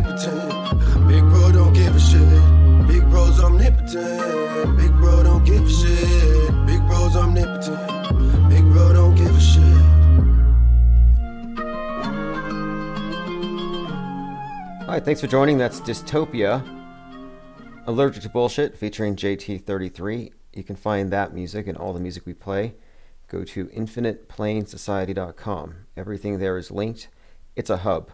omnipotent. Big bro don't give a shit. Big bro's omnipotent. Big bro don't give a shit. Big bro's omnipotent. Big bro don't give a shit. All right, thanks for joining. That's Dystopia. Allergic to Bullshit featuring JT33. You can find that music and all the music we play. Go to infiniteplanesociety.com. Everything there is linked. It's a hub.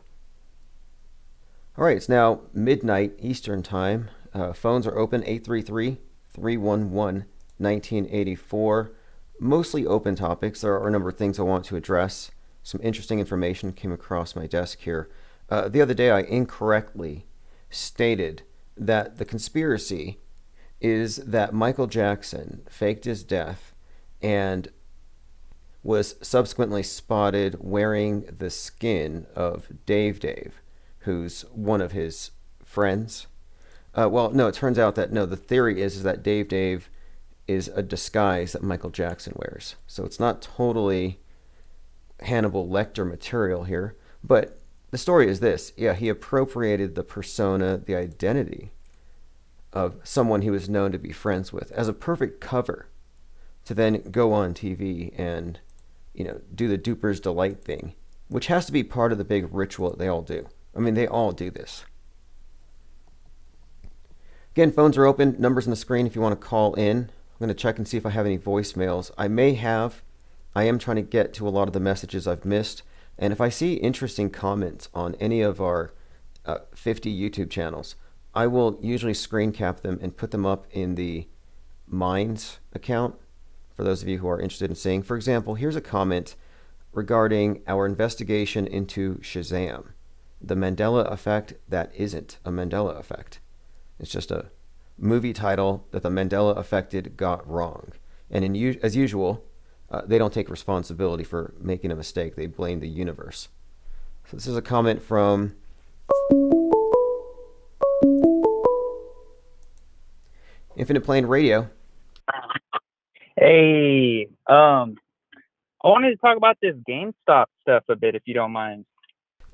All right, it's now midnight Eastern Time. Uh, phones are open 833 311 1984. Mostly open topics. There are a number of things I want to address. Some interesting information came across my desk here. Uh, the other day, I incorrectly stated that the conspiracy is that Michael Jackson faked his death and was subsequently spotted wearing the skin of Dave Dave, who's one of his friends. Uh, well, no, it turns out that no, the theory is, is that Dave Dave is a disguise that Michael Jackson wears. So it's not totally Hannibal Lecter material here, but the story is this yeah, he appropriated the persona, the identity of someone he was known to be friends with as a perfect cover to then go on TV and, you know, do the duper's delight thing, which has to be part of the big ritual that they all do. I mean, they all do this. Again, phones are open, numbers on the screen if you want to call in. I'm going to check and see if I have any voicemails. I may have. I am trying to get to a lot of the messages I've missed. And if I see interesting comments on any of our uh, 50 YouTube channels, I will usually screen cap them and put them up in the Minds account for those of you who are interested in seeing. For example, here's a comment regarding our investigation into Shazam, the Mandela effect that isn't a Mandela effect. It's just a movie title that the Mandela affected got wrong. And in, as usual, uh, they don't take responsibility for making a mistake. They blame the universe. So this is a comment from Infinite Plane Radio. Hey, um, I wanted to talk about this GameStop stuff a bit, if you don't mind.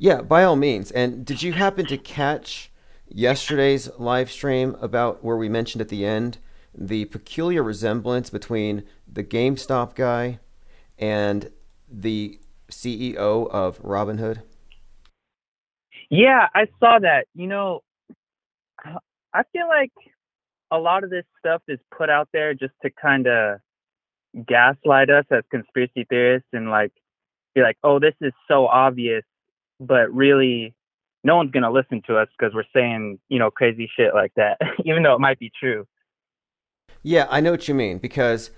Yeah, by all means. And did you happen to catch yesterday's live stream about where we mentioned at the end the peculiar resemblance between the GameStop guy and the CEO of Robinhood? Yeah, I saw that. You know, I feel like a lot of this stuff is put out there just to kind of gaslight us as conspiracy theorists and like be like, oh, this is so obvious, but really no one's going to listen to us because we're saying, you know, crazy shit like that, even though it might be true. Yeah, I know what you mean because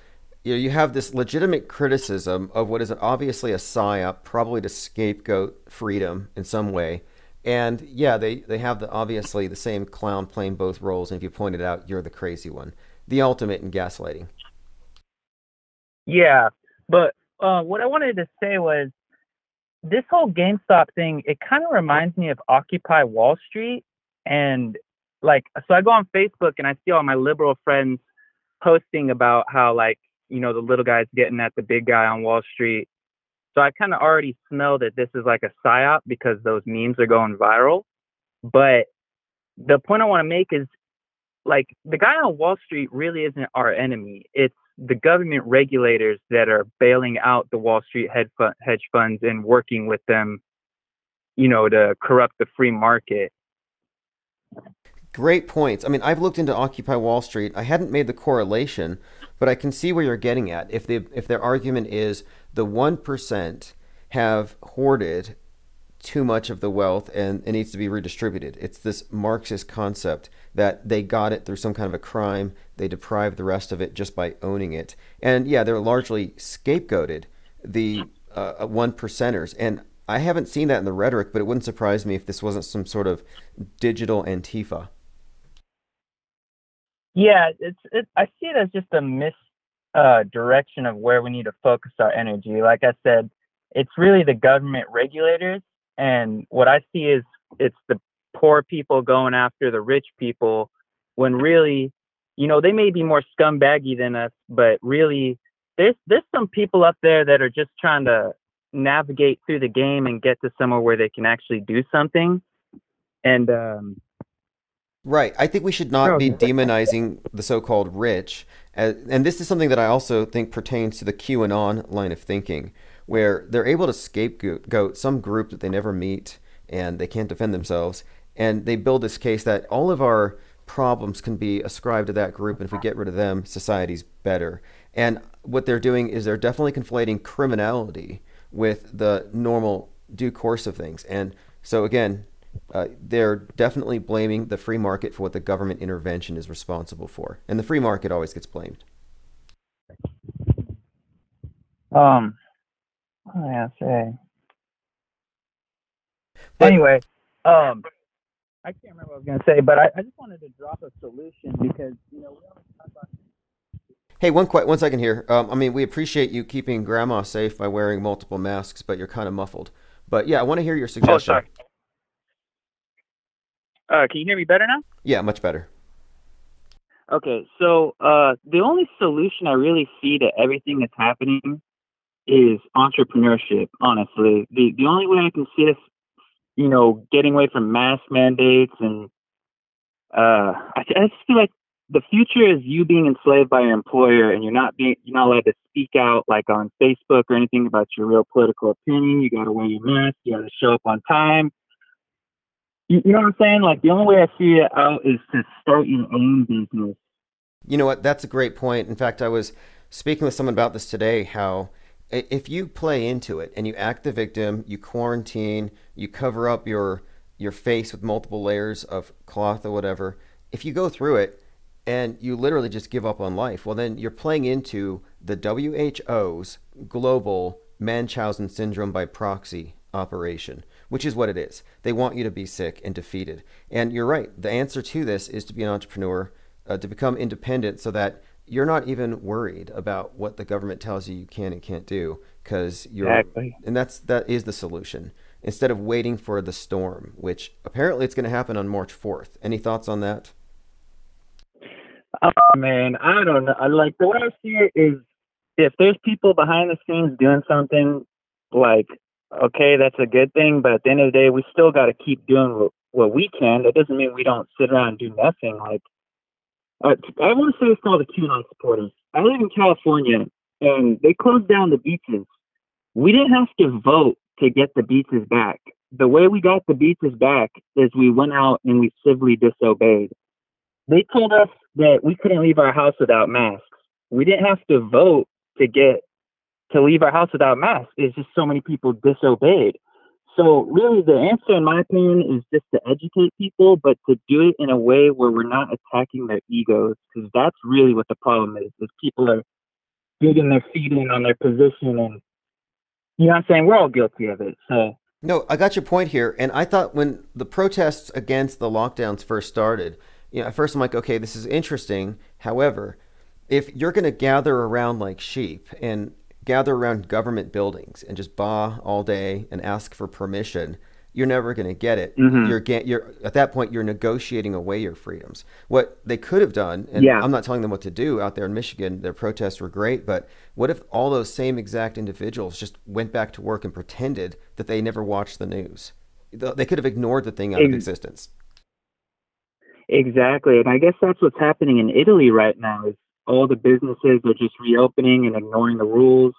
you know, you have this legitimate criticism of what is obviously a psyop, probably to scapegoat freedom in some way. And yeah, they, they have the obviously the same clown playing both roles. And if you pointed out, you're the crazy one, the ultimate in gaslighting. Yeah, but uh, what I wanted to say was this whole GameStop thing. It kind of reminds me of Occupy Wall Street, and like, so I go on Facebook and I see all my liberal friends posting about how like you know the little guy's getting at the big guy on Wall Street. So I kind of already smell that this is like a psyop because those memes are going viral. But the point I want to make is like the guy on Wall Street really isn't our enemy. It's the government regulators that are bailing out the Wall Street hedge funds and working with them, you know, to corrupt the free market. Great points. I mean, I've looked into Occupy Wall Street. I hadn't made the correlation, but I can see where you're getting at. If they if their argument is the one percent have hoarded too much of the wealth and it needs to be redistributed. It's this Marxist concept that they got it through some kind of a crime. They deprived the rest of it just by owning it. And yeah, they're largely scapegoated the uh, one percenters. And I haven't seen that in the rhetoric, but it wouldn't surprise me if this wasn't some sort of digital Antifa. Yeah, it's it, I see it as just a mis uh, of where we need to focus our energy. Like I said, it's really the government regulators, and what I see is it's the poor people going after the rich people, when really, you know, they may be more scumbaggy than us, but really, there's there's some people up there that are just trying to navigate through the game and get to somewhere where they can actually do something. and um, Right. I think we should not be demonizing the so-called rich. As, and this is something that I also think pertains to the QAnon line of thinking, where they're able to scapegoat some group that they never meet and they can't defend themselves. And they build this case that all of our problems can be ascribed to that group. And if we get rid of them, society's better. And what they're doing is they're definitely conflating criminality with the normal due course of things. And so, again, uh, they're definitely blaming the free market for what the government intervention is responsible for, and the free market always gets blamed. um, I say? But- anyway, um, I can't remember what I was gonna say, but I, I just wanted to drop a solution because you know we always talk about Hey, one qu- one second here. Um, I mean, we appreciate you keeping Grandma safe by wearing multiple masks, but you're kind of muffled. But yeah, I want to hear your suggestion. Oh, sorry. Uh, can you hear me better now? Yeah, much better. Okay, so uh, the only solution I really see to everything that's happening is entrepreneurship. Honestly, the the only way I can see us, you know, getting away from mask mandates and uh, I, I just feel like the future is you being enslaved by your employer and you're not being you're not allowed to speak out like on Facebook or anything about your real political opinion. You got to wear your mask. You got to show up on time. You, you know what I'm saying? Like the only way I see it out is to start your own business. You know what? That's a great point. In fact, I was speaking with someone about this today. How if you play into it and you act the victim, you quarantine, you cover up your your face with multiple layers of cloth or whatever. If you go through it and you literally just give up on life, well, then you're playing into the WHO's global Munchausen syndrome by proxy operation, which is what it is. They want you to be sick and defeated. And you're right. The answer to this is to be an entrepreneur, uh, to become independent so that you're not even worried about what the government tells you you can and can't do because you're Exactly. and that's that is the solution instead of waiting for the storm which apparently it's going to happen on March 4th any thoughts on that Oh man, I don't know. I Like the way I see it is, if there's people behind the scenes doing something, like okay, that's a good thing. But at the end of the day, we still got to keep doing what, what we can. That doesn't mean we don't sit around and do nothing. Like uh, I want to say it's called the QAnon supporters. I live in California, and they closed down the beaches. We didn't have to vote to get the beaches back. The way we got the beaches back is we went out and we civilly disobeyed they told us that we couldn't leave our house without masks. We didn't have to vote to get to leave our house without masks. It's just so many people disobeyed. So really, the answer, in my opinion, is just to educate people, but to do it in a way where we're not attacking their egos, because that's really what the problem is. Is people are digging their feet in on their position, and you know what I'm saying? We're all guilty of it. So No, I got your point here. And I thought when the protests against the lockdowns first started, you know, at first I'm like, okay, this is interesting. However, if you're going to gather around like sheep and gather around government buildings and just bah all day and ask for permission, you're never going to get it. Mhm. You're, ga- you're at that point you're negotiating away your freedoms. What they could have done, and Yeah. I'm not telling them what to do out there in Michigan. Their protests were great, but what if all those same exact individuals just went back to work and pretended that they never watched the news? They could have ignored the thing out of existence. Exactly. And I guess that's what's happening in Italy right now is all the businesses are just reopening and ignoring the rules.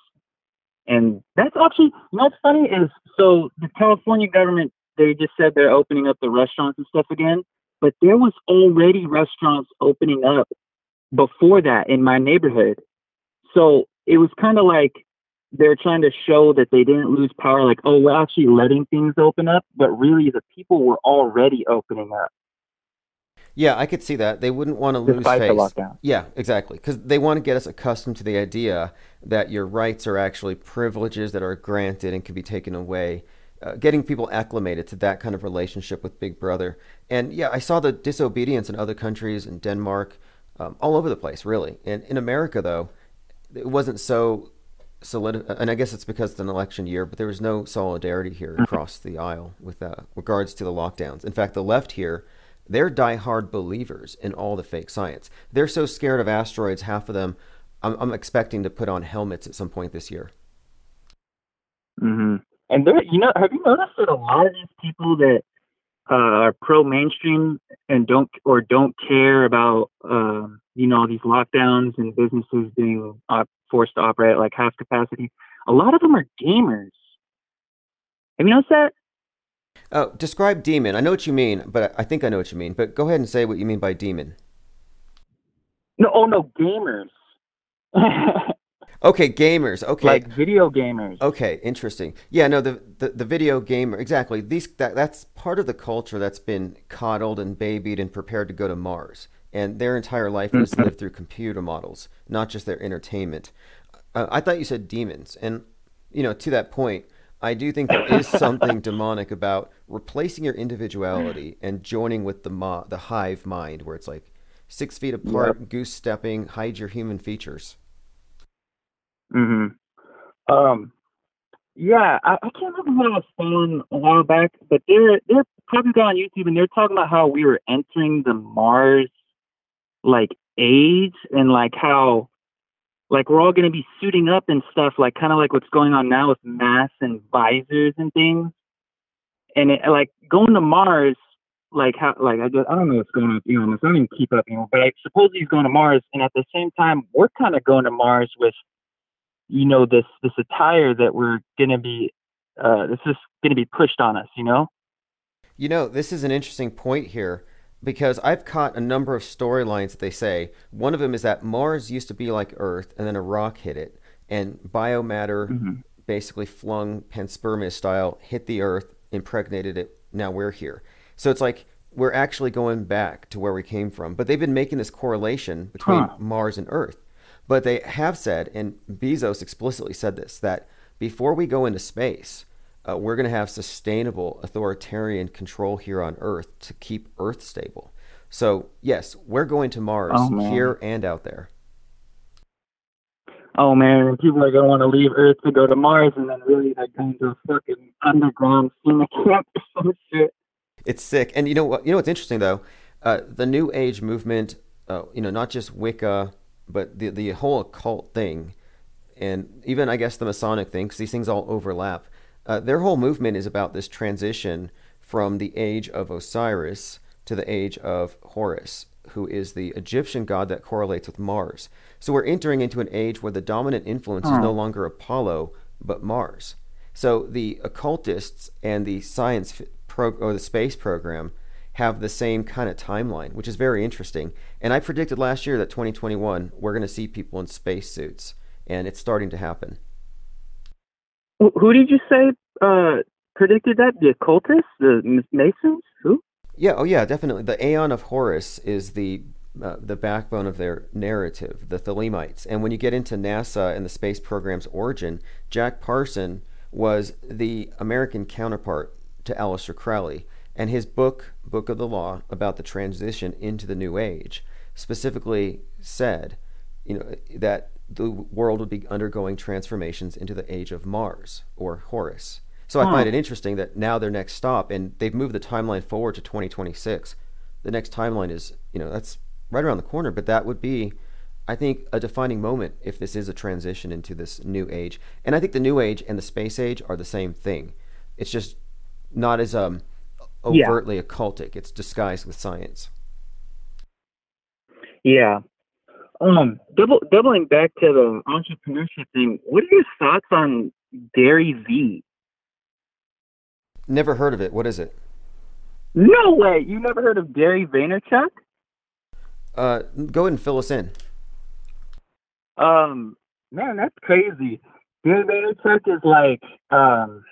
And that's actually, you know what's funny is so the California government, they just said they're opening up the restaurants and stuff again, but there was already restaurants opening up before that in my neighborhood. So it was kind of like they're trying to show that they didn't lose power, like, oh, we're actually letting things open up, but really the people were already opening up. Yeah, I could see that. They wouldn't want to lose Despite the face. lockdown. Yeah, exactly. Because they want to get us accustomed to the idea that your rights are actually privileges that are granted and can be taken away. Uh, getting people acclimated to that kind of relationship with Big Brother. And yeah, I saw the disobedience in other countries, in Denmark, um, all over the place, really. And in America, though, it wasn't so solid. And I guess it's because it's an election year, but there was no solidarity here across the aisle with uh, regards to the lockdowns. In fact, the left here they're diehard believers in all the fake science. They're so scared of asteroids, half of them, I'm, I'm expecting to put on helmets at some point this year. hmm And there, you know, have you noticed that a lot of these people that uh, are pro mainstream and don't or don't care about uh, you know these lockdowns and businesses being op- forced to operate at like half capacity. A lot of them are gamers. Have you noticed that? Oh, describe demon. I know what you mean, but I think I know what you mean. But go ahead and say what you mean by demon. No, oh no, gamers. Okay, gamers. Okay. like video gamers. Okay, interesting. Yeah, no, the, the, the video gamer exactly. These that that's part of the culture that's been coddled and babied and prepared to go to Mars, and their entire life was lived through computer models, not just their entertainment. Uh, I thought you said demons, and you know, to that point, I do think there is something demonic about replacing your individuality and joining with the mo- the hive mind, where it's like six feet apart, goose stepping, hide your human features. hmm Um, yeah, I, I can't remember what I was following a while back, but they're they're probably on YouTube and they're talking about how we were entering the Mars like age and like how like we're all gonna be suiting up and stuff, like kind of like what's going on now with masks and visors and things. And it, like going to Mars, like how like I just, I don't know what's going on with Elon Musk. I don't even keep up anymore. But I suppose he's going to Mars, and at the same time, we're kind of going to Mars with you know this this attire that we're gonna be uh this is gonna be pushed on us you know You know, this is an interesting point here because I've caught a number of storylines that they say. One of them is that Mars used to be like Earth and then a rock hit it, and biomatter Mhm. basically flung panspermia style, hit the Earth, impregnated it. Now we're here. So it's like we're actually going back to where we came from. But they've been making this correlation between Huh. Mars and Earth. But they have said, and Bezos explicitly said this, that before we go into space, uh, we're going to have sustainable authoritarian control here on Earth to keep Earth stable. So, yes, we're going to Mars Oh, here and out there. oh man and people are gonna want to leave earth to go to mars and then really like go into a fucking underground FEMA camp or some shit It's sick. And you know what? You know what's interesting though? Uh, the New Age movement, uh, you know, not just Wicca, but the the whole occult thing, and even I guess the Masonic thing, because these things all overlap. Uh, their whole movement is about this transition from the age of Osiris to the age of Horus, who is the Egyptian god that correlates with Mars. So we're entering into an age where the dominant influence is no longer Apollo, but Mars. So the occultists and the science pro- or the space program have the same kind of timeline, which is very interesting. And I predicted last year that 2021 we're going to see people in spacesuits, and it's starting to happen. Who, did you say uh predicted that? The occultists? The masons? Who? Yeah, oh yeah, definitely. The Aeon of Horus is the uh, the backbone of their narrative, the Thelemites. And when you get into NASA and the space program's origin, Jack Parson was the American counterpart to Aleister Crowley, and his book, Book of the Law, about the transition into the New Age, specifically said, you know, that the world would be undergoing transformations into the age of Mars or Horus. So I find it interesting that now their next stop, and they've moved the timeline forward to 2026. The next timeline is, you know, that's right around the corner, but that would be, I think, a defining moment if this is a transition into this new age. And I think the new age and the space age are the same thing. It's just not as um, Yeah. overtly occultic. It's disguised with science. Yeah. Um, double doubling back to the entrepreneurship thing. What are your thoughts on Gary V? Never heard of it. What is it? No way! You never heard of Gary Vaynerchuk? Uh, go ahead and fill us in. Um, man, that's crazy. Gary Vaynerchuk is like, um,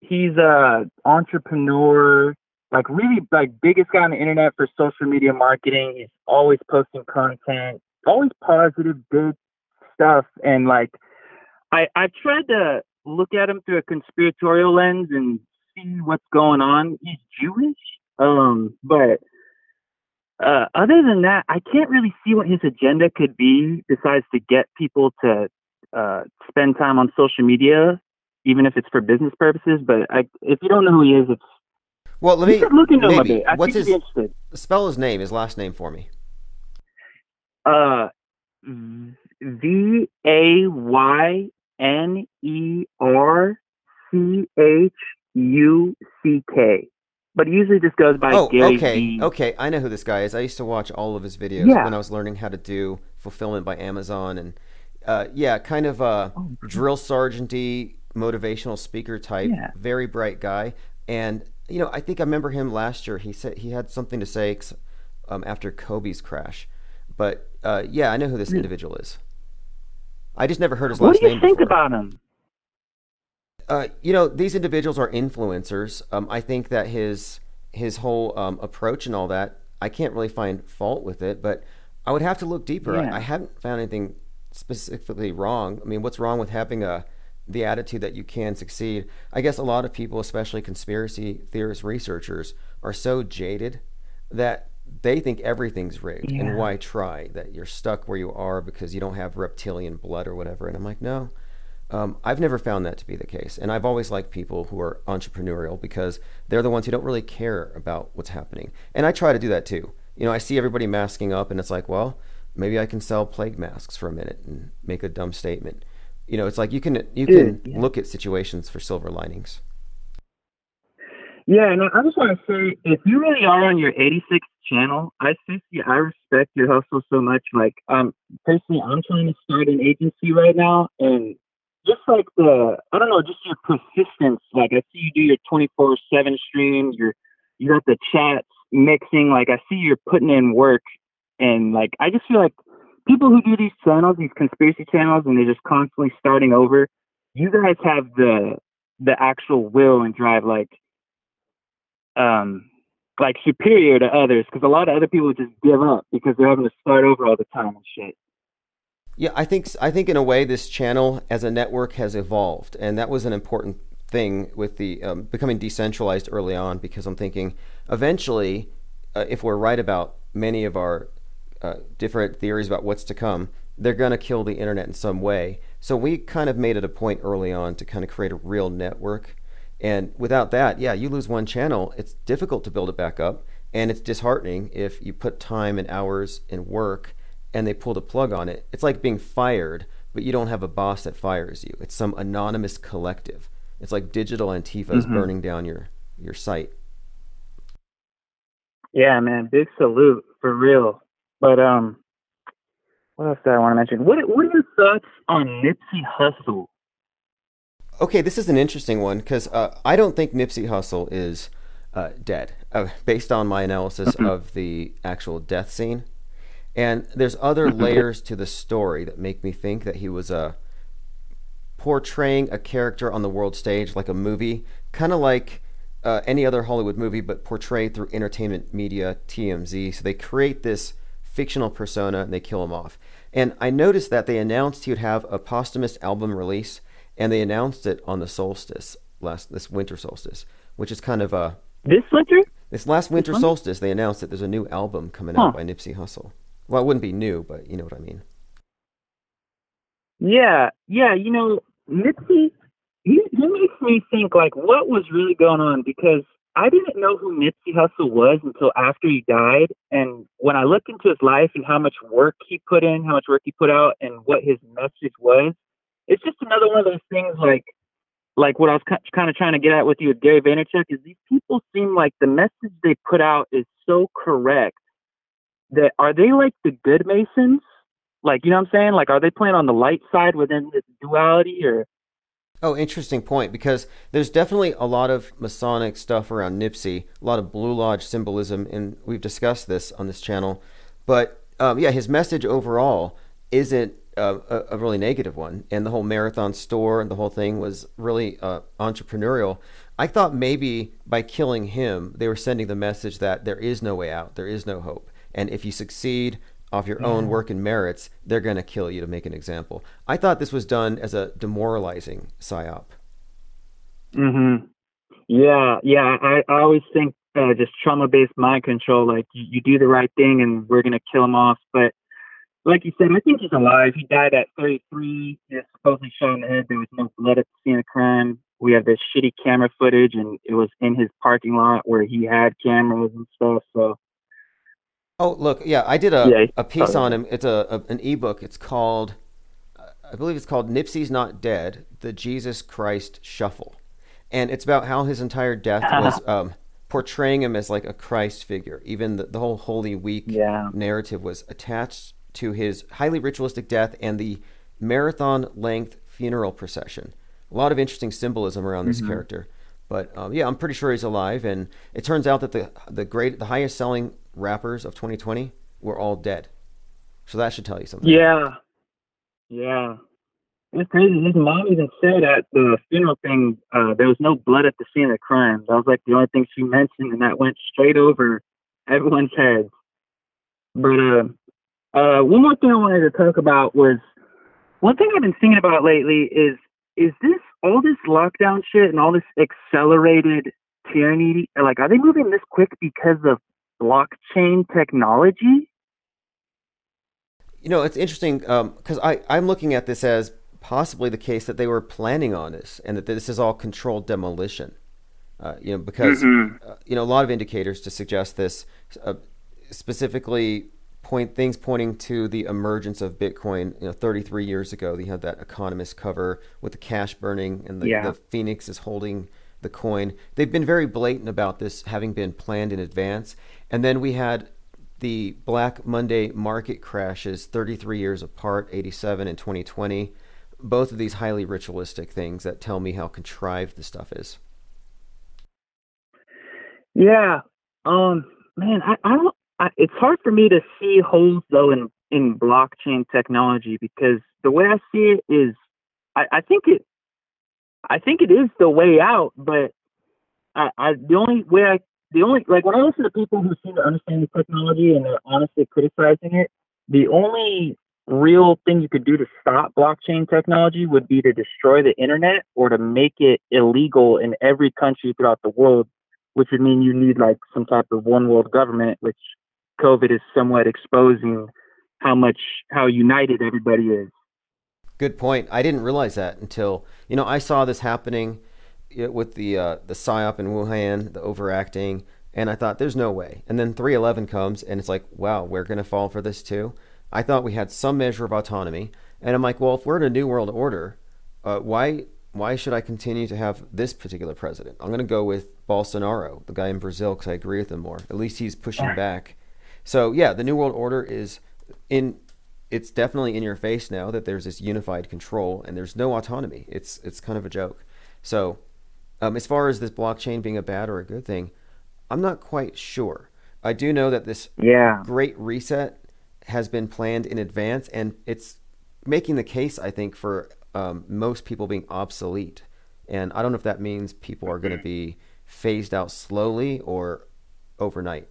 he's a entrepreneur, like really like biggest guy on the internet for social media marketing. He's always posting content, always positive, good stuff, and like, I I've tried to look at him through a conspiratorial lens and see what's going on. He's Jewish, um, but uh, other than that, I can't really see what his agenda could be besides to get people to uh, spend time on social media, even if it's for business purposes. But I, if you don't know who he is, it's Well, let me look into him a maybe. bit. I What's his interested. spell his name, his last name for me? Uh, V A Y N E R C H U C K. but he usually just goes by Oh, Gary okay, okay. I know who this guy is. I used to watch all of his videos Yeah. when I was learning how to do fulfillment by Amazon, and uh, yeah, kind of a Oh, drill sergeanty, motivational speaker type. Yeah. Very bright guy, and you know, I think I remember him last year. He said he had something to say um, after Kobe's crash, but uh, yeah, I know who this individual is. I just never heard his last. What do you name. think before. about him? Uh, you know, these individuals are influencers. Um, I think that his his whole um, approach and all that, I can't really find fault with it, but I would have to look deeper. Yeah. I, I haven't found anything specifically wrong. I mean, what's wrong with having a the attitude that you can succeed? I guess a lot of people, especially conspiracy theorists, researchers, are so jaded that they think everything's rigged. Yeah. And why try? That you're stuck where you are because you don't have reptilian blood or whatever. And I'm like, no. Um, I've never found that to be the case. And I've always liked people who are entrepreneurial because they're the ones who don't really care about what's happening. And I try to do that too. You know, I see everybody masking up and it's like, well, maybe I can sell plague masks for a minute and make a dumb statement. You know, it's like you can you can yeah. look at situations for silver linings. Yeah, and I just want to say, if you really are on your 86th channel, I seriously, I respect your hustle so much. Like, um, personally, I'm trying to start an agency right now, and just like the, I don't know, just your persistence. Like, I see you do your 24/7 streams. You're, you got the chats mixing. Like, I see you're putting in work, and like, I just feel like people who do these channels, these conspiracy channels, and they're just constantly starting over. You guys have the the actual will and drive. Like, um like superior to others because a lot of other people just give up because they're having to start over all the time and shit. Yeah, I think I think in a way this channel as a network has evolved, and that was an important thing with the um, becoming decentralized early on because I'm thinking eventually, uh, if we're right about many of our uh, different theories about what's to come, they're going to kill the internet in some way. So we kind of made it a point early on to kind of create a real network. And without that, yeah, you lose one channel, it's difficult to build it back up. And it's disheartening if you put time and hours and work and they pull the plug on it. It's like being fired, but you don't have a boss that fires you. It's some anonymous collective. It's like digital Antifa is Mhm. burning down your, your site. Yeah, man, big salute for real. But um, what else did I want to mention? What What are your thoughts on Nipsey Hussle? Okay, this is an interesting one because uh, I don't think Nipsey Hussle is uh, dead, uh, based on my analysis of the actual death scene. And there's other layers to the story that make me think that he was uh, portraying a character on the world stage like a movie, kind of like uh, any other Hollywood movie, but portrayed through entertainment media, TMZ. So they create this fictional persona and they kill him off. And I noticed that they announced he would have a posthumous album release, and they announced it on the solstice last this winter solstice, which is kind of a This winter? this last winter one? solstice. They announced that there's a new album coming Huh. out by Nipsey Hussle. Well, it wouldn't be new, but you know what I mean. Yeah, yeah. You know, Nipsey, he he makes me think like, what was really going on? Because I didn't know who Nipsey Hussle was until after he died, and when I looked into his life and how much work he put in, how much work he put out, and what his message was, it's just another one of those things like. Like what I was kind of trying to get at with you with Gary Vaynerchuk is these people seem like the message they put out is so correct that are they like the good Masons? Like, you know what I'm saying? Like, are they playing on the light side within this duality or? Oh, interesting point because there's definitely a lot of Masonic stuff around Nipsey, a lot of Blue Lodge symbolism, and we've discussed this on this channel. But um, yeah, his message overall isn't uh, a, really negative one, and the whole marathon store and the whole thing was really uh, entrepreneurial. I thought maybe by killing him, they were sending the message that there is no way out, there is no hope, and if you succeed off your own work and merits, they're going to kill you to make an example. I thought this was done as a demoralizing psyop. Mm-hmm. Yeah, yeah. I, I always think uh, just trauma-based mind control. Like, you, you do the right thing, and we're gonna kill him off. But like you said, I think he's alive. He died at 33. He was supposedly shot in the head. There was no blood at the scene of crime. We have this shitty camera footage, and it was in his parking lot where he had cameras and stuff. So Oh, look, yeah, I did a, Yeah, a piece sorry. on him. It's a, a an ebook. It's called, uh, I believe it's called "Nipsey's Not Dead: The Jesus Christ Shuffle," and it's about how his entire death was um, portraying him as like a Christ figure. Even the, the whole Holy Week Yeah. narrative was attached to his highly ritualistic death and the marathon length funeral procession. A lot of interesting symbolism around this character. But um, yeah, I'm pretty sure he's alive. And it turns out that the the great the highest selling rappers of 2020 were all dead. So that should tell you something. Yeah. Yeah. It's crazy. His mom even said at the funeral thing, uh, there was no blood at the scene of the crime. That was like the only thing she mentioned, and that went straight over everyone's heads. But uh, uh, one more thing I wanted to talk about was one thing I've been thinking about lately is is this all this lockdown shit and all this accelerated tyranny? Like, are they moving this quick because of blockchain technology? You know, it's interesting because I I'm looking at this as possibly the case that they were planning on this and that this is all controlled demolition. Uh, you know, because uh, you know a lot of indicators to suggest this, uh, specifically point things pointing to the emergence of Bitcoin. You know, 33 years ago, you had that Economist cover with the cash burning and the, Yeah. the Phoenix is holding the coin. They've been very blatant about this having been planned in advance. And then we had the Black Monday market crashes 33 years apart, 87 and 2020. Both of these highly ritualistic things that tell me how contrived the stuff is. Yeah. Um. Man, I, I don't. I, it's hard for me to see holes though in in blockchain technology because the way I see it is, I, I think it, I think it is the way out. But I, I the only way I the only like when I listen to people who seem to understand the technology and they're honestly criticizing it, the only real thing you could do to stop blockchain technology would be to destroy the internet or to make it illegal in every country throughout the world which would mean you need like some type of one world government, which COVID is somewhat exposing how much how united everybody is. Good point. I didn't realize that until you know I saw this happening with the uh, the psyop in Wuhan, the overacting, and I thought there's no way. And then 311 comes, and it's like, wow, we're gonna fall for this too. I thought we had some measure of autonomy, and I'm like, well, if we're in a new world order, uh, why why should I continue to have this particular president? I'm gonna go with Bolsonaro, the guy in Brazil, because I agree with him more. At least he's pushing back. So yeah, the new world order is in it's definitely in your face now that there's this unified control and there's no autonomy. It's it's kind of a joke. So, um, as far as this blockchain being a bad or a good thing, I'm not quite sure. I do know that this Yeah. great reset has been planned in advance, and it's making the case, I think, for um, most people being obsolete. And I don't know if that means people are going to be phased out slowly or overnight.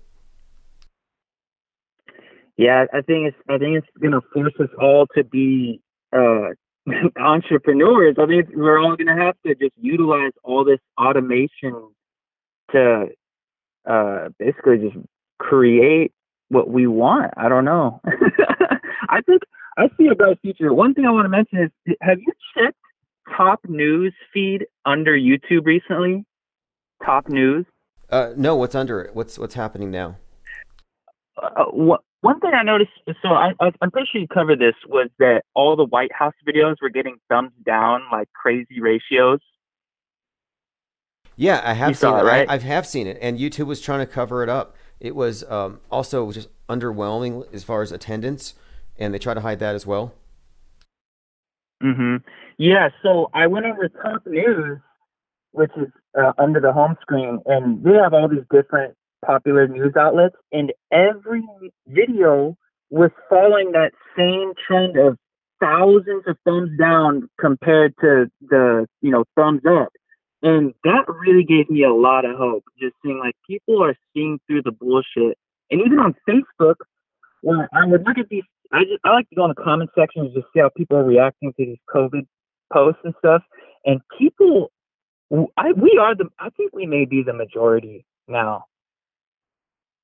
Yeah, I think it's I think it's gonna force us all to be uh entrepreneurs. I think we're all gonna have to just utilize all this automation to uh basically just create what we want. I don't know. I think I see a bright future. One thing I want to mention is have you checked top news feed under YouTube recently? Top news? Uh, no, what's under it? What's what's happening now? uh, one one thing I noticed, so I, I, I'm pretty sure you covered this, was that all the White House videos were getting thumbs down like crazy ratios. Yeah, I have You seen it. it, right? I, I have seen it, and YouTube was trying to cover it up. It was um, also just underwhelming as far as attendance, and they try to hide that as well. Mm-hmm. Yeah, so I went over Top News, which is uh, under the home screen, and they have all these different popular news outlets, and every video was following that same trend of thousands of thumbs down compared to the you know thumbs up, and that really gave me a lot of hope. Just seeing like people are seeing through the bullshit, and even on Facebook, when I would look at these, I just I like to go in the comment section and just see how people are reacting to these COVID posts and stuff. And people, I we are the I think we may be the majority now.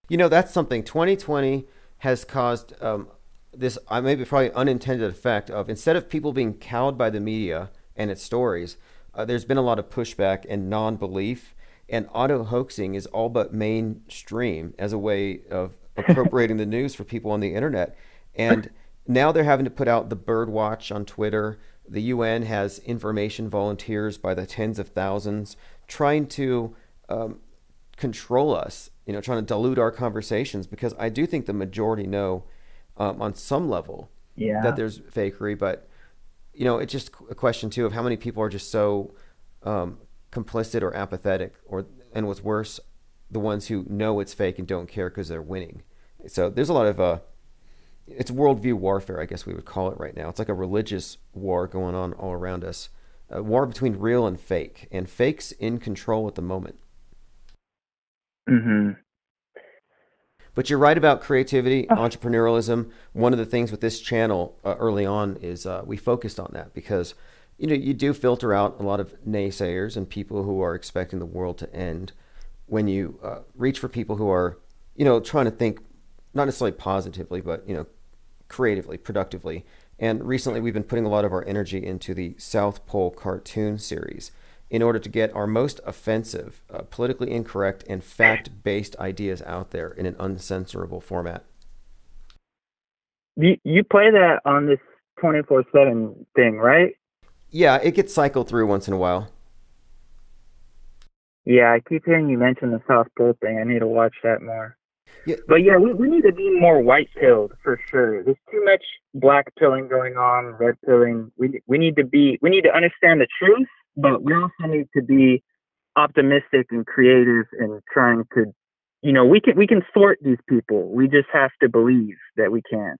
You know, that's something. 2020 has caused um, this, uh, maybe probably unintended effect of instead of people being cowed by the media and its stories, uh, there's been a lot of pushback and non-belief, and auto hoaxing is all but mainstream as a way of appropriating the news for people on the internet. And now they're having to put out the bird watch on Twitter. The UN has information volunteers by the tens of thousands trying to um, control us, you know, trying to dilute our conversations because I do think the majority know um, on some level Yeah. that there's fakery, but you know, it's just a question too of how many people are just so um, complicit or apathetic, or and what's worse, the ones who know it's fake and don't care because they're winning. So there's a lot of uh, it's worldview warfare, I guess we would call it right now. It's like a religious war going on all around us, a war between real and fake, and fake's in control at the moment. Hmm But you're right about creativity, entrepreneurialism. One of the things with this channel uh, early on is uh, we focused on that because you know you do filter out a lot of naysayers and people who are expecting the world to end when you uh, reach for people who are you know trying to think not necessarily positively but you know creatively, productively. And recently we've been putting a lot of our energy into the South Pole cartoon series in order to get our most offensive, uh, politically incorrect, and fact based ideas out there in an uncensorable format. You you play that on this twenty four seven thing, right? Yeah, it gets cycled through once in a while. Yeah, I keep hearing you mention the South Pole thing. I need to watch that more. Yeah. But yeah, we, we need to be more white pilled for sure. There's too much black pilling going on, red pilling. We we need to be we need to understand the truth, but we also need to be optimistic and creative and trying to you know, we can we can sort these people. We just have to believe that we can.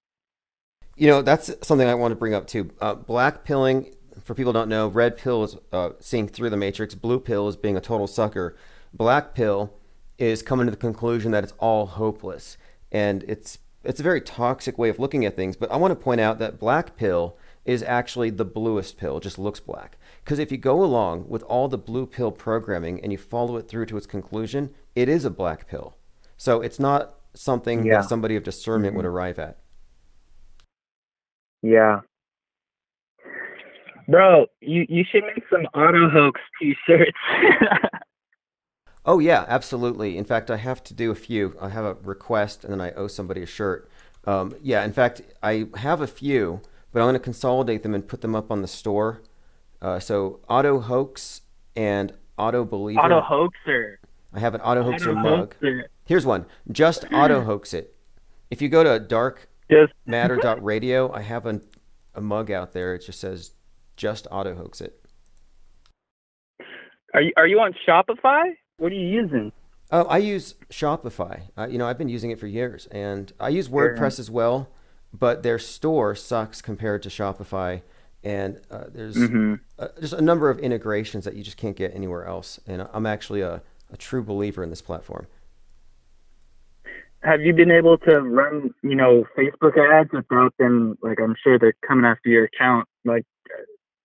You know, that's something I want to bring up too. Uh, black pilling, for people don't know, red pill is uh, seeing through the matrix. Blue pill is being a total sucker. Black pill is coming to the conclusion that it's all hopeless, and it's it's a very toxic way of looking at things. But I want to point out that black pill is actually the bluest pill. Just looks black. Because if you go along with all the blue pill programming and you follow it through to its conclusion, it is a black pill. So it's not something Yeah. that somebody of discernment would arrive at. Yeah. Bro, you, you should make some auto hoax t shirts. Oh yeah, absolutely. In fact, I have to do a few. I have a request, and then I owe somebody a shirt. Um, yeah, in fact, I have a few, but I'm going to consolidate them and put them up on the store. Uh, so Auto Hoax and Auto Believer. auto hoaxer. I have an Auto Hoaxer mug. Here's one. Just Auto Hoax it. If you go to Just darkmatter.radio, I have a, a mug out there. It just says just Auto Hoax it. are you are you on Shopify? What are you using? Oh, I use Shopify. Uh, you know, I've been using it for years, and I use WordPress as well. But their store sucks compared to Shopify, and uh, there's Mm-hmm. uh, just a number of integrations that you just can't get anywhere else. And I'm actually a, a true believer in this platform. Have you been able to run, you know, Facebook ads without them? Like, I'm sure they're coming after your account. Like,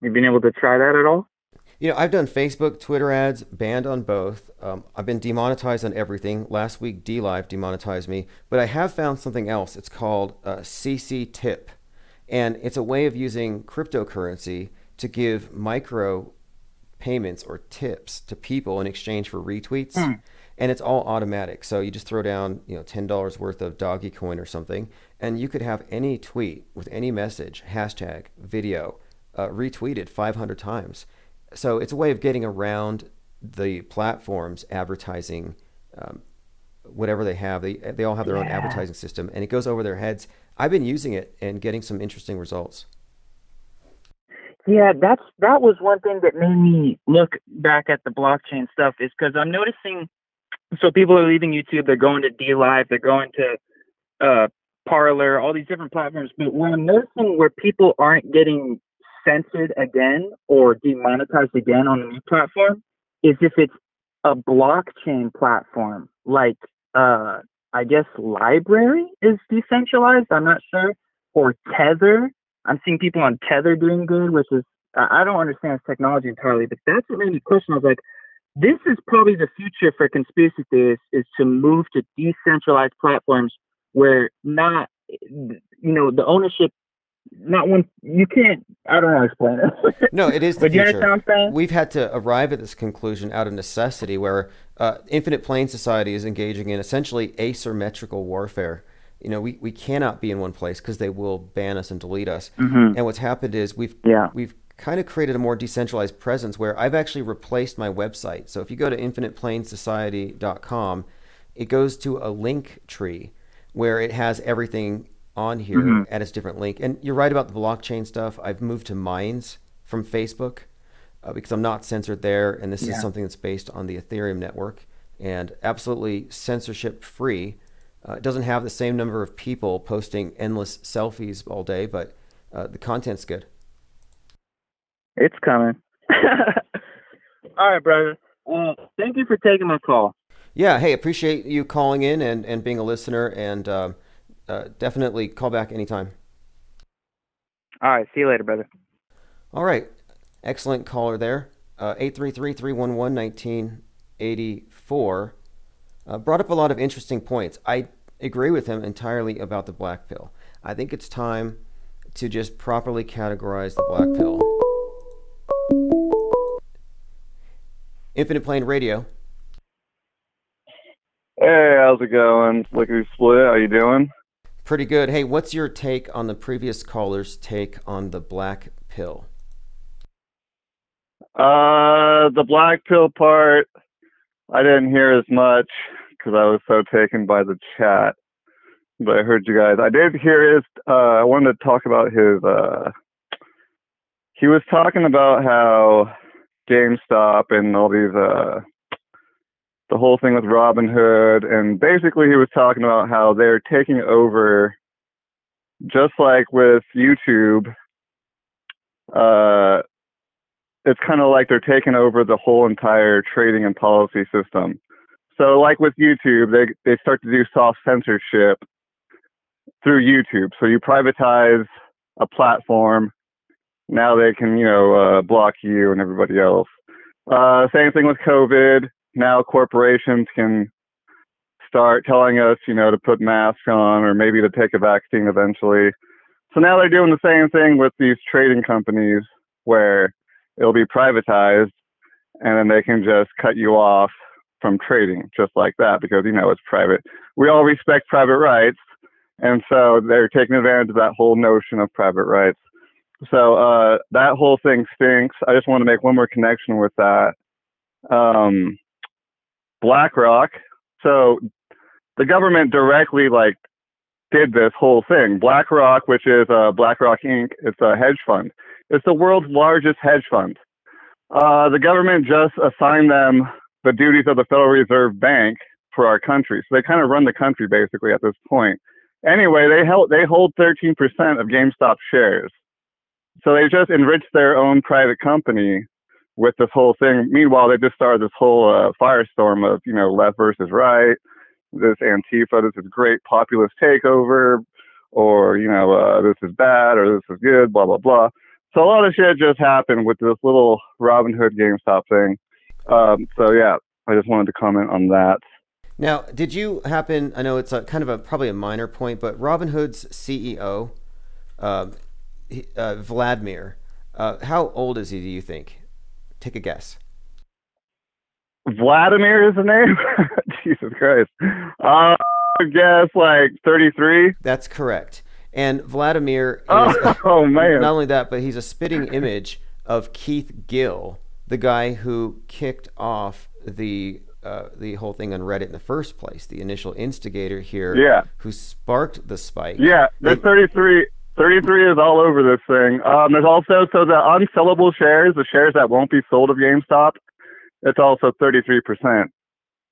you've been able to try that at all? You know, I've done Facebook, Twitter ads, banned on both. Um, I've been demonetized on everything. Last week, DLive demonetized me, but I have found something else. It's called uh, CC Tip, and it's a way of using cryptocurrency to give micro payments or tips to people in exchange for retweets. And it's all automatic. So you just throw down, you know, ten dollars worth of doggy coin or something, and you could have any tweet with any message, hashtag, video, uh, retweeted 500 times. So it's a way of getting around the platforms advertising um, whatever they have. They they all have their own advertising system, and it goes over their heads. I've been using it and getting some interesting results. Yeah, that's that was one thing that made me look back at the blockchain stuff is because I'm noticing. So people are leaving YouTube, they're going to DLive, they're going to uh, Parler, all these different platforms. But what I'm noticing where people aren't getting censored again or demonetized again on the new platform is if it's a blockchain platform, like uh, I guess LBRY is decentralized. I'm not sure, or Tether. I'm seeing people on Tether doing good, which is I don't understand this technology entirely, but that's what made me question. I was like, this is probably the future for conspiracy theorists is to move to decentralized platforms where not eh, you know the ownership not one you can't I don't know how to explain it. No, it is the but do you future. understand what I'm saying? We've had to arrive at this conclusion out of necessity, where uh, Infinite Plane Society is engaging in essentially asymmetrical warfare. You know, we, we cannot be in one place because they will ban us and delete us. Mhm. And what's happened is we've Yeah. we've kind of created a more decentralized presence where I've actually replaced my website. So if you go to infiniteplanesociety.com, it goes to a link tree where it has everything on here mm-hmm. at its different link. And you're right about the blockchain stuff. I've moved to Minds from Facebook uh, because I'm not censored there, and this yeah. is something that's based on the Ethereum network and absolutely censorship free. Uh, it doesn't have the same number of people posting endless selfies all day, but uh, the content's good. It's coming. all right, brother. Uh, thank you for taking my call. Yeah, hey, appreciate you calling in and, and being a listener, and uh, uh, definitely call back anytime. All right, see you later, brother. All right, excellent caller there. Uh, 833 311 1984 uh, brought up a lot of interesting points. I agree with him entirely about the black pill. I think it's time to just properly categorize the black pill. Infinite Plane Radio. Hey, how's it going? Lickety Split, how you doing? Pretty good. Hey, what's your take on the previous caller's take on the black pill? Uh, the black pill part, I didn't hear as much because I was so taken by the chat. But I heard you guys. I did hear his. Uh, I wanted to talk about his. Uh, he was talking about how GameStop and all these uh, the whole thing with Robinhood, and basically he was talking about how they're taking over, just like with YouTube. Uh, it's kind of like they're taking over the whole entire trading and policy system. So, like with YouTube, they they start to do soft censorship through YouTube. So you privatize a platform, now they can you know uh, block you and everybody else. Uh, same thing with COVID now corporations can start telling us, you know, to put masks on or maybe to take a vaccine eventually. So now they're doing the same thing with these trading companies where it'll be privatized and then they can just cut you off from trading just like that because, you know, it's private. We all respect private rights. And so they're taking advantage of that whole notion of private rights. So uh, that whole thing stinks. I just want to make one more connection with that. Um, BlackRock. So the government directly like did this whole thing. BlackRock, which is uh, BlackRock Inc., it's a hedge fund. It's the world's largest hedge fund. Uh, the government just assigned them the duties of the Federal Reserve Bank for our country. So they kind of run the country basically at this point. Anyway, they held they hold 13% of GameStop shares. So they just enriched their own private company with this whole thing. Meanwhile, they just started this whole uh, firestorm of, you know, left versus right, this Antifa, this is great populist takeover, or, you know, uh, this is bad or this is good, blah, blah, blah. So a lot of shit just happened with this little Robin Hood GameStop thing. Um, so, yeah, I just wanted to comment on that. Now, did you happen? I know it's a, kind of a probably a minor point, but Robin Hood's CEO, uh, uh, Vladimir, uh, how old is he? Do you think? Take a guess. Vladimir is the name? Jesus Christ. Uh, I guess like 33. That's correct. And Vladimir is, oh, oh, man. Not only that, but he's a spitting image of Keith Gill, the guy who kicked off the uh, the whole thing on Reddit in the first place, the initial instigator here, yeah. who sparked the spike. Yeah, the 33. 33 is all over this thing. Um, there's also, so the unsellable shares, the shares that won't be sold of GameStop, it's also 33%.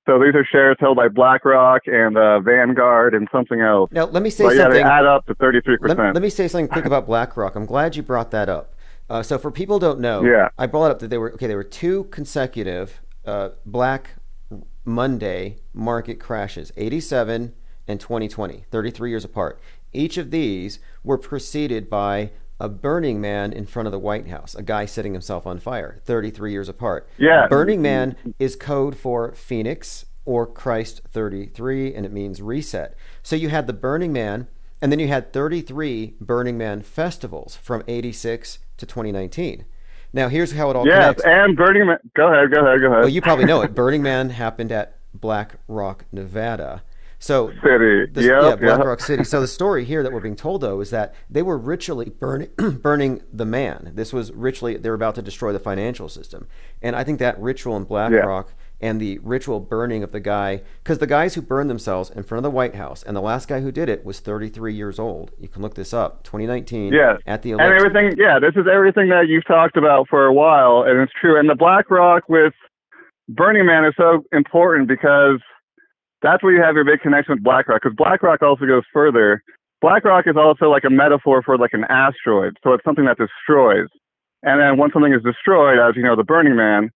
So these are shares held by BlackRock and uh, Vanguard and something else. Now, let me say but, something. Yeah, they add up to 33%. Let, let, me say something quick about BlackRock. I'm glad you brought that up. Uh, so for people who don't know, yeah. I brought up that they were okay. There were two consecutive uh, Black Monday market crashes, 87 and 2020, 33 years apart. Each of these were preceded by a Burning Man in front of the White House, a guy setting himself on fire, 33 years apart. Yeah. Burning Man is code for Phoenix or Christ 33, and it means reset. So you had the Burning Man, and then you had 33 Burning Man festivals from 86 to 2019. Now, here's how it all yes, connects. and Burning Man. Go ahead, go ahead, go ahead. Well, you probably know it. Burning Man happened at Black Rock, Nevada. So City. the- Yep, yeah, yep. BlackRock City. So the story here that we're being told though is that they were ritually burning burning the man. This was ritually they were about to destroy the financial system, and I think that ritual in BlackRock and the ritual burning of the guy because the guys who burned themselves in front of the White House and the last guy who did it was 33 years old. You can look this up. 2019. Yeah. At the election. and everything yeah this is everything that you've talked about for a while and it's true and the blackrock with burning man is so important because that's where you have your big connection with blackrock because blackrock also goes further blackrock is also like a metaphor for like an asteroid so it's something that destroys and then once something is destroyed as you know the burning man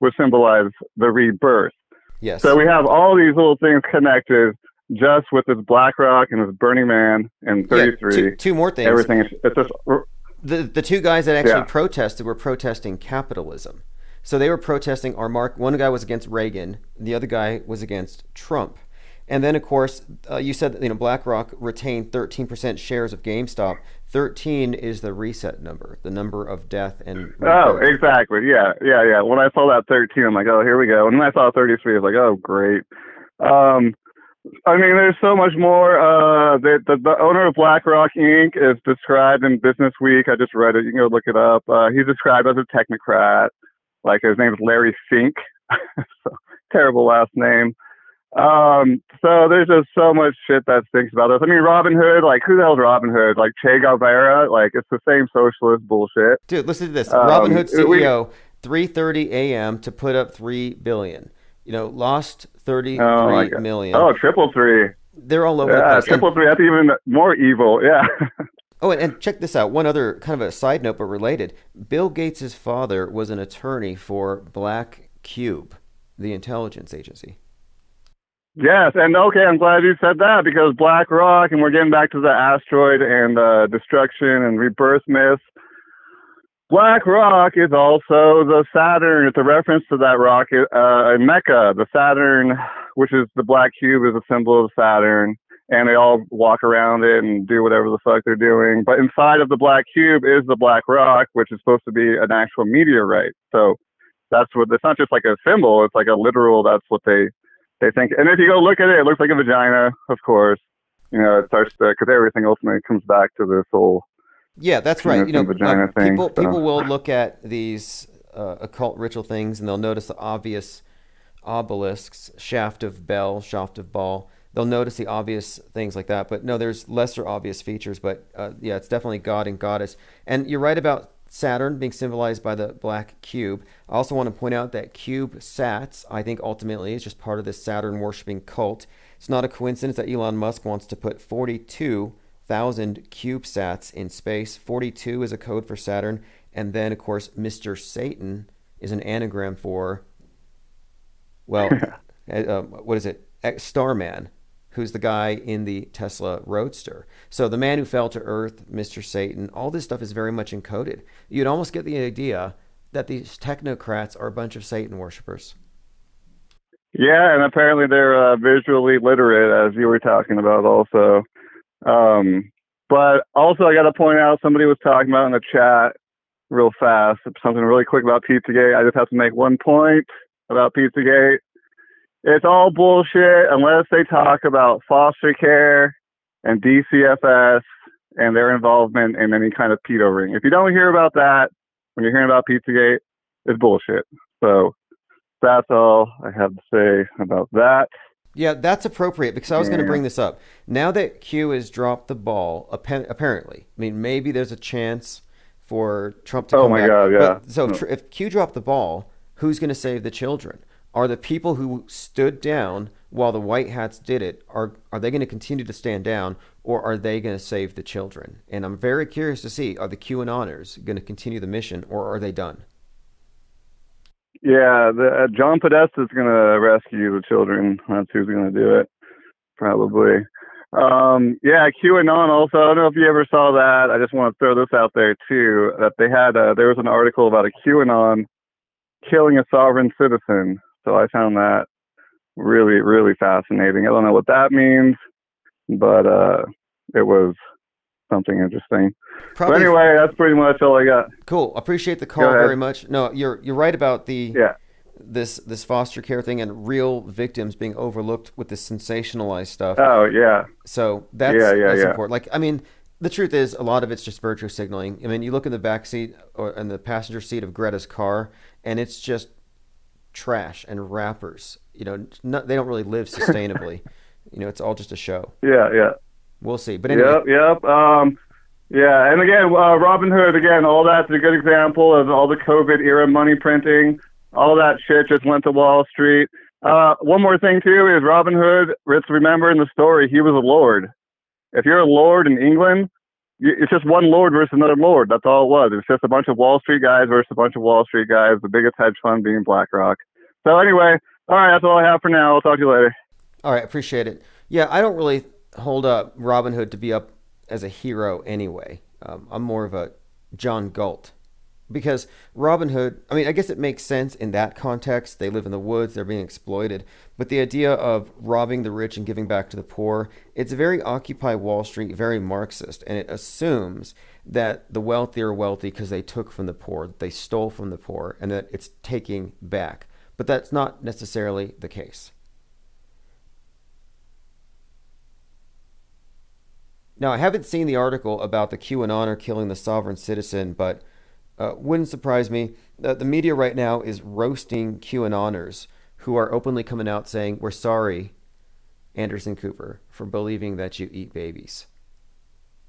would symbolize the rebirth yes. so we have all these little things connected just with this blackrock and this burning man and Yeah, 33 two, two more things. everything is it's just the the two guys that actually Yeah. protested were protesting capitalism. So they were protesting our mark. One guy was against Reagan, the other guy was against Trump. And then, of course, uh, you said that you know BlackRock retained 13% shares of GameStop. 13 is the reset number, the number of death and. Oh, exactly. Yeah, yeah, yeah. When I saw that 13, I'm like, oh, here we go. And then I saw 33, I was like, oh, great. Um, I mean, there's so much more. Uh, the, the the owner of BlackRock Inc. is described in Business Week. I just read it. You can go look it up. Uh, he's described as a technocrat. Like his name is Larry Fink. so, terrible last name. Um, so there's just so much shit that stinks about us. I mean, Robin Hood, like who the hell's Robin Hood? Like Che Guevara? Like it's the same socialist bullshit. Dude, listen to this. Um, Robinhood we- CEO, 3:30 a.m. to put up three billion. You know, lost Oh, thirty-three God. million. Oh, triple three. They're all over the Yeah, place. Triple three. That's even more evil. Yeah. Oh, and, and check this out. One other kind of a side note, but related. Bill Gates' father was an attorney for Black Cube, the intelligence agency. yes, and okay, I'm glad you said that because Black Rock, and we're getting back to the asteroid and uh, destruction and rebirth myths. Black Rock is also the Saturn. It's a reference to that rock uh, in Mecca. The Saturn, which is the black cube, is a symbol of Saturn, and they all walk around it and do whatever the fuck they're doing. But inside of the black cube is the black rock, which is supposed to be an actual meteorite. So that's what it's not just like a symbol; it's like a literal. That's what they they think. And if you go look at it, it looks like a vagina, of course. You know, it starts to because everything ultimately comes back to this whole Yeah, that's right. You know, vagina thing, people so. people will look at these uh, occult ritual things and they'll notice the obvious obelisks, shaft of bell, shaft of ball. They'll notice the obvious things like that, but no, there's lesser obvious features. But uh, yeah, it's definitely god and goddess. And you're right about Saturn being symbolized by the black cube. I also want to point out that cube sats, I think ultimately is just part of this Saturn worshipping cult. It's not a coincidence that Elon Musk wants to put 42,000 CubeSats in space. 42 is a code for Saturn. And then, of course, Mr. Satan is an anagram for, well, uh, uh, what is it? Starman, who's the guy in the Tesla Roadster. So the man who fell to earth, Mr. Satan, all this stuff is very much encoded. You'd almost get the idea that these technocrats are a bunch of Satan worshippers. Yeah, and apparently they're uh, visually literate, as you were talking about, also. Um, but also, I got to point out somebody was talking about in the chat real fast something really quick about Pizzagate. I just have to make one point about Pizzagate. It's all bullshit unless they talk about foster care and DCFS and their involvement in any kind of pedo ring. If you don't hear about that when you're hearing about Pizzagate, it's bullshit. So that's all I have to say about that. Yeah, that's appropriate because I was going to bring this up. Now that Q has dropped the ball, apparently, I mean, maybe there's a chance for Trump to Oh come my back. God, yeah. But, so hmm. tr- if Q dropped the ball, who's going to save the children? Are the people who stood down while the white hats did it are are they going to continue to stand down or are they going to save the children? And I'm very curious to see are the QAnoners going to continue the mission or are they done? Yeah, the, uh, John Podesta is going to rescue the children. That's who's going to do it, probably. Um, yeah, QAnon also. I don't know if you ever saw that. I just want to throw this out there too. That they had uh, there was an article about a QAnon killing a sovereign citizen. So I found that really, really fascinating. I don't know what that means, but uh, it was something interesting. Probably but anyway, that's pretty much all I got. cool. Appreciate the call very much. No, you're you're right about the Yeah. this this foster care thing and real victims being overlooked with this sensationalized stuff. Oh yeah. So that's Yeah, yeah, that's yeah. important. Like I mean, the truth is a lot of it's just virtue signaling. I mean, you look in the back seat or in the passenger seat of Greta's car, and it's just trash and rappers. You know, no, they don't really live sustainably. you know, it's all just a show. Yeah, yeah. We'll see. But anyway, Yep, yep. Um, yeah, and again, uh, Robin Hood, again, all that's a good example of all the COVID era money printing. All that shit just went to Wall Street. Uh, one more thing too is Robin Hood. Let's remember in the story he was a lord. If you're a lord in England, it's just one lord versus another lord. That's all it was. It's just a bunch of Wall Street guys versus a bunch of Wall Street guys. The biggest hedge fund being BlackRock. So anyway, all right, that's all I have for now. I'll talk to you later. All right, appreciate it. Yeah, I don't really hold up Robin Hood to be up as a hero anyway. Um, I'm more of a John Galt because Robin Hood. I mean, I guess it makes sense in that context. They live in the woods; they're being exploited. But the idea of robbing the rich and giving back to the poor, it's very Occupy Wall Street, very Marxist, and it assumes that the wealthy are wealthy because they took from the poor, they stole from the poor, and that it's taking back. But that's not necessarily the case. Now, I haven't seen the article about the QAnoner killing the sovereign citizen, but uh, wouldn't surprise me. Uh, the media right now is roasting QAnoners who are openly coming out saying, We're sorry, Anderson Cooper, for believing that you eat babies.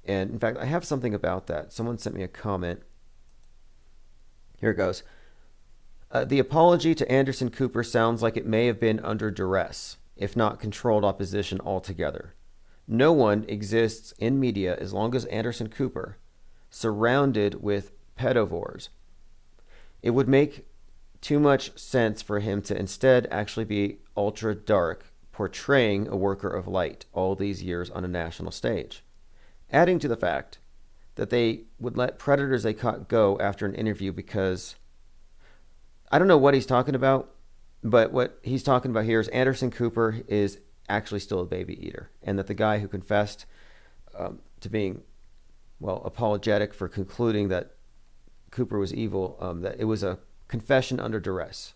And in fact, I have something about that. Someone sent me a comment. Here it goes. Uh, the apology to Anderson Cooper sounds like it may have been under duress, if not controlled opposition altogether. No one exists in media as long as Anderson Cooper, surrounded with pedivores. It would make too much sense for him to instead actually be ultra dark, portraying a worker of light all these years on a national stage. Adding to the fact that they would let predators they caught go after an interview because I don't know what he's talking about, but what he's talking about here is Anderson Cooper is actually still a baby eater, and that the guy who confessed um, to being, well, apologetic for concluding that Cooper was evil, um, that it was a confession under duress.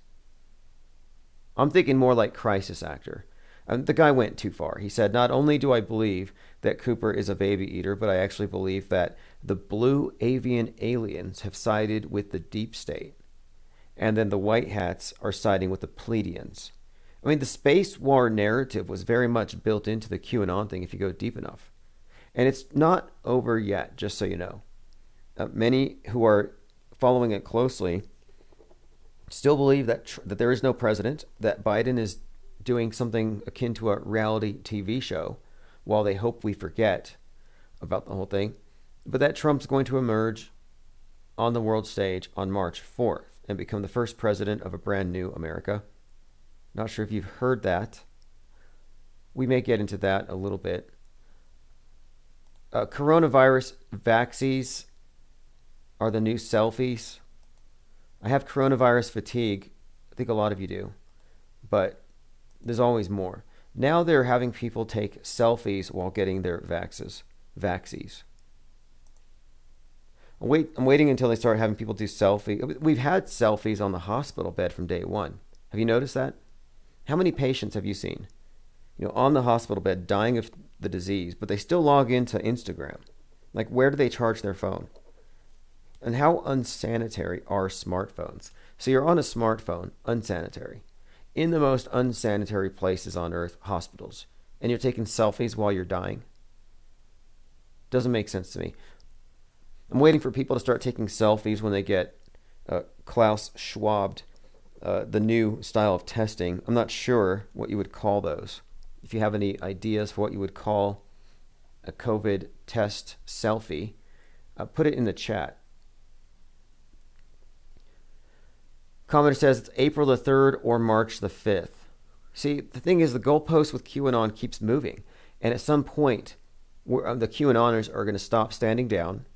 I'm thinking more like crisis actor. Um, the guy went too far. He said, Not only do I believe that Cooper is a baby eater, but I actually believe that the blue avian aliens have sided with the deep state, and then the white hats are siding with the Pleiadians. I mean, the space war narrative was very much built into the QAnon thing if you go deep enough. And it's not over yet, just so you know. Uh, many who are following it closely still believe that tr- that there is no president, that Biden is doing something akin to a reality TV show, while they hope we forget about the whole thing, but that Trump's going to emerge on the world stage on March 4th and become the first president of a brand new America. Not sure if you've heard that. We may get into that a little bit. Uh, coronavirus vaccines are the new selfies. I have coronavirus fatigue. I think a lot of you do. But there's always more. Now they're having people take selfies while getting their vaxes, vaccines. I'm, wait, I'm waiting until they start having people do selfie. We've had selfies on the hospital bed from day one. Have you noticed that? How many patients have you seen? You know, on the hospital bed dying of the disease, but they still log into Instagram. Like, where do they charge their phone? And how unsanitary are smartphones? So you're on a smartphone, unsanitary, in the most unsanitary places on earth, hospitals, and you're taking selfies while you're dying? Doesn't make sense to me. I'm waiting for people to start taking selfies when they get uh, Klaus Schwab, uh, the new style of testing. I'm not sure what you would call those. If you have any ideas for what you would call a COVID test selfie, uh, put it in the chat. Commenter says it's April the 3rd or March the 5th. See, the thing is, the goalpost with QAnon keeps moving. And at some point, um, the QAnoners are going to stop standing down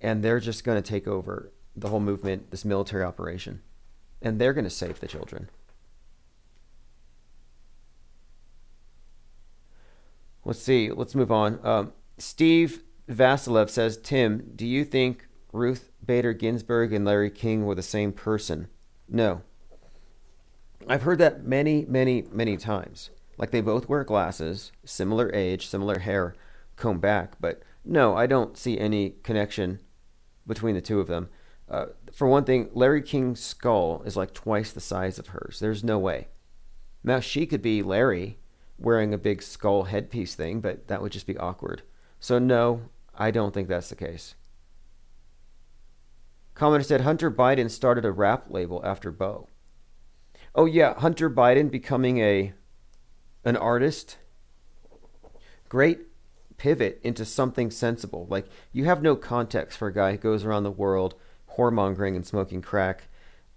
and they're just going to take over the whole movement, this military operation. And they're going to save the children. Let's see. Let's move on. Um, Steve Vasilev says, Tim, do you think Ruth Bader Ginsburg and Larry King were the same person? No. I've heard that many, many, many times. Like they both wear glasses, similar age, similar hair, comb back, but no, I don't see any connection between the two of them. Uh, for one thing, Larry King's skull is like twice the size of hers. There's no way. Now, she could be Larry wearing a big skull headpiece thing, but that would just be awkward. So, no, I don't think that's the case. Commenter said Hunter Biden started a rap label after Beau. Oh yeah, Hunter Biden becoming a an artist. Great pivot into something sensible. Like you have no context for a guy who goes around the world whoremongering and smoking crack,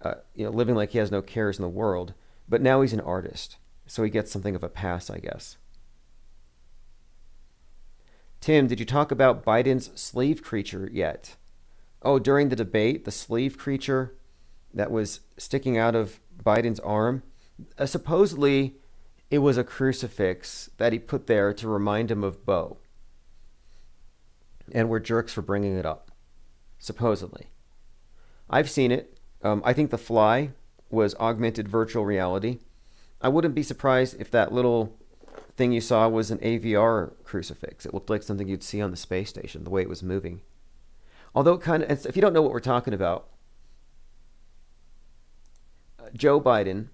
uh, you know, living like he has no cares in the world. But now he's an artist, so he gets something of a pass, I guess. Tim, did you talk about Biden's slave creature yet? Oh, during the debate, the slave creature that was sticking out of Biden's arm, uh, supposedly it was a crucifix that he put there to remind him of Beau. And we're jerks for bringing it up, supposedly. I've seen it. Um, I think The Fly was augmented virtual reality. I wouldn't be surprised if that little thing you saw was an AVR crucifix. It looked like something you'd see on the space station, the way it was moving. Although, kind of, if you don't know what we're talking about, Joe Biden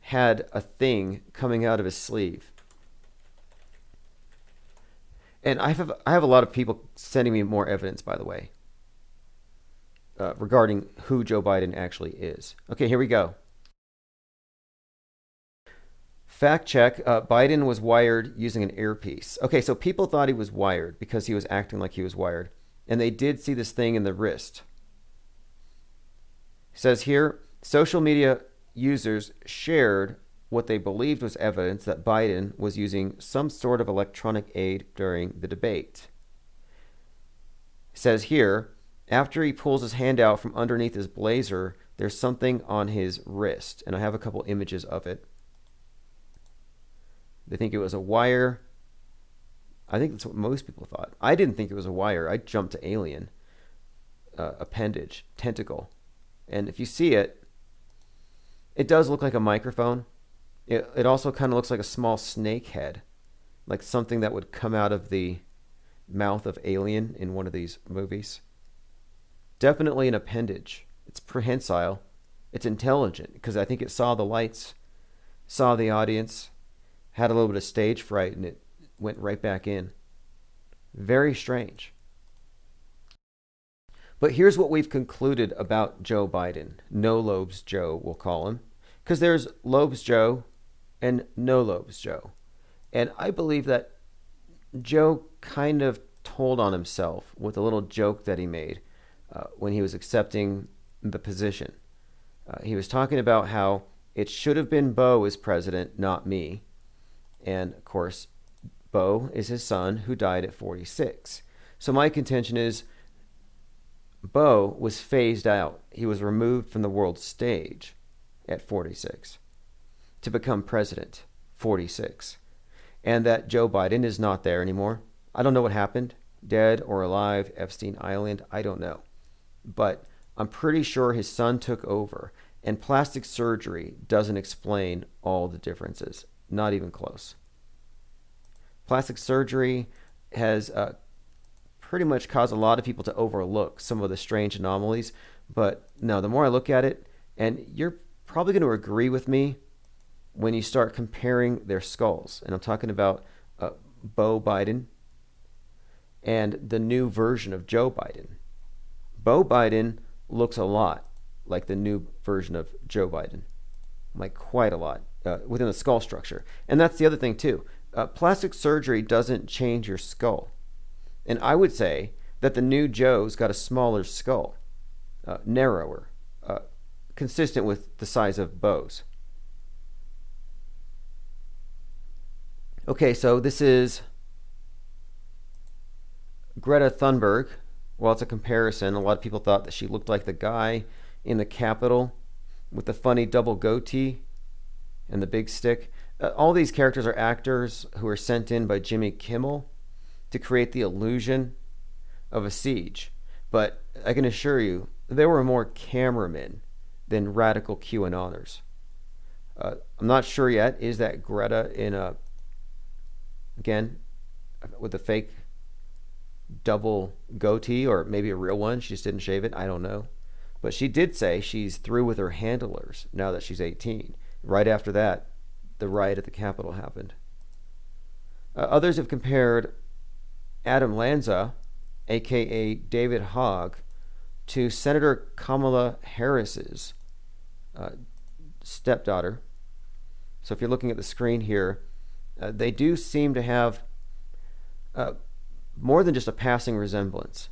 had a thing coming out of his sleeve. And I have I have a lot of people sending me more evidence, by the way, uh, regarding who Joe Biden actually is. Okay, here we go. Fact check: uh, Biden was wired using an earpiece. Okay, so people thought he was wired because he was acting like he was wired and they did see this thing in the wrist. It says here social media users shared what they believed was evidence that Biden was using some sort of electronic aid during the debate. It says here after he pulls his hand out from underneath his blazer, there's something on his wrist, and I have a couple images of it. They think it was a wire I think that's what most people thought. I didn't think it was a wire. I jumped to alien, uh, appendage, tentacle. And if you see it, it does look like a microphone. It, it also kind of looks like a small snake head, like something that would come out of the mouth of Alien in one of these movies. Definitely an appendage. It's prehensile. It's intelligent because I think it saw the lights, saw the audience, had a little bit of stage fright, and it went right back in. Very strange. But here's what we've concluded about Joe Biden. No Lobes Joe, we'll call him. Because there's Lobes Joe and No Lobes Joe. And I believe that Joe kind of told on himself with a little joke that he made uh, when he was accepting the position. Uh, he was talking about how it should have been Beau as president, not me. And of course, Beau is his son who died at 46. So my contention is Beau was phased out. He was removed from the world stage at 46 to become president, 46. And that Joe Biden is not there anymore. I don't know what happened, dead or alive, Epstein Island, I don't know. But I'm pretty sure his son took over, and plastic surgery doesn't explain all the differences, not even close. Plastic surgery has uh, pretty much caused a lot of people to overlook some of the strange anomalies. But no, the more I look at it, and you're probably going to agree with me when you start comparing their skulls. And I'm talking about uh, Beau Biden and the new version of Joe Biden. Beau Biden looks a lot like the new version of Joe Biden, like quite a lot uh, within the skull structure. And that's the other thing, too uh, plastic surgery doesn't change your skull. And I would say that the new Joe's got a smaller skull, uh, narrower, uh, consistent with the size of Beau's. Okay, so this is Greta Thunberg. Well, it's a comparison. A lot of people thought that she looked like the guy in the Capitol with the funny double goatee and the big stick. Uh, all these characters are actors who are sent in by Jimmy Kimmel to create the illusion of a siege. But I can assure you, there were more cameramen than radical QAnoners. Uh, I'm not sure yet. Is that Greta in a again with a fake double goatee or maybe a real one? She just didn't shave it. I don't know. But she did say she's through with her handlers now that she's 18. Right after that, the riot at the Capitol happened. Uh, others have compared Adam Lanza, aka David Hogg, to Senator Kamala Harris's uh, stepdaughter. So if you're looking at the screen here, uh, they do seem to have uh, more than just a passing resemblance.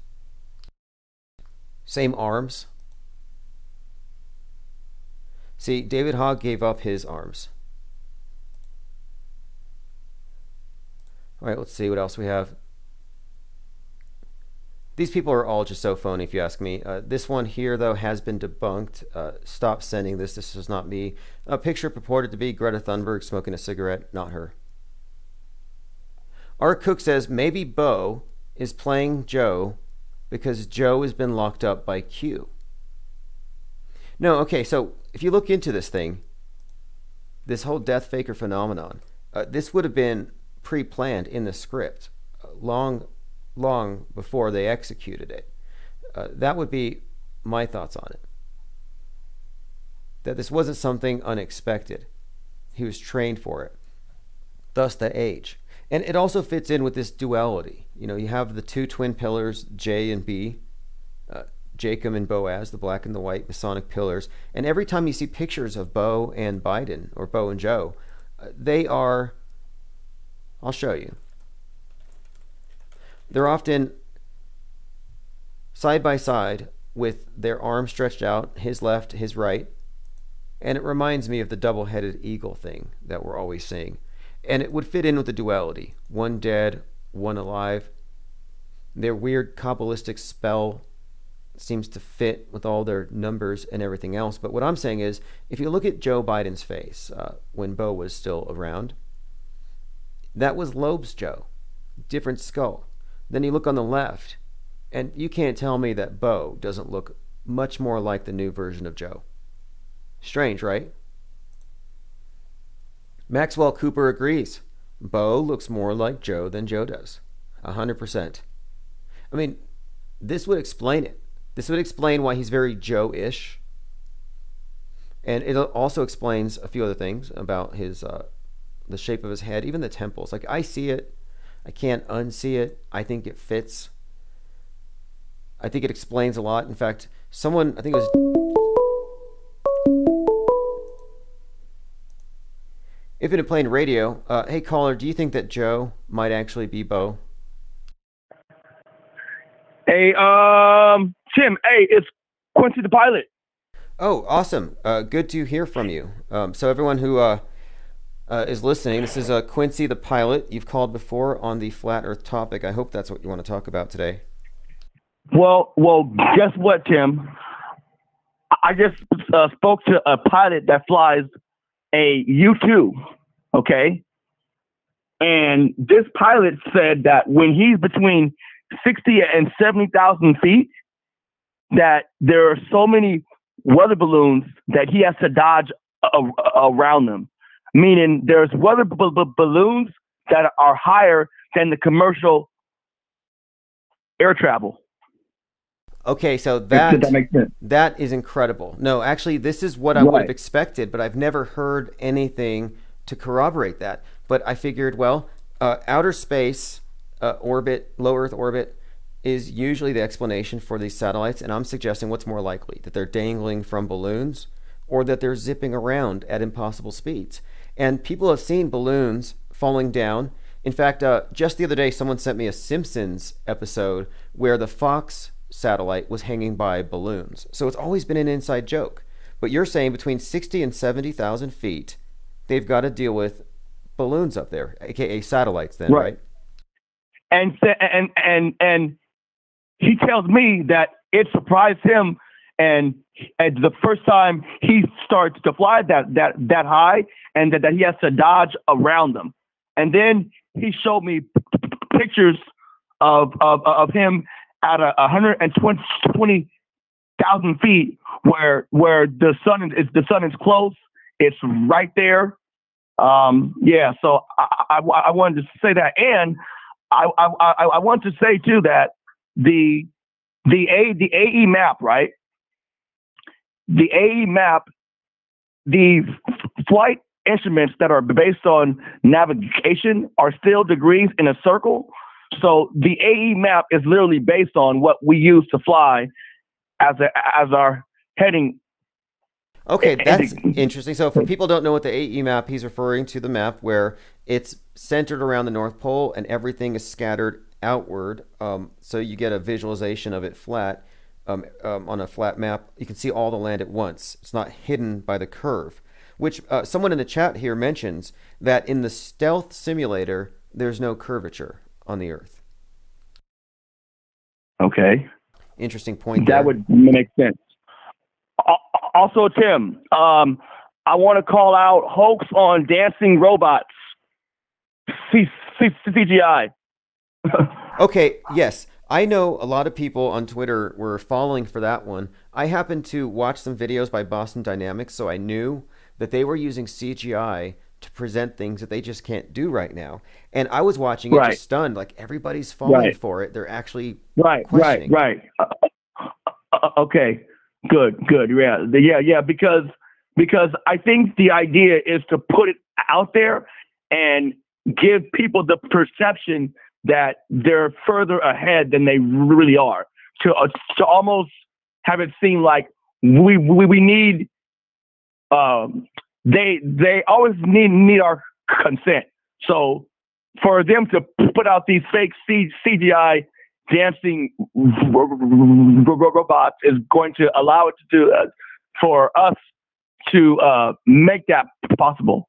Same arms. See, David Hogg gave up his arms. All right, let's see what else we have. These people are all just so phony, if you ask me. Uh, this one here, though, has been debunked. Uh, stop sending this. This is not me. A picture purported to be Greta Thunberg smoking a cigarette. Not her. Our cook says maybe Beau is playing Joe because Joe has been locked up by Q. No, okay, so if you look into this thing, this whole death faker phenomenon, uh, this would have been pre planned in the script uh, long long before they executed it. Uh, that would be my thoughts on it. That this wasn't something unexpected. He was trained for it. Thus the age. And it also fits in with this duality. You know, you have the two twin pillars, J and B, uh, Jacob and Boaz, the black and the white Masonic pillars. And every time you see pictures of Beau and Biden, or Beau and Joe, uh, they are, I'll show you. They're often side by side with their arms stretched out, his left, his right. And it reminds me of the double headed eagle thing that we're always seeing. And it would fit in with the duality one dead, one alive. Their weird Kabbalistic spell seems to fit with all their numbers and everything else. But what I'm saying is, if you look at Joe Biden's face uh, when Beau was still around, that was Lobes Joe, different skull. Then you look on the left, and you can't tell me that Beau doesn't look much more like the new version of Joe. Strange, right? Maxwell Cooper agrees. Beau looks more like Joe than Joe does. A hundred percent. I mean, this would explain it. This would explain why he's very Joe-ish. And it also explains a few other things about his uh, the shape of his head, even the temples. Like I see it I can't unsee it. I think it fits. I think it explains a lot. In fact, someone, I think it was. Infinite Plane Radio, uh, hey caller, do you think that Joe might actually be Beau? Hey, um, Tim. Hey, it's Quincy the pilot. Oh, awesome! Uh, good to hear from you. Um, so everyone who uh, uh, is listening, this is uh, Quincy the pilot. You've called before on the flat Earth topic. I hope that's what you want to talk about today. Well, well, guess what, Tim? I just uh, spoke to a pilot that flies a U two. Okay, and this pilot said that when he's between sixty and seventy thousand feet, that there are so many weather balloons that he has to dodge a- around them meaning there's weather b- b- balloons that are higher than the commercial air travel. Okay, so that that, makes sense? that is incredible. No, actually, this is what I Right. would have expected, but I've never heard anything to corroborate that. But I figured, well, uh, outer space uh, orbit, low Earth orbit, is usually the explanation for these satellites, and I'm suggesting what's more likely that they're dangling from balloons or that they're zipping around at impossible speeds. And people have seen balloons falling down. In fact, uh, just the other day, someone sent me a Simpsons episode where the Fox satellite was hanging by balloons. So it's always been an inside joke. But you're saying between 60 and 70,000 feet, they've got to deal with balloons up there, aka satellites, then, Right. right? And and and and he tells me that it surprised him, and and the first time he starts to fly that that that high, and that, that he has to dodge around them. And then he showed me pictures of of of him at a 120 thousand feet, where where the sun is the sun is close, It's right there. Um, yeah, so I, I, I, wanted to say that, and I, I, I want to say too that the the A the AE map, right? The AE map, the flight instruments that are based on navigation are still degrees in a circle. So the AE map is literally based on what we use to fly as a, as our heading. Okay, that's interesting. So for people don't know what the AE map, he's referring to the map where it's centered around the North Pole and everything is scattered outward. Um, so you get a visualization of it flat um, um, on a flat map. You can see all the land at once. It's not hidden by the curve. Which uh, someone in the chat here mentions that in the stealth simulator, there's no curvature on the Earth. Okay. Interesting point. That there. would make sense. Also, Tim, um, I want to call out hoax on dancing robots. C- C- CGI. okay. Yes. I know a lot of people on Twitter were falling for that one. I happened to watch some videos by Boston Dynamics, so I knew that they were using CGI to present things that they just can't do right now. And I was watching it right. just stunned, like everybody's falling right. for it. They're actually right, right, right. Uh, uh, okay, good, good. Yeah, yeah, yeah. Because because I think the idea is to put it out there and give people the perception that they're further ahead than they really are. To uh, to almost have it seem like we we, we need um, they they always need need our consent. So for them to put out these fake CGI dancing robots is going to allow it to do uh, for us to uh, make that possible.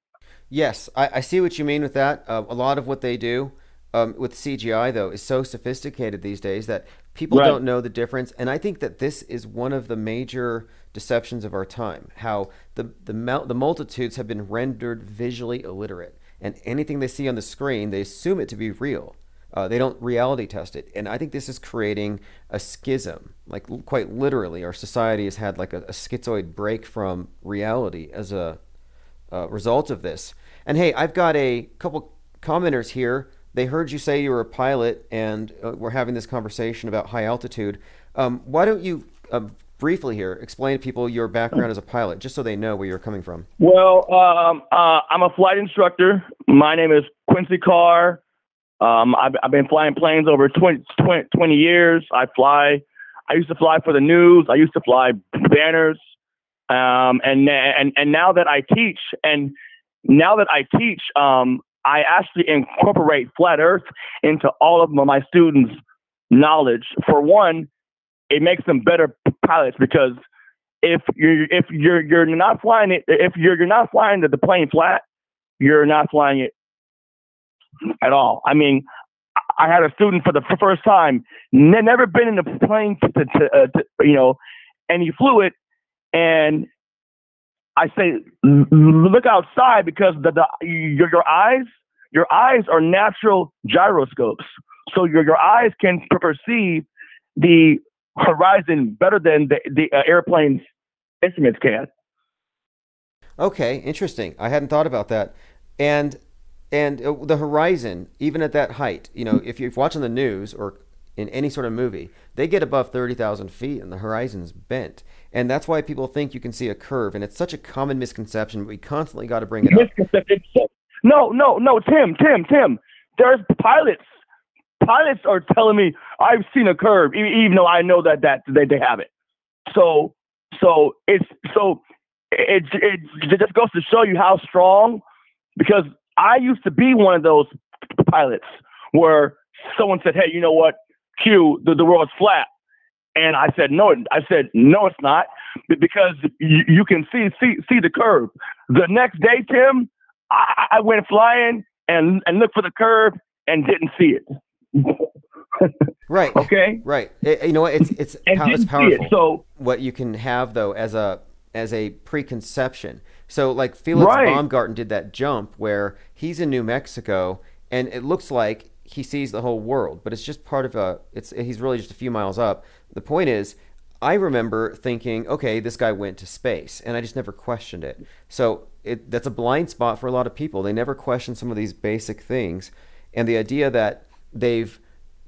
Yes, I, I, see what you mean with that. Uh, a lot of what they do um, with CGI, though, is so sophisticated these days that people right. don't know the difference. And I think that this is one of the major deceptions of our time. How the the the multitudes have been rendered visually illiterate, and anything they see on the screen, they assume it to be real. Uh, they don't reality test it, and I think this is creating a schism. Like quite literally, our society has had like a, a schizoid break from reality as a uh, result of this. And hey, I've got a couple commenters here. They heard you say you were a pilot, and uh, we're having this conversation about high altitude. Um, why don't you um, briefly here, explain to people your background as a pilot, just so they know where you're coming from. Well, um, uh, I'm a flight instructor. My name is Quincy Carr. Um, I've, I've, been flying planes over 20, 20, 20, years. I fly. I used to fly for the news. I used to fly banners. Um, and and and now that I teach, and now that I teach, um, I actually incorporate flat Earth into all of my students' knowledge. For one, it makes them better pilots because if you're if you're you're not flying it if you're you're not flying the, plane flat, you're not flying it at all. I mean, I had a student for the first time, never been in a plane to, to, uh, to you know, and he flew it, and I say, look outside because the, the your your eyes your eyes are natural gyroscopes, so your your eyes can perceive the horizon better than the, the uh, airplane's instruments can. Okay, interesting. I hadn't thought about that. And and uh, the horizon, even at that height, you know, if you're watching the news or in any sort of movie, they get above 30,000 feet and the horizon's bent. And that's why people think you can see a curve. And it's such a common misconception, we constantly got to bring it up. No, no, no, Tim, Tim, Tim. There's pilots pilots are telling me I've seen a curve, even though I know that that they, they have it. So so it's so it, it it just goes to show you how strong. Because I used to be one of those pilots where someone said, "Hey, you know what? Q, the, the world's flat," and I said, "No." I said, "No, it's not," because you, you can see see see the curve. The next day, Tim, I, I went flying and and looked for the curve and didn't see it right. Okay. Right. It, you know what? It's it's, how, it's powerful. It, so what you can have though as a as a preconception. So like Felix right. Baumgartner did that jump where he's in New Mexico and it looks like he sees the whole world, but it's just part of a. It's he's really just a few miles up. The point is, I remember thinking, okay, this guy went to space, and I just never questioned it. So it, that's a blind spot for a lot of people. They never question some of these basic things, and the idea that they've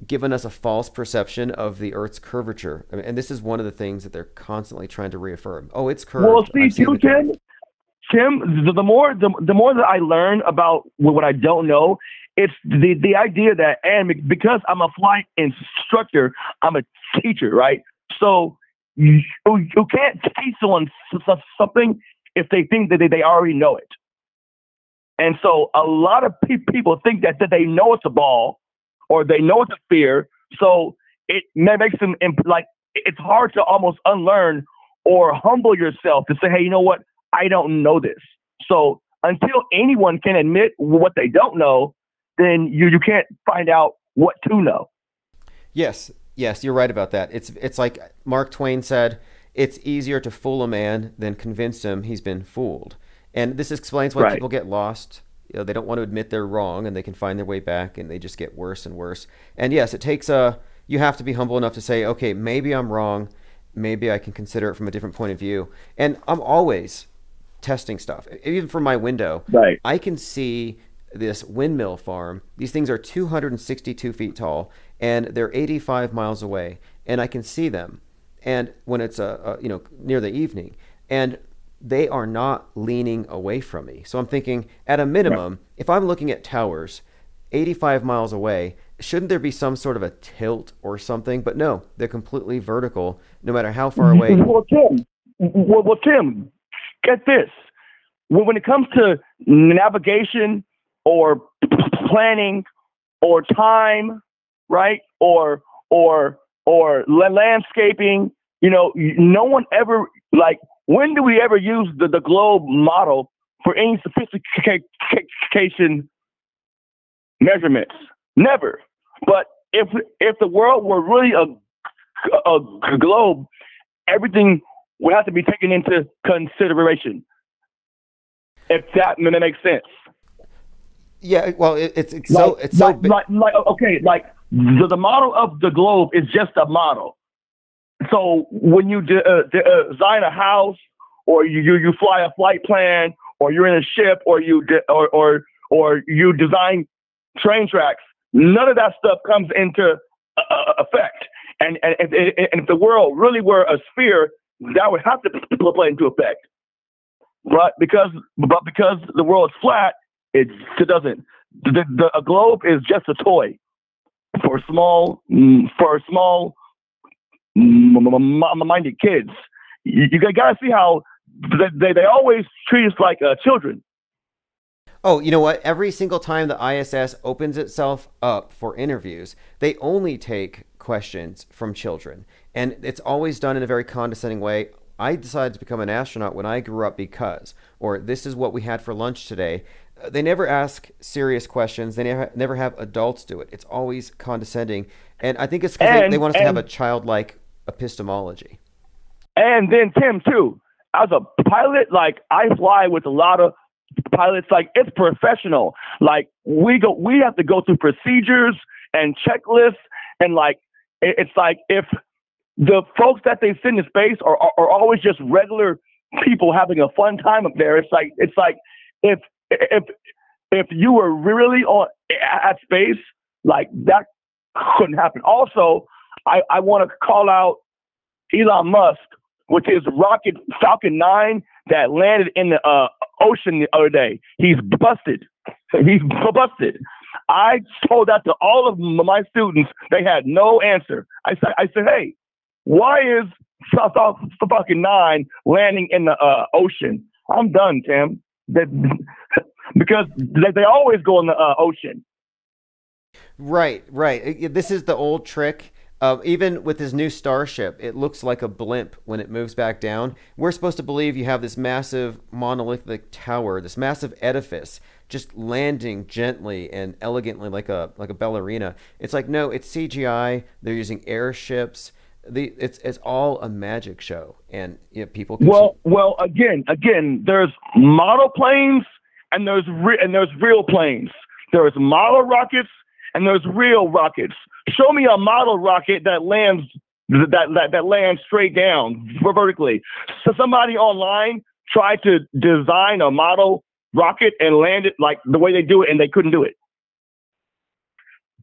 given us a false perception of the Earth's curvature. I mean, and this is one of the things that they're constantly trying to reaffirm. Oh, it's curved. Well, see, too. Tim, Tim, the, the more the, the more that I learn about what I don't know, it's the the idea that and because I'm a flight instructor, I'm a teacher, right? So you, you can't teach someone something if they think that they, already know it. And so a lot of pe- people think that, that they know it's a ball or they know it's a sphere. So it makes them imp- like it's hard to almost unlearn or humble yourself to say, hey, you know what? I don't know this. So until anyone can admit what they don't know, then you, you can't find out what to know. Yes, yes, you're right about that. It's it's like Mark Twain said, it's easier to fool a man than convince him he's been fooled. And this explains why Right. people get lost. You know, they don't want to admit they're wrong and they can find their way back and they just get worse and worse. And yes, it takes a you have to be humble enough to say, "Okay, maybe I'm wrong. Maybe I can consider it from a different point of view." And I'm always testing stuff. Even from my window, Right. I can see this windmill farm. These things are 262 feet tall and they're 85 miles away, and I can see them. And when it's a, a you know near the evening, and they are not leaning away from me. So I'm thinking, at a minimum, if I'm looking at towers 85 miles away, shouldn't there be some sort of a tilt or something? But no, they're completely vertical, no matter how far away. Well, Tim, well, well, Tim, get this. When it comes to navigation or planning or time, right? Or or or landscaping, you know, no one ever like. When do we ever use the, the globe model for any sophistication measurements? Never. But if if the world were really a, a globe, everything would have to be taken into consideration. If that makes sense. Yeah, well, it, it's, it's so like, it's so like, like, like, okay, like the, the model of the globe is just a model. So when you de- uh, de- uh, design a house, or you, you you fly a flight plan, or you're in a ship, or you de- or or or you design train tracks, none of that stuff comes into uh, uh, effect. And and, and and if the world really were a sphere, that would have to play into effect. But because but because the world's flat, it it doesn't. The, the, a globe is just a toy for small mm, for small mm, minded kids. You, you gotta see how they, they, they always treat us like uh, children. Oh, you know what? Every single time the ISS opens itself up for interviews, they only take questions from children. And it's always done in a very condescending way. I decided to become an astronaut when I grew up because, or this is what we had for lunch today. They never ask serious questions. They never, never have adults do it. It's always condescending. And I think it's because they, they want us to have a childlike epistemology. And then Tim too, as a pilot, like I fly with a lot of pilots. Like it's professional. Like we go, we have to go through procedures and checklists, and like it- it's like if the folks that they send to space are, are are always just regular people having a fun time up there. It's like it's like if if if you were really on at space, like that couldn't happen. Also, I I want to call out Elon Musk with his rocket Falcon 9 that landed in the uh, ocean the other day. He's busted. He's busted. I told that to all of my students. They had no answer. I said, I said, hey, why is Fal- Fal- Falcon 9 landing in the uh, ocean? I'm done, Tim. That, because they, they always go in the uh, ocean. Right, right. This is the old trick. Uh, even with his new starship, it looks like a blimp when it moves back down. We're supposed to believe you have this massive monolithic tower, this massive edifice, just landing gently and elegantly like a like a ballerina. It's like no, it's CGI. They're using airships. The it's it's all a magic show, and you know, people. Can Well, well, again, again, there's model planes and there's re- and there's real planes. There's model rockets and there's real rockets. Show me a model rocket that lands that that, that land straight down vertically. So somebody online tried to design a model rocket and land it like the way they do it, and they couldn't do it.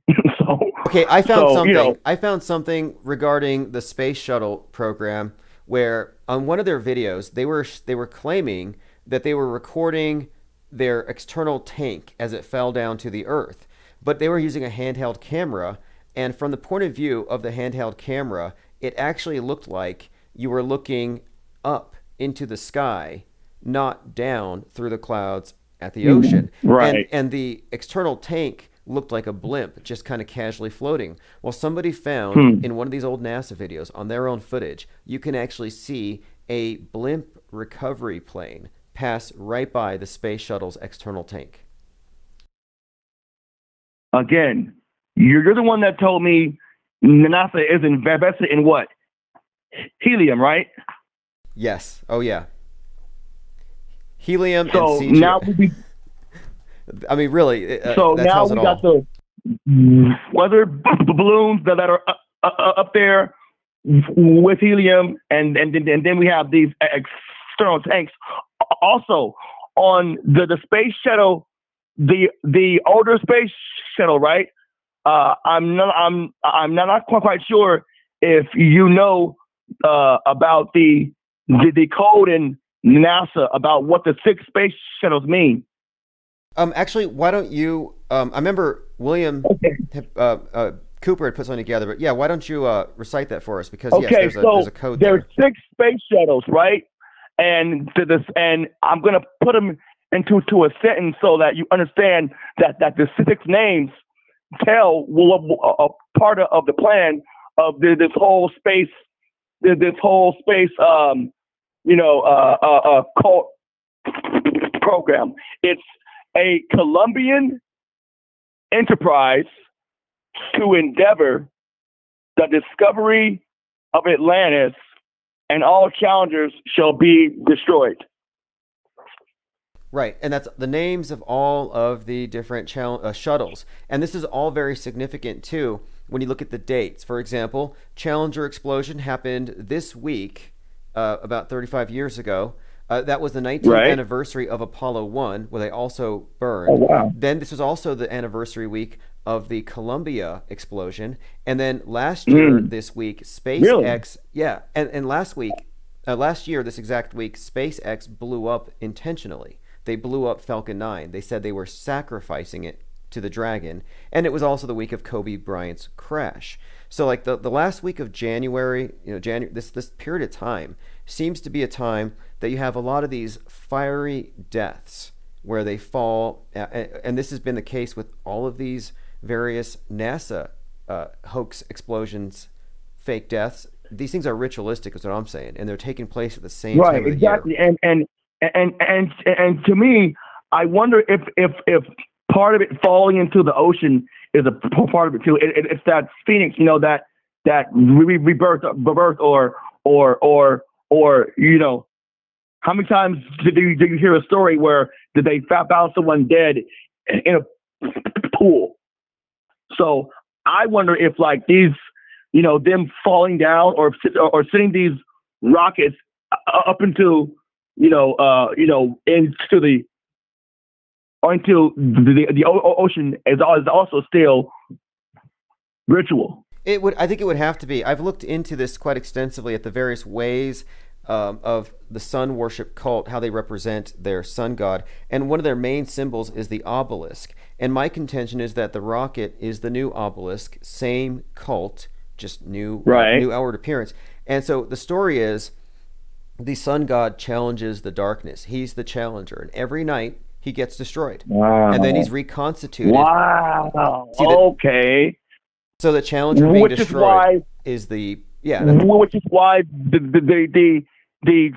so Okay, I found So, something. you know- I found something regarding the space shuttle program where on one of their videos they were they were claiming that they were recording their external tank as it fell down to the earth, but they were using a handheld camera and from the point of view of the handheld camera, it actually looked like you were looking up into the sky, not down through the clouds at the mm-hmm. ocean. Right. and the external tank looked like a blimp, just kind of casually floating. Well, somebody found hmm. in one of these old NASA videos on their own footage, you can actually see a blimp recovery plane pass right by the space shuttle's external tank. again, you're, you're the one that told me NASA is invested in what helium, right? Yes. Oh, yeah. Helium So and C2. now we I mean, really. uh, uh so that now we got all. the weather balloons that, that are up, up, up there with helium, and and then and then we have these external tanks. Also, on the the space shuttle, the the older space shuttle, right? Uh, I'm not I'm I'm not quite quite sure if you know uh, about the, the the code in NASA about what the six space shuttles mean. Um, actually, why don't you? Um, I remember William had, uh, uh, Cooper had put something together, but yeah, why don't you uh, recite that for us? Because yes, Okay, there's a, so there's a code there's there. six space shuttles, right? And to this, and I'm gonna put them into to a sentence so that you understand that that the six names tell a, a part of the plan of the, this whole space, this whole space, um, you know, uh, uh, uh, cult program. It's a Columbian enterprise to endeavor the discovery of Atlantis, and all challengers shall be destroyed. Right, and that's the names of all of the different chal- uh, shuttles, and this is all very significant too when you look at the dates. For example, Challenger explosion happened this week, uh, about 35 years ago. Uh, that was the 19th Right. anniversary of Apollo 1, where they also burned. Oh, wow. Then this was also the anniversary week of the Columbia explosion, and then last year this week, SpaceX. Yeah, and, and last week, uh, last year this exact week, SpaceX blew up intentionally. They blew up Falcon 9. They said they were sacrificing it to the Dragon, and it was also the week of Kobe Bryant's crash. So like the, the last week of January, you know, January this this period of time seems to be a time that you have a lot of these fiery deaths where they fall, and this has been the case with all of these various NASA uh, hoax explosions, fake deaths. These things are ritualistic, is what I'm saying, and they're taking place at the same right, time the exactly. year. And and and and and to me, I wonder if if if part of it falling into the ocean is a part of it too. It, it, it's that phoenix, you know, that that re- rebirth, rebirth, or or or or you know, how many times did you, did you hear a story where did they found someone dead in a pool? So I wonder if like these, you know, them falling down or or, or sending these rockets uh, up into, you know, uh, you know, into the or into the the, the ocean is, is also still ritual. It would. I think it would have to be. I've looked into this quite extensively at the various ways um, of the sun worship cult, how they represent their sun god, and one of their main symbols is the obelisk. And my contention is that the rocket is the new obelisk, same cult, just new, Right. new outward appearance. And so the story is, the sun god challenges the darkness. He's the challenger, and every night he gets destroyed, Wow. and then he's reconstituted. Wow. The- okay. So the challenger being Which is why is the yeah. Which is why the the the the, the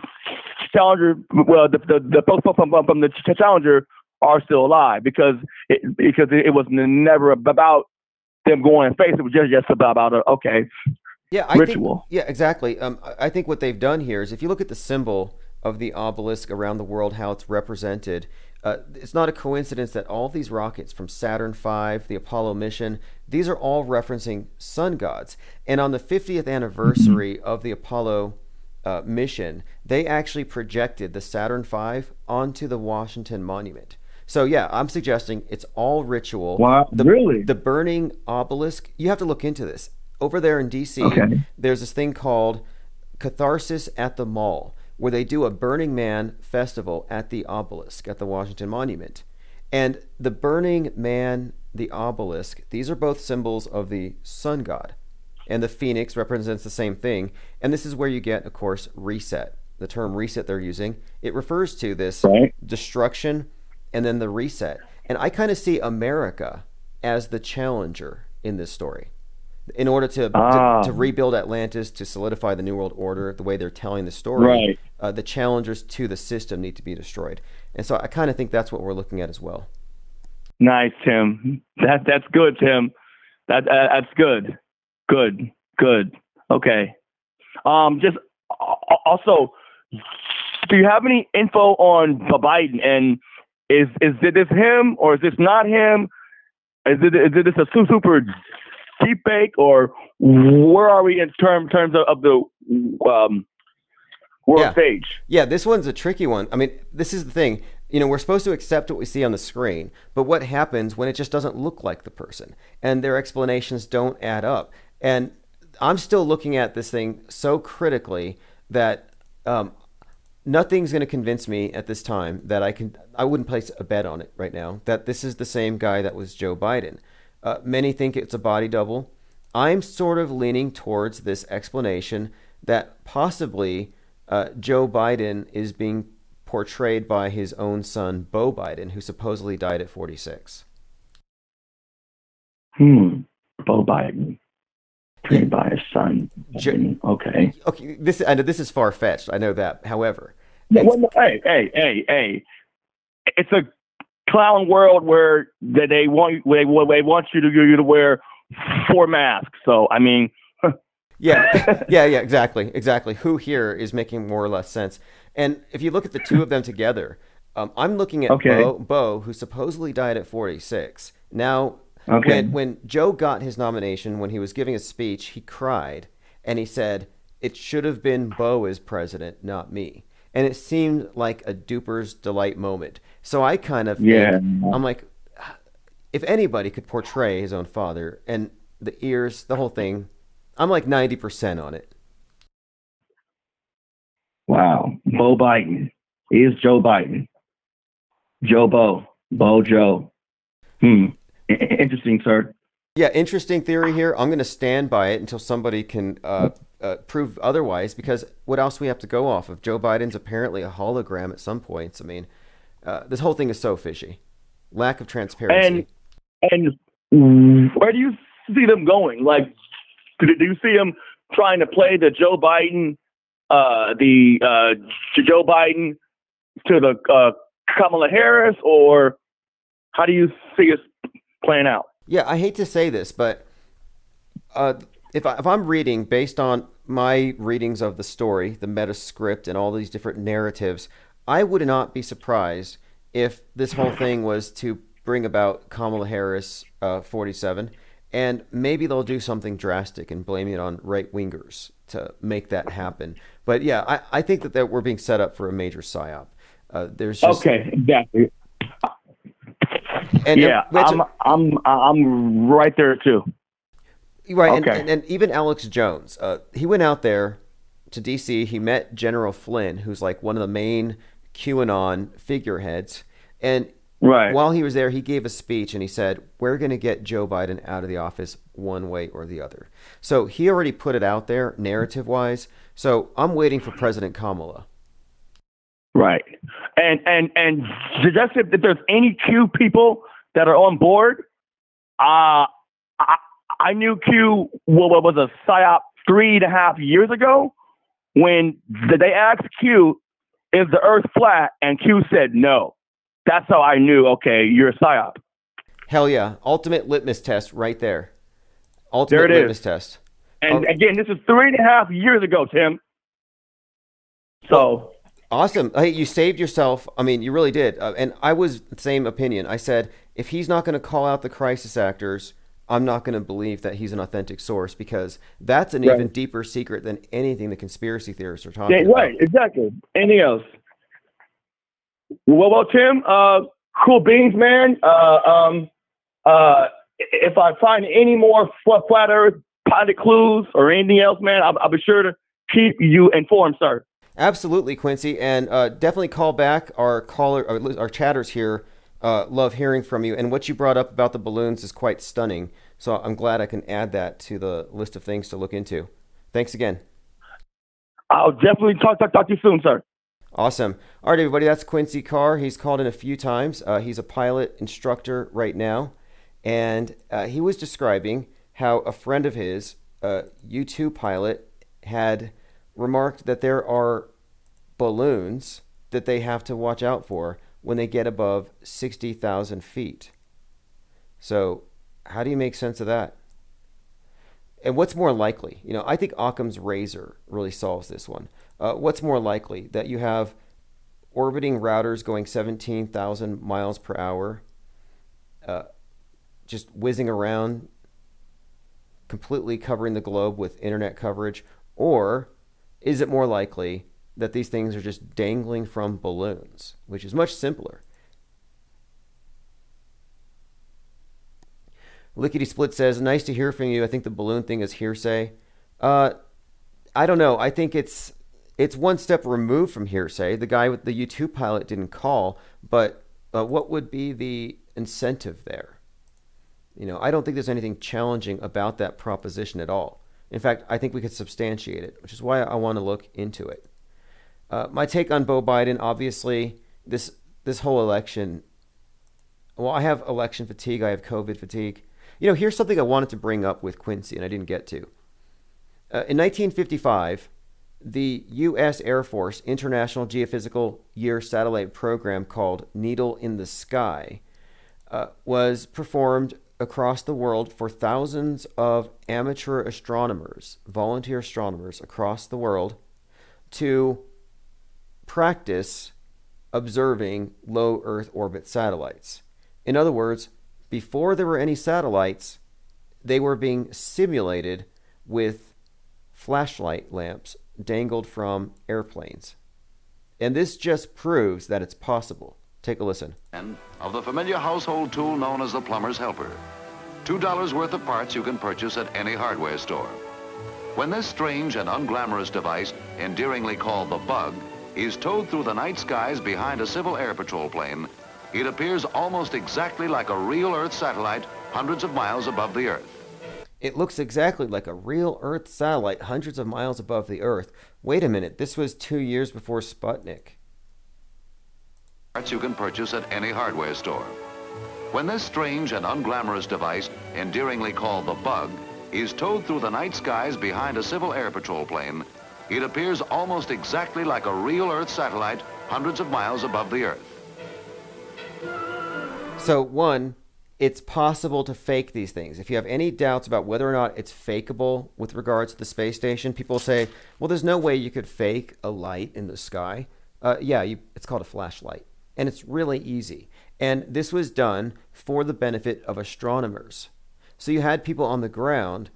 challenger well the the, the folks from, from, from the challenger are still alive because it because it was never about them going in face it was just just about, about uh, okay yeah, I ritual. Think, yeah, exactly. Um, I I think what they've done here is if you look at the symbol of the obelisk around the world, how it's represented, Uh, it's not a coincidence that all these rockets from Saturn V, the Apollo mission, these are all referencing sun gods. And on the 50th anniversary of the Apollo uh, mission, they actually projected the Saturn V onto the Washington Monument. So yeah, I'm suggesting it's all ritual. Wow, the, really? The burning obelisk. You have to look into this. Over there in D.C., Okay. there's this thing called Catharsis at the Mall, where they do a Burning Man festival at the obelisk at the Washington Monument. And the Burning Man, the obelisk, these are both symbols of the sun god. And the phoenix represents the same thing. And this is where you get, of course, reset. The term reset they're using, it refers to this Right. destruction and then the reset. And I kind of see America as the challenger in this story. In order to, Ah. to, to rebuild Atlantis, to solidify the New World Order, the way they're telling the story, Right. uh, the challengers to the system need to be destroyed. And so I kind of think that's what we're looking at as well. Nice, Tim. That that's good, Tim. That uh, that's good. Good. Good. Okay. Um, just also, do you have any info on Biden? And is is this him or is this not him? Is it is this a super deep fake or where are we in term, terms of, of the um, world Yeah. stage? Yeah, this one's a tricky one. I mean, this is the thing. You know, we're supposed to accept what we see on the screen, but what happens when it just doesn't look like the person and their explanations don't add up? And I'm still looking at this thing so critically that um, nothing's going to convince me at this time that I can. I wouldn't place a bet on it right now that this is the same guy that was Joe Biden. Uh, many think it's a body double. I'm sort of leaning towards this explanation that possibly uh, Joe Biden is being portrayed by his own son, Beau Biden, who supposedly died at 46. Hmm. Beau Biden. Trained by his son. J- okay. Okay, this I know this is far fetched. I know that. However, Yeah, well, no, hey, hey, hey, hey! It's a clown world where that they want you, they, they want you to you to wear four masks. So I mean, Yeah, yeah, yeah, exactly, exactly. Who here is making more or less sense? And if you look at the two of them together, um, I'm looking at Okay. Beau, Beau, who supposedly died at 46. Now, Okay. when when Joe got his nomination, when he was giving a speech, he cried and he said, "It should have been Beau as president, not me." And it seemed like a duper's delight moment. So I kind of think, Yeah. I'm like, if anybody could portray his own father and the ears, the whole thing, I'm like 90% on it. wow, Beau Biden is Joe Biden. Joe Beau, Beau Joe. Hmm. Interesting, sir. Yeah, interesting theory here. I'm going to stand by it until somebody can uh, uh, prove otherwise because what else we have to go off of? Joe Biden's apparently a hologram at some points. I mean, uh, this whole thing is so fishy. Lack of transparency. And and where do you see them going? Like, do, do you see them trying to play the Joe Biden, uh, the uh, Joe Biden to the uh, Kamala Harris, or how do you see us playing out? Yeah, I hate to say this, but uh, if, I, if I'm reading based on my readings of the story, the meta script, and all these different narratives, I would not be surprised if this whole thing was to bring about Kamala Harris, uh, 47, and maybe they'll do something drastic and blame it on right wingers to make that happen. But yeah, I, I think that, that we're being set up for a major psyop. Uh, there's just Okay, exactly. And yeah, I'm I'm I'm right there too. Right, and, Okay. and, and even Alex Jones, uh, he went out there to D.C. He met General Flynn, who's like one of the main QAnon figureheads, and Right. while he was there, he gave a speech and he said, "We're going to get Joe Biden out of the office one way or the other." So he already put it out there, narrative-wise. So I'm waiting for President Kamala. Right. And and and just if, if there's any Q people that are on board, uh I I knew Q what was a psyop three and a half years ago when they asked Q, "Is the Earth flat?" and Q said no. That's how I knew. Okay, you're a psyop. Hell yeah, ultimate litmus test right there. Ultimate There it is. litmus test. And Oh. again, this is three and a half years ago, Tim. So Awesome. Hey, you saved yourself. I mean, you really did. Uh, and I was the same opinion. I said, if he's not going to call out the crisis actors, I'm not going to believe that he's an authentic source because that's an Right. even deeper secret than anything the conspiracy theorists are talking Yeah, about. right, exactly. Anything else? Well, well, Tim, uh, cool beans, man. Uh, um, uh, if I find any more flat, flat Earth pilot clues or anything else, man, I'll, I'll be sure to keep you informed, sir. Absolutely, Quincy, and uh, definitely call back. Our caller, our, our chatters here uh, love hearing from you, and what you brought up about the balloons is quite stunning. So I'm glad I can add that to the list of things to look into. Thanks again. I'll definitely talk, talk, talk to you soon, sir. Awesome. All right, everybody, that's Quincy Carr. He's called in a few times. Uh, he's a pilot instructor right now, and uh, he was describing how a friend of his, a U 2 pilot, had remarked that there are balloons that they have to watch out for when they get above 60,000 feet. So, how do you make sense of that? And what's more likely? You know, I think Occam's razor really solves this one. Uh, what's more likely that you have orbiting routers going 17,000 miles per hour, uh, just whizzing around, completely covering the globe with internet coverage, or is it more likely that these things are just dangling from balloons, which is much simpler? Lickety Split says, "Nice to hear from you. I think the balloon thing is hearsay." Uh, I don't know. I think it's it's one step removed from hearsay. The guy with the U two pilot didn't call, but uh, what would be the incentive there? You know, I don't think there's anything challenging about that proposition at all. In fact, I think we could substantiate it, which is why I want to look into it. Uh, my take on Beau Biden, obviously, this this whole election. Well, I have election fatigue. I have COVID fatigue. You know, here's something I wanted to bring up with Quincy, and I didn't get to. Uh, in 1955, the U.S. Air Force International Geophysical Year Satellite program called Needle in the Sky uh, was performed across the world for thousands of amateur astronomers, volunteer astronomers across the world to practice observing low Earth orbit satellites. In other words, before there were any satellites, they were being simulated with flashlight lamps dangled from airplanes. And this just proves that it's possible. Take a listen. Of the familiar household tool known as the plumber's helper. $2 worth of parts you can purchase at any hardware store. When this strange and unglamorous device, endearingly called the bug, is towed through the night skies behind a civil air patrol plane, it appears almost exactly like a real Earth satellite hundreds of miles above the Earth. It looks exactly like a real Earth satellite hundreds of miles above the Earth. Wait a minute, this was two years before Sputnik. Parts you can purchase at any hardware store. When this strange and unglamorous device, endearingly called the bug, is towed through the night skies behind a civil air patrol plane, it appears almost exactly like a real Earth satellite hundreds of miles above the Earth. So, one, it's possible to fake these things. If you have any doubts about whether or not it's fakeable with regards to the space station, people say, well, there's no way you could fake a light in the sky. Uh, yeah, you, it's called a flashlight. And it's really easy. And this was done for the benefit of astronomers. So you had people on the ground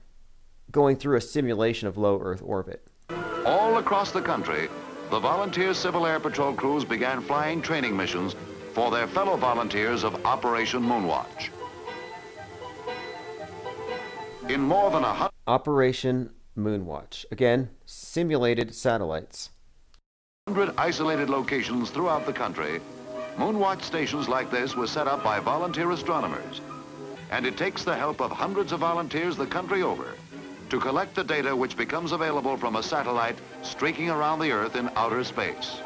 going through a simulation of low Earth orbit. All across the country, the volunteer Civil Air Patrol crews began flying training missions for their fellow volunteers of Operation Moonwatch. In more than a hundred Operation Moonwatch. Again, simulated satellites. isolated locations throughout the country, Moonwatch stations like this were set up by volunteer astronomers. And it takes the help of hundreds of volunteers the country over to collect the data which becomes available from a satellite streaking around the Earth in outer space.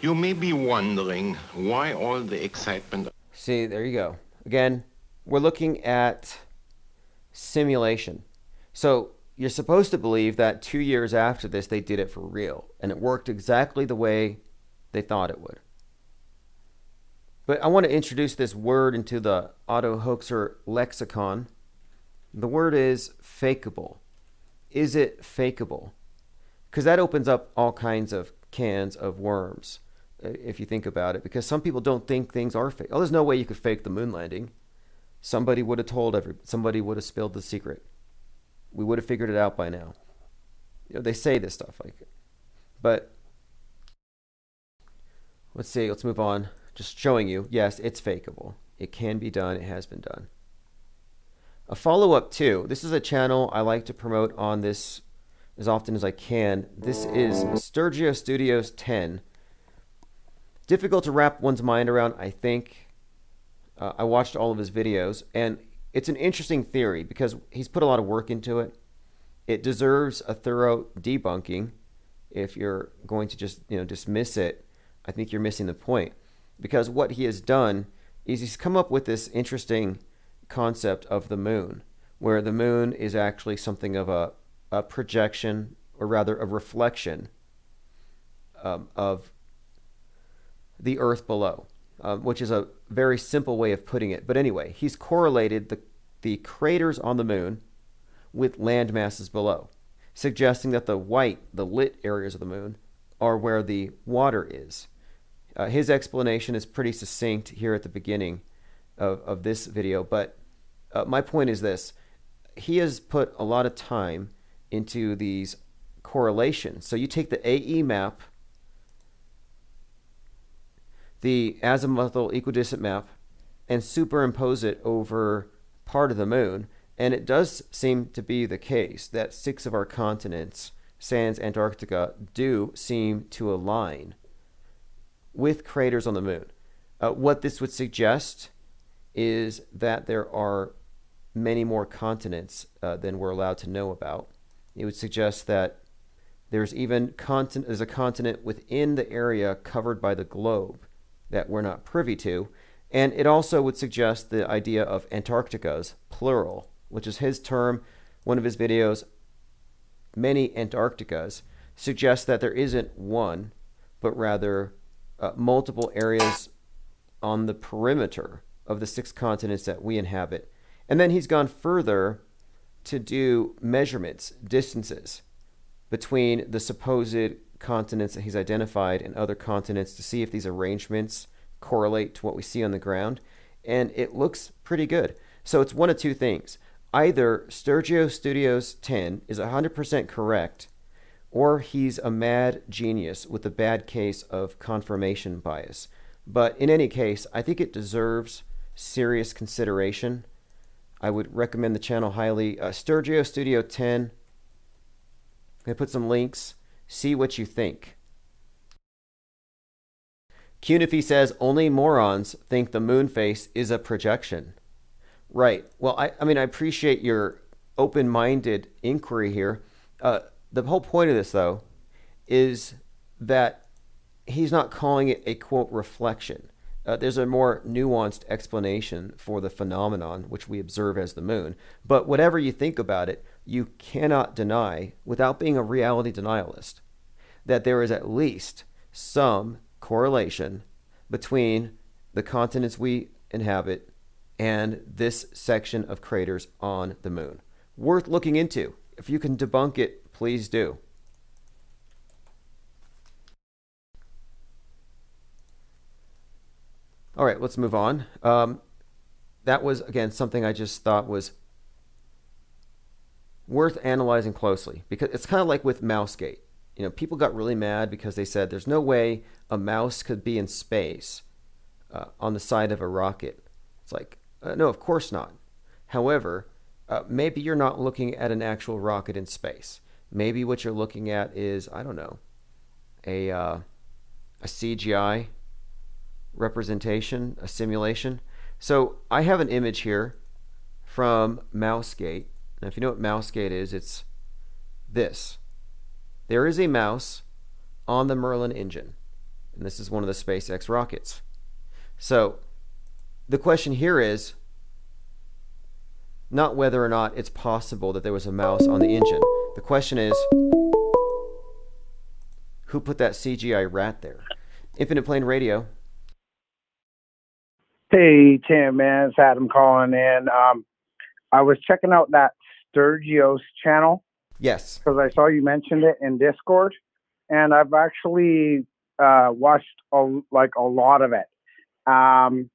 You may be wondering why all the excitement See, there you go. Again, we're looking at simulation. So you're supposed to believe that two years after this, they did it for real, and it worked exactly the way they thought it would. But I want to introduce this word into the auto hoaxer lexicon. The word is fakeable. is it fakeable? Because that opens up all kinds of cans of worms, uh, if you think about it. Because some people don't think things are fake. Oh, there's no way you could fake the moon landing. Somebody would have told every. Somebody would have spilled the secret. We would have figured it out by now. You know, they say this stuff like, but let's see. Let's move on. Just showing you. Yes, it's fakeable. It can be done. It has been done. A follow up too. This is a channel I like to promote on this as often as I can. This is Sturgio Studios 10. Difficult to wrap one's mind around, I think. Uh, I watched all of his videos, and it's an interesting theory because he's put a lot of work into it. It deserves a thorough debunking. If you're going to just you know dismiss it, I think you're missing the point. Because what he has done is he's come up with this interesting concept of the moon, where the moon is actually something of a, a projection, or rather a reflection um, of the Earth below, um, which is a very simple way of putting it. But anyway, he's correlated the, the craters on the moon with land masses below, suggesting that the white, the lit areas of the moon, are where the water is. Uh, his explanation is pretty succinct here at the beginning of, of this video, but uh, my point is this he has put a lot of time into these correlations. So you take the AE map, the azimuthal equidistant map, and superimpose it over part of the moon, and it does seem to be the case that six of our continents, sans Antarctica, do seem to align with craters on the moon. Uh, what this would suggest is that there are many more continents uh, than we're allowed to know about. It would suggest that there's even continent there's a continent within the area covered by the globe that we're not privy to. And it also would suggest the idea of Antarcticas, plural, which is his term, one of his videos, many Antarcticas, suggests that there isn't one, but rather uh, multiple areas on the perimeter of the six continents that we inhabit. And then he's gone further to do measurements, distances between the supposed continents that he's identified and other continents to see if these arrangements correlate to what we see on the ground. And it looks pretty good. So it's one of two things. Either Sturgio Studios 10 is 100% correct or he's a mad genius with a bad case of confirmation bias. But in any case, I think it deserves serious consideration. I would recommend the channel highly. Uh, Sturgio Studio 10. I'm going to put some links. See what you think. Cunife says only morons think the moon face is a projection. Right. Well, I, I mean, I appreciate your open minded inquiry here. Uh, the whole point of this, though, is that he's not calling it a quote reflection. Uh, there's a more nuanced explanation for the phenomenon which we observe as the moon. But whatever you think about it, you cannot deny, without being a reality denialist, that there is at least some correlation between the continents we inhabit and this section of craters on the moon. Worth looking into. If you can debunk it, please do. All right, let's move on. Um, that was, again, something I just thought was worth analyzing closely because it's kind of like with Mousegate. You know, people got really mad because they said there's no way a mouse could be in space uh, on the side of a rocket. It's like, uh, no, of course not. However, uh, maybe you're not looking at an actual rocket in space. Maybe what you're looking at is, I don't know, a, uh, a CGI representation, a simulation. So I have an image here from Mousegate. Now, if you know what Mousegate is, it's this. There is a mouse on the Merlin engine, and this is one of the SpaceX rockets. So the question here is not whether or not it's possible that there was a mouse on the engine. The question is, who put that CGI rat there? Infinite Plane Radio. Hey Tim, man, it's Adam calling in. Um, I was checking out that Sturgio's channel. Yes. because I saw you mentioned it in Discord, and I've actually uh, watched a, like a lot of it. Um,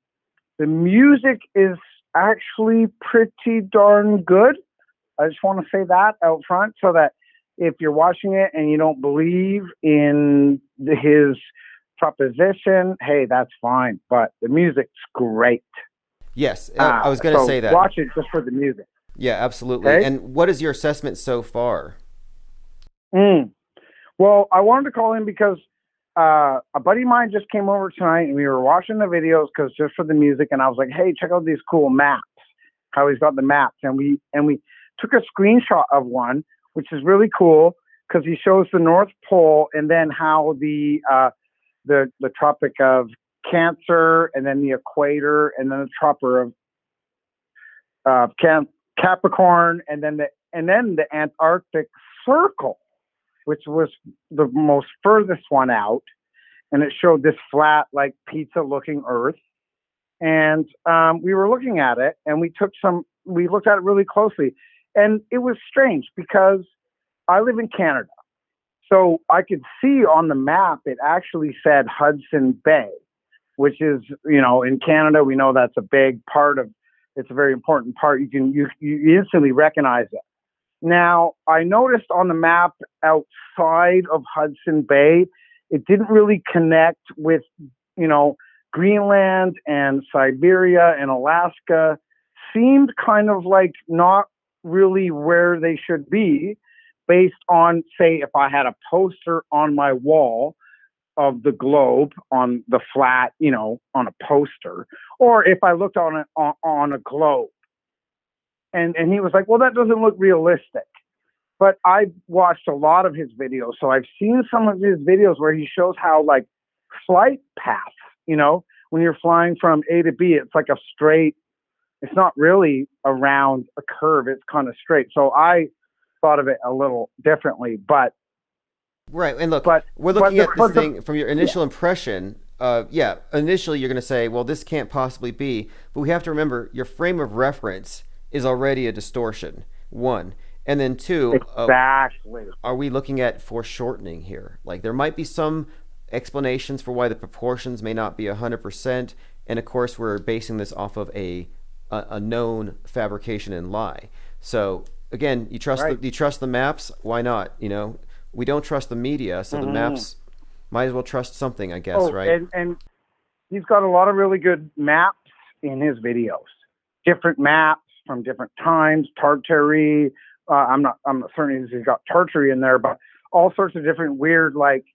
the music is actually pretty darn good. I just want to say that out front, so that if you're watching it and you don't believe in the, his proposition, hey, that's fine. But the music's great. Yes. Uh, Uh, I was going to so say that. Watch it just for the music. Yeah, absolutely. Okay. And what is your assessment so far? Mm. Well, I wanted to call in because uh, a buddy of mine just came over tonight and we were watching the videos because just for the music, and I was like, "Hey, check out these cool maps." How he's got the maps, and we and we took a screenshot of one, which is really cool because he shows the North Pole and then how the uh, the the Tropic of Cancer and then the equator and then the Tropic of uh, Can- Capricorn and then the and then the Antarctic Circle which was the most furthest one out, and it showed this flat, like pizza-looking Earth. And um, we were looking at it, and we took some. We looked at it really closely, and it was strange because I live in Canada, so I could see on the map it actually said Hudson Bay, which is you know in Canada we know that's a big part of. It's a very important part. You can you you instantly recognize it. Now, I noticed on the map outside of Hudson Bay, it didn't really connect with, you know, Greenland and Siberia and Alaska seemed kind of like not really where they should be based on, say, if I had a poster on my wall of the globe on the flat, you know, on a poster, or if I looked on it on, on a globe and and he was like, "Well, that doesn't look realistic." But I've watched a lot of his videos, so I've seen some of his videos where he shows how like flight paths, you know, when you're flying from A to B, it's like a straight. It's not really around a curve; it's kind of straight. So I thought of it a little differently, but Right. And look, But- we're but looking the- at this but the- thing from your initial impression. Uh, yeah, initially you're going to say, well, this can't possibly be. But we have to remember your frame of reference is already a distortion, one. And then two, uh, exactly. are we looking at foreshortening here? Like there might be some explanations for why the proportions may not be 100%. And of course, we're basing this off of a, a, a known fabrication and lie. So again, you trust Right. the, you trust the maps. Why not? You know, we don't trust the media, so the maps might as well trust something, I guess, oh, right? and and he's got a lot of really good maps in his videos. Different maps from different times, Tartary. Uh, I'm not I'm not certain he's got Tartary in there, but all sorts of different weird like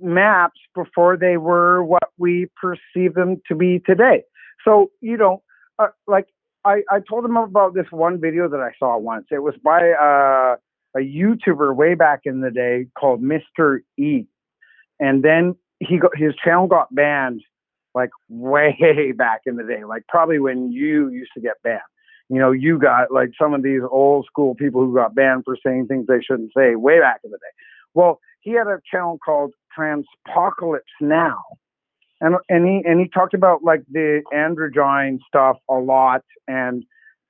maps before they were what we perceive them to be today. So you know, uh, like I I told him about this one video that I saw once. It was by uh, a YouTuber way back in the day called Mr. E and then he got his channel got banned like way back in the day like probably when you used to get banned you know you got like some of these old school people who got banned for saying things they shouldn't say way back in the day well he had a channel called transpocalypse now and and he and he talked about like the androgyne stuff a lot and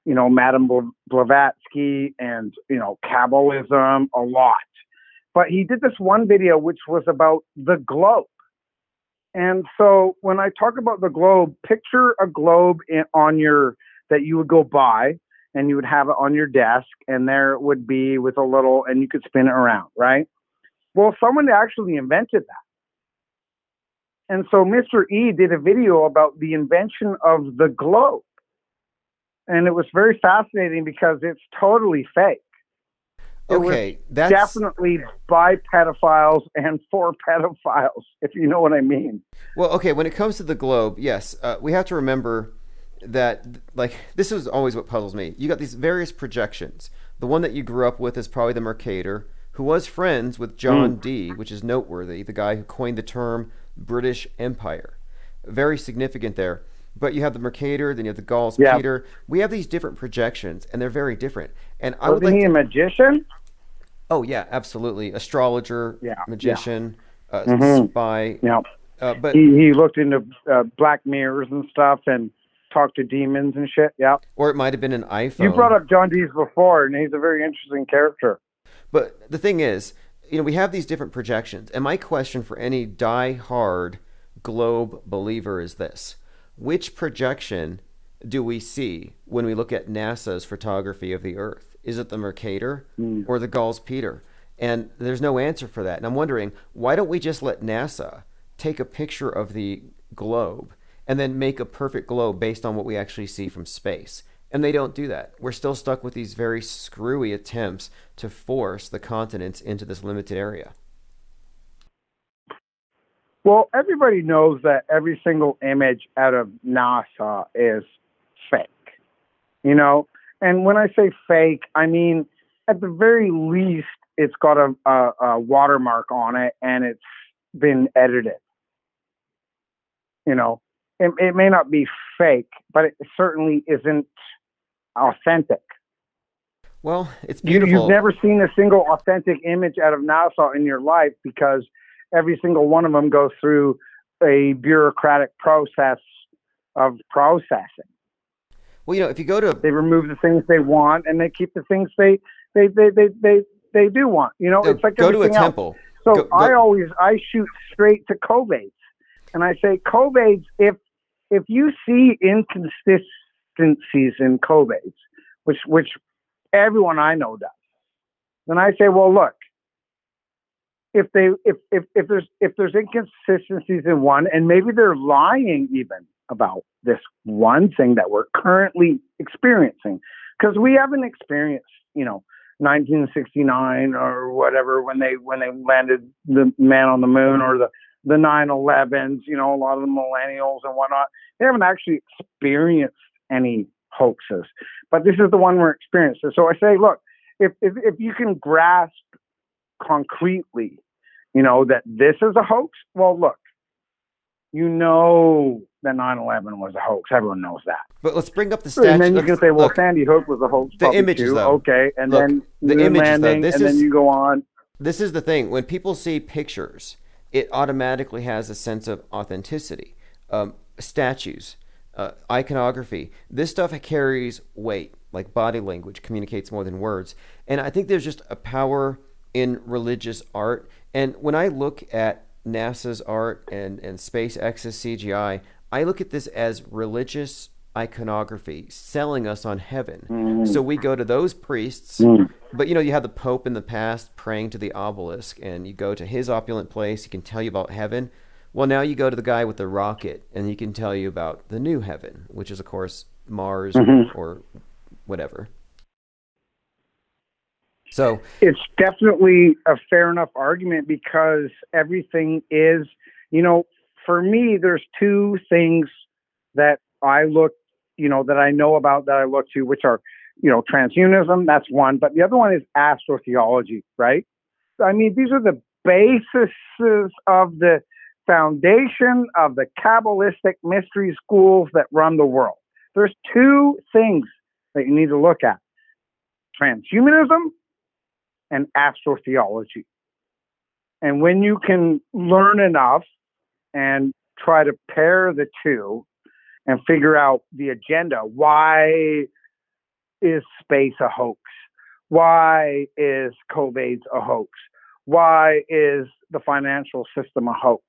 you know madame blavatsky and you know kabbalism a lot but he did this one video which was about the globe. And so when I talk about the globe, picture a globe in, on your that you would go by and you would have it on your desk and there it would be with a little and you could spin it around, right? Well, someone actually invented that. And so Mr. E did a video about the invention of the globe. And it was very fascinating because it's totally fake it okay, that's definitely by pedophiles and for pedophiles, if you know what I mean. Well, okay, when it comes to the globe, yes, uh, we have to remember that, like, this is always what puzzles me. You got these various projections. The one that you grew up with is probably the Mercator, who was friends with John Dee, which is noteworthy, the guy who coined the term British Empire. Very significant there. But you have the Mercator, then you have the Gauls Yeah. Peter. We have these different projections, and they're very different. And I would Wasn't like he to, a magician? Oh yeah, absolutely. Astrologer, Yeah, yeah. magician, uh, Mhm. spy. Yeah. Uh, but He he looked into uh, black mirrors and stuff, and talked to demons and shit. Yeah. Or it might have been an iPhone. You brought up John Dees before, and he's a very interesting character. But the thing is, you know, we have these different projections. And my question for any die-hard globe believer is this Which projection do we see when we look at NASA's photography of the Earth? Is it the Mercator Mm. or the Gauss Peter? And there's no answer for that. And I'm wondering, why don't we just let NASA take a picture of the globe and then make a perfect globe based on what we actually see from space? And they don't do that. We're still stuck with these very screwy attempts to force the continents into this limited area. Well, everybody knows that every single image out of NASA is fake. You know, and when I say fake, I mean at the very least it's got a, a, a watermark on it and it's been edited. You know, it, it may not be fake, but it certainly isn't authentic. Well, it's beautiful. you've never seen a single authentic image out of NASA in your life because every single one of them goes through a bureaucratic process of processing. well, you know, if you go to They remove the things they want and they keep the things they they they they they, they do want. You know, it's like go to a else. temple. So Go- go- I always I shoot straight to COVIDs, and I say COVIDs if if you see inconsistencies in COVIDs, which which everyone I know does, then I say, well, look, if they if if if there's if there's inconsistencies in one, and maybe they're lying even about this one thing that we're currently experiencing, because we haven't experienced, you know. 1969 or whatever when they when they landed the man on the moon or the the 9/11s, you know, a lot of the millennials and whatnot, they haven't actually experienced any hoaxes. But this is the one we're experiencing. So I say, look, if if, if you can grasp concretely, you know, that this is a hoax, well, look, you know that 9/11 was a hoax. Everyone knows that. But let's bring up the statue. And then you can say, well, look, Sandy Hook was a hoax. The images, too. though. Okay, and Look, then the moon images, though. landing, This and then is- you go on. this is the thing. When people see pictures, it automatically has a sense of authenticity. Um, statues, uh, iconography, this stuff carries weight. Like body language communicates more than words. And I think there's just a power in religious art. And when I look at NASA's art and, and SpaceX's CGI, I look at this as religious iconography selling us on heaven. So we go to those priests, but you know, you have the Pope in the past praying to the obelisk, and you go to his opulent place, he can tell you about heaven. Well, now you go to the guy with the rocket, and he can tell you about the new heaven, which is, of course, Mars mm-hmm. or whatever. So, it's definitely a fair enough argument because everything is, you know, for me, there's two things that I look, you know, that I know about that I look to, which are, you know, transhumanism, that's one, but the other one is astrotheology, right? I mean, these are the bases of the foundation of the Kabbalistic mystery schools that run the world. There's two things that you need to look at transhumanism and astrotheology. And when you can learn enough and try to pair the two and figure out the agenda, why is space a hoax? Why is COVID a hoax? Why is the financial system a hoax?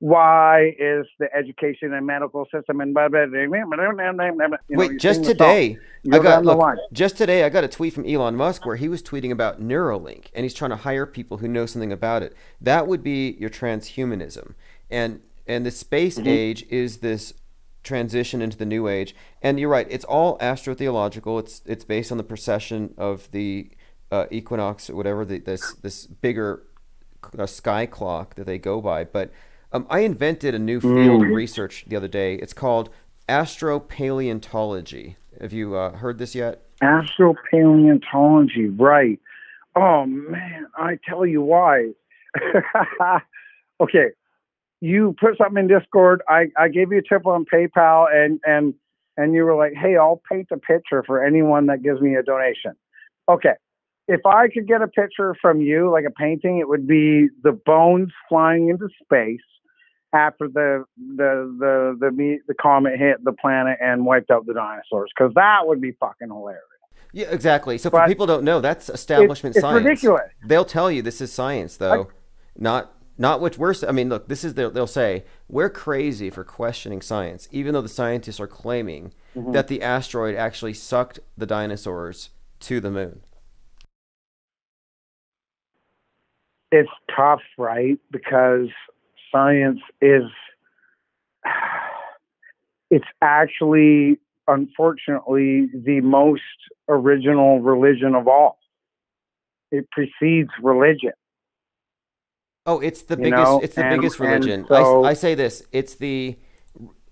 Why is the education and medical system and blah, blah, blah, blah, wait? Just today, I got look, just today I got a tweet from Elon Musk where he was tweeting about Neuralink and he's trying to hire people who know something about it. That would be your transhumanism, and and the space mm-hmm. age is this transition into the new age. And you're right; it's all astrotheological. It's it's based on the precession of the uh, equinox or whatever the, this this bigger uh, sky clock that they go by. But um, I invented a new field of research the other day. It's called astropaleontology. Have you uh, heard this yet? Astropaleontology, right. Oh man, I tell you why. okay. You put something in Discord. I, I gave you a tip on PayPal and, and and you were like, hey, I'll paint a picture for anyone that gives me a donation. Okay. If I could get a picture from you, like a painting, it would be the bones flying into space after the the the the me- the comet hit the planet and wiped out the dinosaurs because that would be fucking hilarious. Yeah, exactly. So for But people don't know, that's establishment it's science. ridiculous. They'll tell you this is science, though, not not which we're. I mean, look, this is they'll, they'll say we're crazy for questioning science, even though the scientists are claiming Mhm. that the asteroid actually sucked the dinosaurs to the moon. It's tough, right? Because science is it's actually unfortunately the most original religion of all. It precedes religion. Oh, it's the You biggest. know, it's the and- biggest religion. so- I, I say this. It's the,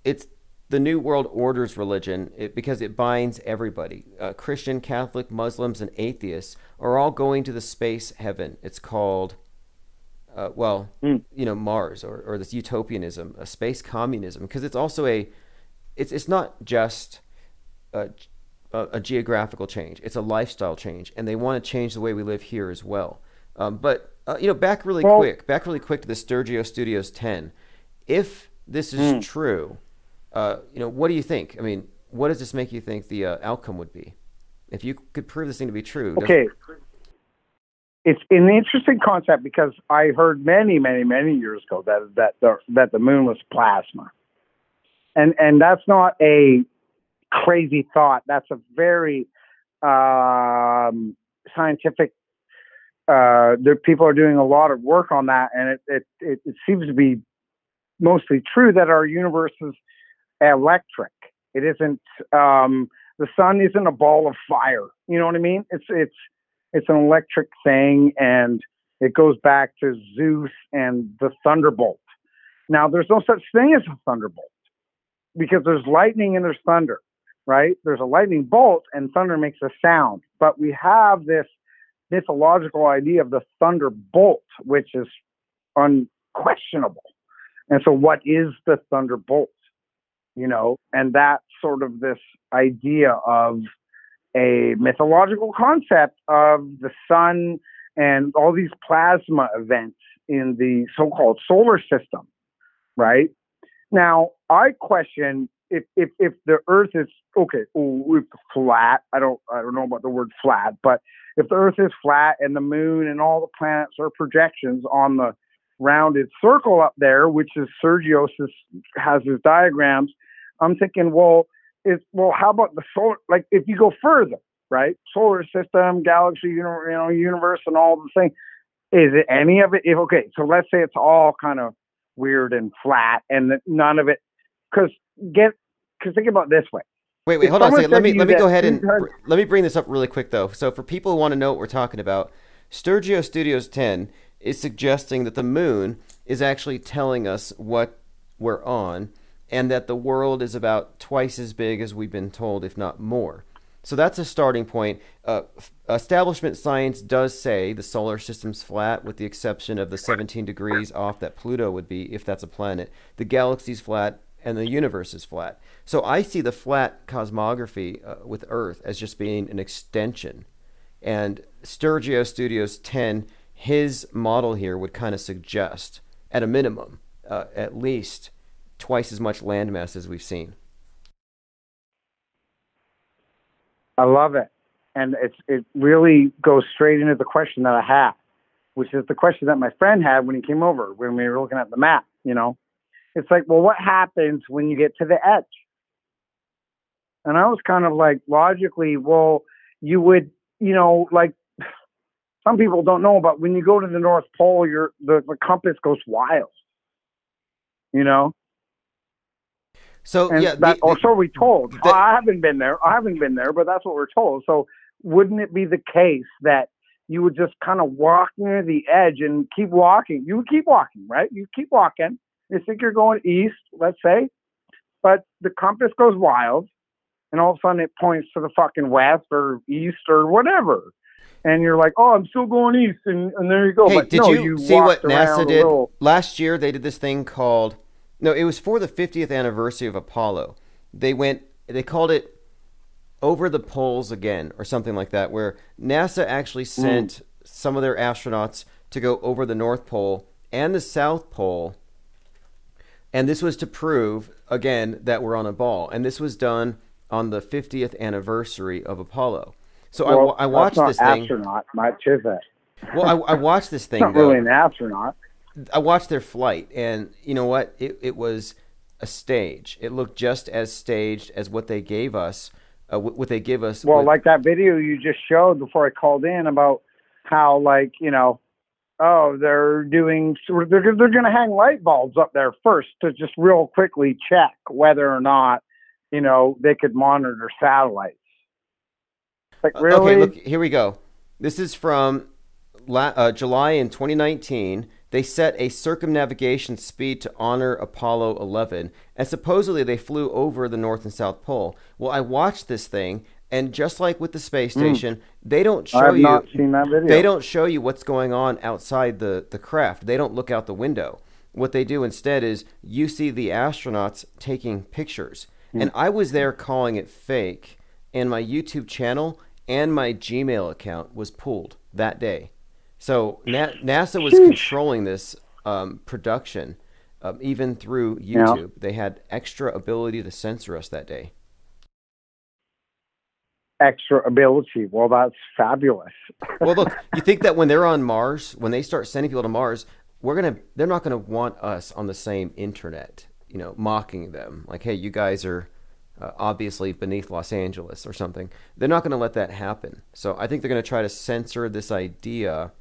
it's the New World Order's religion it, because it binds everybody. Uh, Christian, Catholic, Muslims, and atheists are all going to the space heaven. It's called, uh, well, Hmm. you know, Mars or, or this utopianism, a space communism, because it's also a, it's it's not just a, a, a geographical change. It's a lifestyle change, and they want to change the way we live here as well. Um, but uh, you know, back really Well- quick, back really quick to the Sturgio Studios 10. If this is Hmm. true, uh, you know, what do you think? I mean, what does this make you think the uh, outcome would be? If you could prove this thing to be true, does- Okay. It's an interesting concept because I heard many, many, many years ago that that the that the moon was plasma, and and that's not a crazy thought. That's a very um, scientific. Uh, there, people are doing a lot of work on that, and it, it it it seems to be mostly true that our universe is electric. It isn't. Um, the sun isn't a ball of fire. You know what I mean? It's it's it's an electric thing, and it goes back to Zeus and the thunderbolt. Now, there's no such thing as a thunderbolt because there's lightning and there's thunder, right? There's a lightning bolt, and thunder makes a sound. But we have this mythological idea of the thunderbolt, which is unquestionable. And so, what is the thunderbolt? You know, and that's sort of this idea of a mythological concept of the sun and all these plasma events in the so-called solar system, right? Now, I question if if, if the Earth is okay, ooh, flat. I don't I don't know about the word flat, but if the Earth is flat and the Moon and all the planets are projections on the rounded circle up there, which is Sergio's has his diagrams. I'm thinking, well, is well, how about the solar? Like, if you go further, right? Solar system, galaxy, you know, universe, and all the thing. Is it any of it? If okay, so let's say it's all kind of weird and flat, and none of it. Because get, because think about it this way. Wait, wait, If hold on a second. Let me let me go ahead and 200 br- let me bring this up really quick though. So for people who want to know what we're talking about, Sturgio Studios 10 is suggesting that the moon is actually telling us what we're on and that the world is about twice as big as we've been told if not more. So that's a starting point. Uh, establishment science does say the solar system's flat, with the exception of the 17 degrees off that Pluto would be if that's a planet. The galaxy's flat, and the universe is flat. So I see the flat cosmography uh, with Earth as just being an extension. And Sturgio Studios 10, his model here would kind of suggest, at a minimum, uh, at least twice as much landmass as we've seen. I love it, and it's it really goes straight into the question that I have, which is the question that my friend had when he came over when we were looking at the map. You know, it's like, well, what happens when you get to the edge? And I was kind of like, logically, well, you would, you know, like some people don't know, but when you go to the North Pole, your the, the compass goes wild. You know, So and yeah, that, the- or so we're told. the- I haven't been there. I haven't been there, but that's what we're told. So wouldn't it be the case that you would just kind of walk near the edge and keep walking? You would keep walking, right? You keep walking. You think you're going east, let's say, but the compass goes wild, and all of a sudden it points to the fucking west or east or whatever. And you're like, oh, I'm still going east, and, and there you go. Hey, but did no, you, see what NASA did little- last year? They did this thing called no, it was for the 50th anniversary of Apollo. They went, they called it over the poles again, or something like that, where NASA actually Hmm. sent some of their astronauts to go over the North Pole and the South Pole And this was to prove again that we're on a ball. And this was done on the 50th anniversary of Apollo. So I, well, wa- I watched that's this thing. astronaut much, is it? Well, I, I watched this thing. not though. really an astronaut. I watched their flight, and you know what? It it was a stage. It looked just as staged as what they gave us. Uh, what they give us. Well, with- like that video you just showed before I called in about how, like, you know, oh, they're doing, they're, they're going to hang light bulbs up there first to just real quickly check whether or not, you know, they could monitor satellites. Like, really? Okay, look, here we go. This is from la- uh, July in 2019. They set a circumnavigation speed to honor Apollo 11, and supposedly they flew over the North and South Pole. Well, I watched this thing, and just like with the space station, they don't show Hmm. You. not seen that video. They don't show you what's going on outside the, the craft. They don't look out the window. What they do instead is you see the astronauts taking pictures. And I was there calling it fake, and my YouTube channel and my Gmail account was pulled that day. So Na- NASA was controlling this um, production um, even through Yeah. YouTube. They had extra ability to censor us that day. Extra ability. Well, that's fabulous. well, look, you think that when they're on Mars, when they start sending people to Mars, we're gonna they're not gonna want us on the same internet, you know, mocking them like, hey, you guys are uh, obviously beneath Los Angeles or something. They're not gonna let that happen. So I think they're gonna try to censor this idea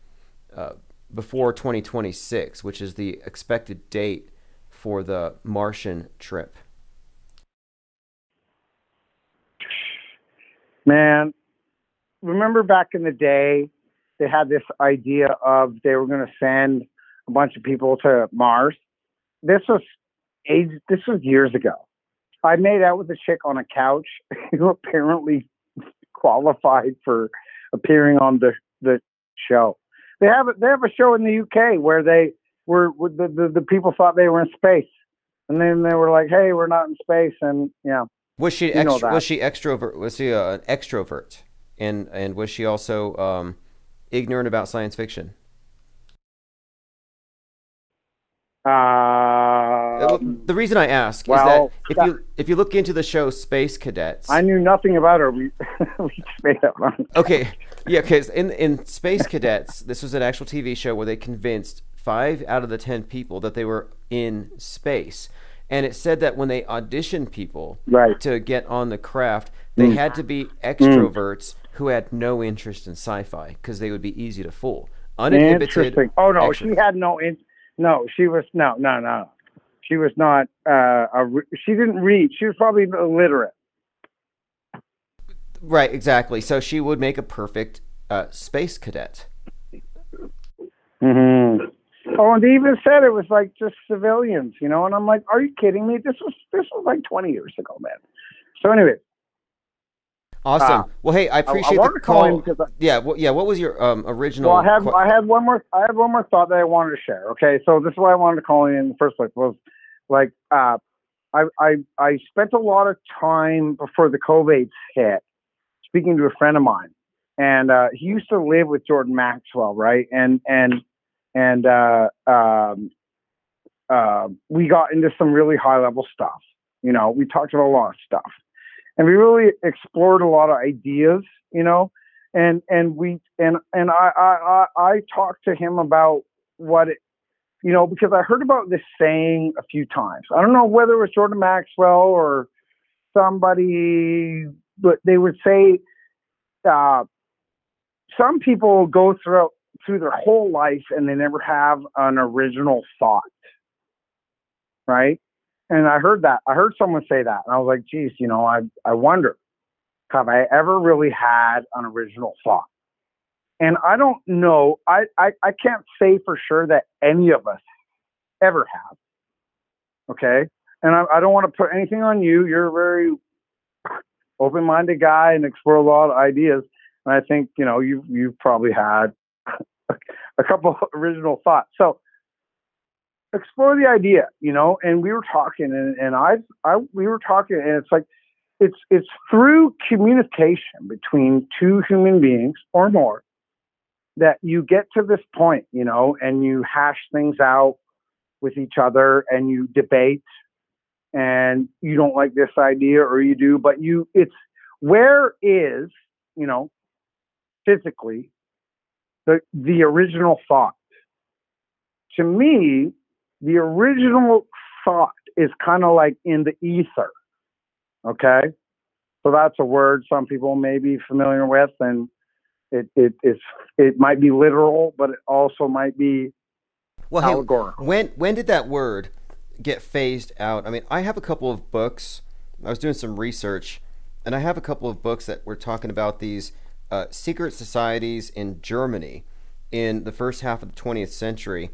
uh, before 2026, which is the expected date for the Martian trip. Man, remember back in the day, they had this idea of they were going to send a bunch of people to Mars. This was age. This was years ago. I made out with a chick on a couch who apparently qualified for appearing on the the show. They have a, they have a show in the UK where they were the, the the people thought they were in space, and then they were like, "Hey, we're not in space," and yeah. Was she You know extra, was she extrovert? Was she uh, an extrovert? And and was she also um, ignorant about science fiction? Uh, the reason I ask well, is that if you if you look into the show Space Cadets, I knew nothing about her. We, we just made up okay, yeah, because in in Space Cadets, this was an actual TV show where they convinced five out of the ten people that they were in space, and it said that when they auditioned people Right. to get on the craft, they Mm. had to be extroverts who had no interest in sci-fi because they would be easy to fool. Uninhibited. Interesting. Oh no, extrovert. she had no. In, no, she was no, no, no. She was not. Uh, a, re- she didn't read. She was probably illiterate. Right, exactly. So she would make a perfect uh, space cadet. Mm-hmm. Oh, and they even said it was like just civilians, you know. And I'm like, are you kidding me? This was this was like 20 years ago, man. So anyway, Awesome. Ah. well, hey, I I appreciate wanted the call call. I- yeah, well, yeah. What was your um, original? Well, I had que- I had one more I had one more thought that I wanted to share. Okay, so this is why I wanted to call in in the first place was like uh, I I I spent a lot of time before the COVID hit speaking to a friend of mine, and uh, he used to live with Jordan Maxwell, right? And and and uh, um, uh, we got into some really high level stuff. You know, we talked about a lot of stuff, and we really explored a lot of ideas. You know, and and we and and I I I, I talked to him about what it, you know because I heard about this saying a few times. I don't know whether it was Jordan Maxwell or somebody, but they would say uh, some people go through through their whole life and they never have an original thought, right? And I heard that. I heard someone say that, and I was like, "Geez, you know, I I wonder." have I ever really had an original thought? And I don't know. I, I, I can't say for sure that any of us ever have. Okay. And I, I don't want to put anything on you. You're a very open minded guy and explore a lot of ideas. And I think, you know, you've, you've probably had a couple original thoughts. So explore the idea, you know, and we were talking and, and I, I, we were talking and it's like, it's it's through communication between two human beings or more that you get to this point, you know, and you hash things out with each other and you debate and you don't like this idea or you do, but you, it's where is, you know, physically the, the original thought? To me, the original thought is kind of like in the ether. Okay. So that's a word some people may be familiar with, and it, it it's it might be literal, but it also might be Well, hey, allegorical. when when did that word get phased out? I mean, I have a couple of books. I was doing some research, and I have a couple of books that were talking about these uh, secret societies in Germany in the first half of the 20th century,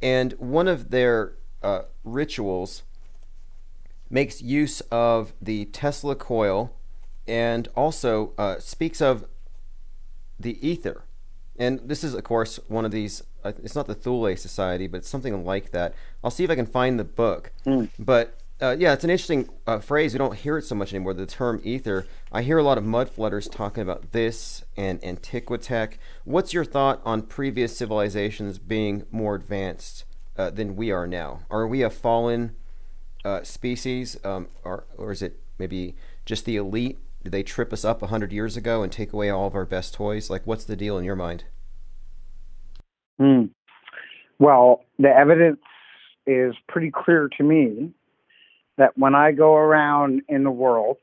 and one of their uh, rituals makes use of the Tesla coil, and also uh, speaks of the ether. And this is, of course, one of these. Uh, it's not the Thule Society, but it's something like that. I'll see if I can find the book. But uh, yeah, it's an interesting uh, phrase. We don't hear it so much anymore. The term ether. I hear a lot of mud flooders talking about this and Antiquitech. What's your thought on previous civilizations being more advanced uh, than we are now? Are we a fallen uh, species, um, or or is it maybe just the elite? Did they trip us up hundred years ago and take away all of our best toys? Like, what's the deal in your mind? Hmm. Well, the evidence is pretty clear to me that when I go around in the world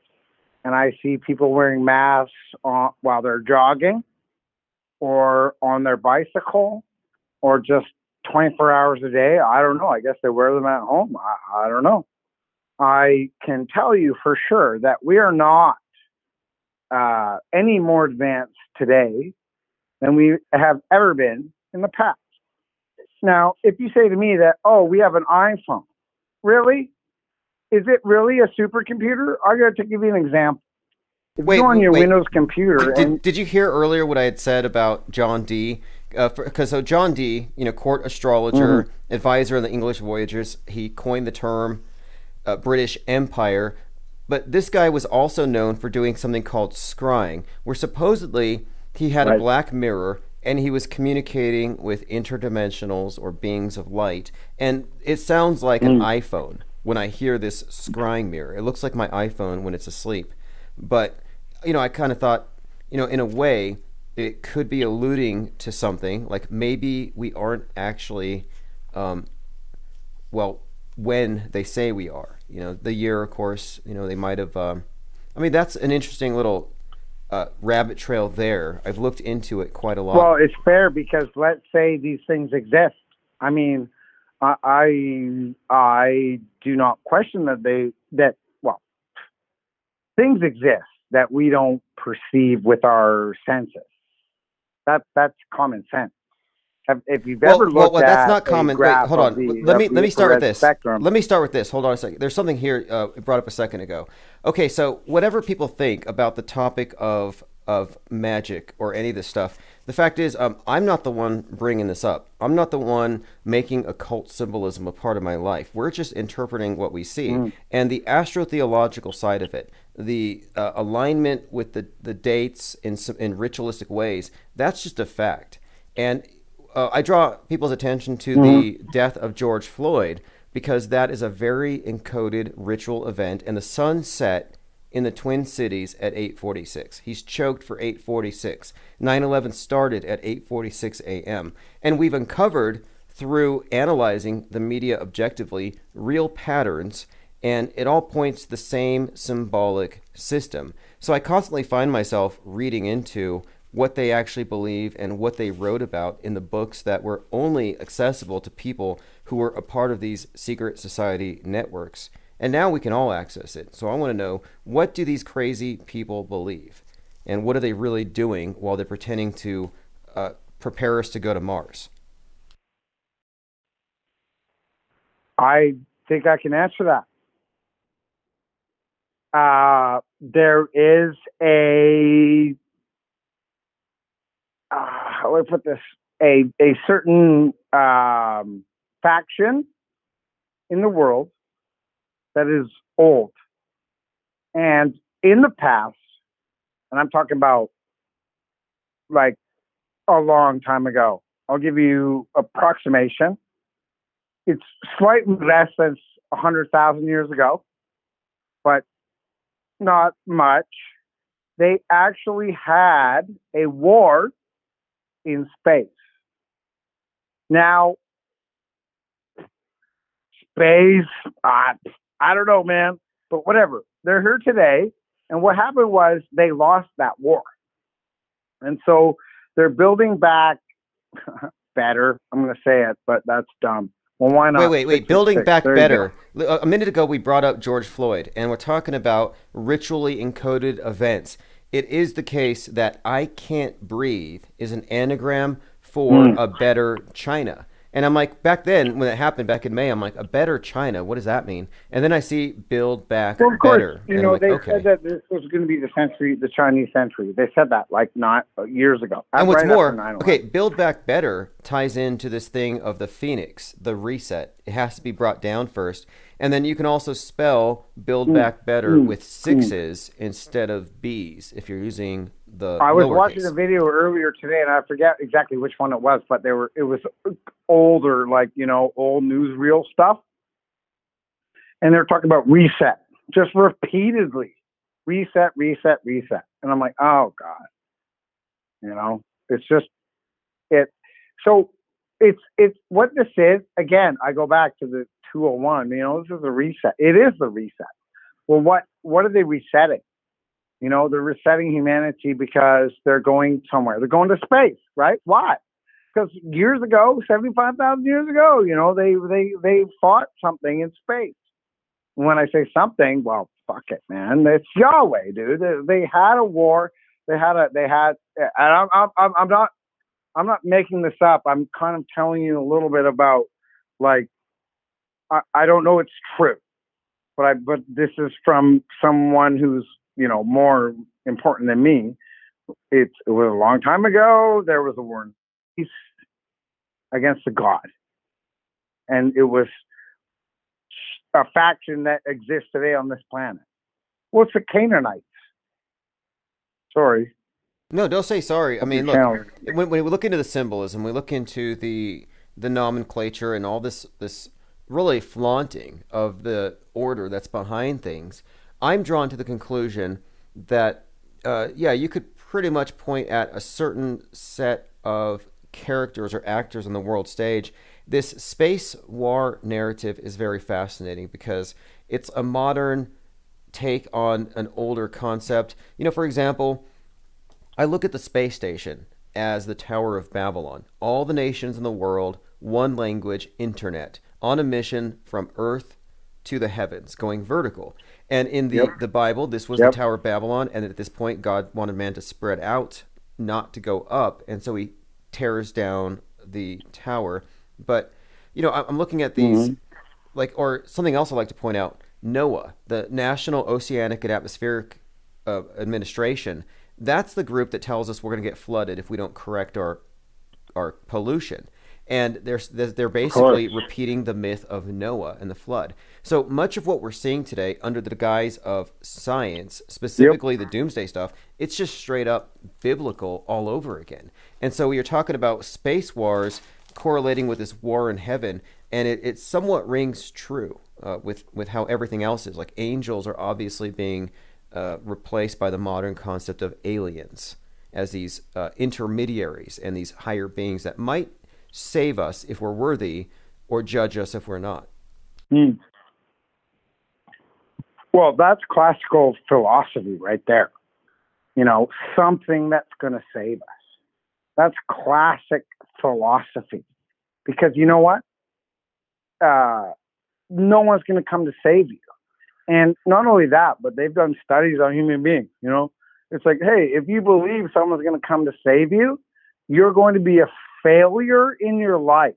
and I see people wearing masks on, while they're jogging or on their bicycle or just 24 hours a day, I don't know. I guess they wear them at home. I, I don't know. I can tell you for sure that we are not uh, any more advanced today than we have ever been in the past. Now, if you say to me that, oh, we have an iPhone, really? Is it really a supercomputer? I'm going to give you an example. If Wait, you're on your wait. Windows computer Did, and did you hear earlier what I had said about John Dee? Because so John Dee, you know, court astrologer, Mm-hmm. advisor on the English Voyagers, he coined the term uh, British Empire. But this guy was also known for doing something called scrying, where supposedly he had a black mirror and he was communicating with interdimensionals or beings of light. And it sounds like an Mm. iPhone when I hear this scrying mirror. It looks like my iPhone when it's asleep. But, you know, I kind of thought, you know, in a way, it could be alluding to something like maybe we aren't actually, um, well, when they say we are. You know, the year, of course, you know, they might have. Um, I mean, that's an interesting little uh, rabbit trail there. I've looked into it quite a lot. Well, it's fair because let's say these things exist. I mean, I I, I do not question that they that well things exist that we don't perceive with our senses. That that's common sense. Have- If you've well, ever well, looked well, at that's not common. Wait, hold on. the- let me let me start with this. Spectrum, Let me start with this. Hold on a second. There's something here uh, brought up a second ago. Okay, so whatever people think about the topic of of magic or any of this stuff, the fact is, um, I'm not the one bringing this up. I'm not the one making occult symbolism a part of my life. We're just interpreting what we see Mm. and the astrotheological side of it, the uh, alignment with the the dates in some, in ritualistic ways. That's just a fact. And uh, I draw people's attention to the death of George Floyd because that is a very encoded ritual event, and the sun set in the Twin Cities at 8:46. He's choked for 8:46. 9/11 started at 8:46 a.m. And we've uncovered through analyzing the media objectively real patterns and it all points to the same symbolic system. So I constantly find myself reading into what they actually believe and what they wrote about in the books that were only accessible to people who were a part of these secret society networks. And now we can all access it. So I want to know what do these crazy people believe? And what are they really doing while they're pretending to uh, prepare us to go to Mars? I think I can answer that. Uh, there is a how do I put this? A a certain um, faction in the world that is old, and in the past, and I'm talking about like a long time ago. I'll give you approximation. it's slightly less than a hundred thousand years ago, but not much. They actually had a war in space. Now, space, uh, I don't know, man, but whatever. They're here today, and what happened was they lost that war, and so they're building back better. I'm going to say it, but that's dumb. Well, why not? Wait, wait, wait. Six Building six. back better. A minute ago, we brought up George Floyd, and we're talking about ritually encoded events. It is the case that I can't breathe is an anagram for Mm. a better China. And I'm like, back then, when it happened back in May, I'm like, a better China? What does that mean? And then I see build back Well, of course, better. you know like, they okay. said that this was going to be the century, the Chinese century. They said that like not uh, years ago. And what's Right more, okay, Build Back Better ties into this thing of the phoenix, the reset. It has to be brought down first. And then you can also spell Build Mm, Back Better mm, with sixes instead of B's if you're using the I was watching a video earlier today, and I forget exactly which one it was, but they were it was older, like you know, old newsreel stuff, and they're talking about reset, just repeatedly, reset, reset, reset, and I'm like, oh god, you know, it's just it. So it's it's what this is. Again, I go back to the 201. You know, this is a reset. It is the reset. Well, what what are they resetting? You know, they're resetting humanity because they're going somewhere. They're going to space, right? Why? Because years ago, seventy-five thousand years ago, you know, they they they fought something in space. When I say something, well, fuck it, man. It's Yahweh, dude. They, they had a war. They had a. They had. And I'm I'm I'm not. I'm not making this up. I'm kind of telling you a little bit about, like, I, I don't know it's true, but I but this is from someone who's you know more important than me. It's it was a long time ago. There was a war in peace against the God, and it was a faction that exists today on this planet. Well, it's the Canaanites. Sorry. No, don't say sorry. I mean, look, when, when we look into the symbolism, we look into the the nomenclature and all this this really flaunting of the order that's behind things. I'm drawn to the conclusion that uh, yeah, you could pretty much point at a certain set of characters or actors on the world stage. This space war narrative is very fascinating because it's a modern take on an older concept. You know, for example, I look at the space station as the Tower of Babylon. All the nations in the world, one language, internet, on a mission from Earth to the heavens, going vertical. And in the, Yep. the Bible, this was Yep. the Tower of Babylon, and at this point, God wanted man to spread out, not to go up, and so he tears down the tower. But you know, I'm looking at these, like, or something else I'd like to point out: NOAA, the National Oceanic and Atmospheric uh, Administration. That's the group that tells us we're going to get flooded if we don't correct our our pollution. And they're they're basically repeating the myth of Noah and the flood. So much of what we're seeing today, under the guise of science, specifically the doomsday stuff, it's just straight up biblical all over again. And so you're talking about space wars correlating with this war in heaven, and it, it somewhat rings true uh, with with how everything else is. Like angels are obviously being uh, replaced by the modern concept of aliens as these uh, intermediaries and these higher beings that might save us if we're worthy or judge us if we're not. Hmm. Well, that's classical philosophy right there. You know, something that's going to save us. That's classic philosophy. Because you know what? Uh, no one's going to come to save you. And not only that, but they've done studies on human beings. You know, it's like, hey, if you believe someone's going to come to save you, you're going to be a failure in your life.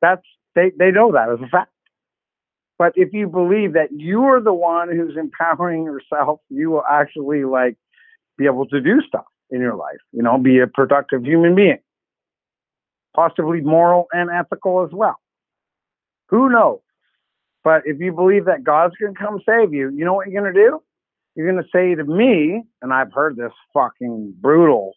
That's they they know that as a fact. But if you believe that you are the one who's empowering yourself, you will actually like be able to do stuff in your life. You know, be a productive human being, possibly moral and ethical as well. Who knows? But if you believe that God's going to come save you, you know what you're going to do? You're going to say to me, and I've heard this fucking brutal,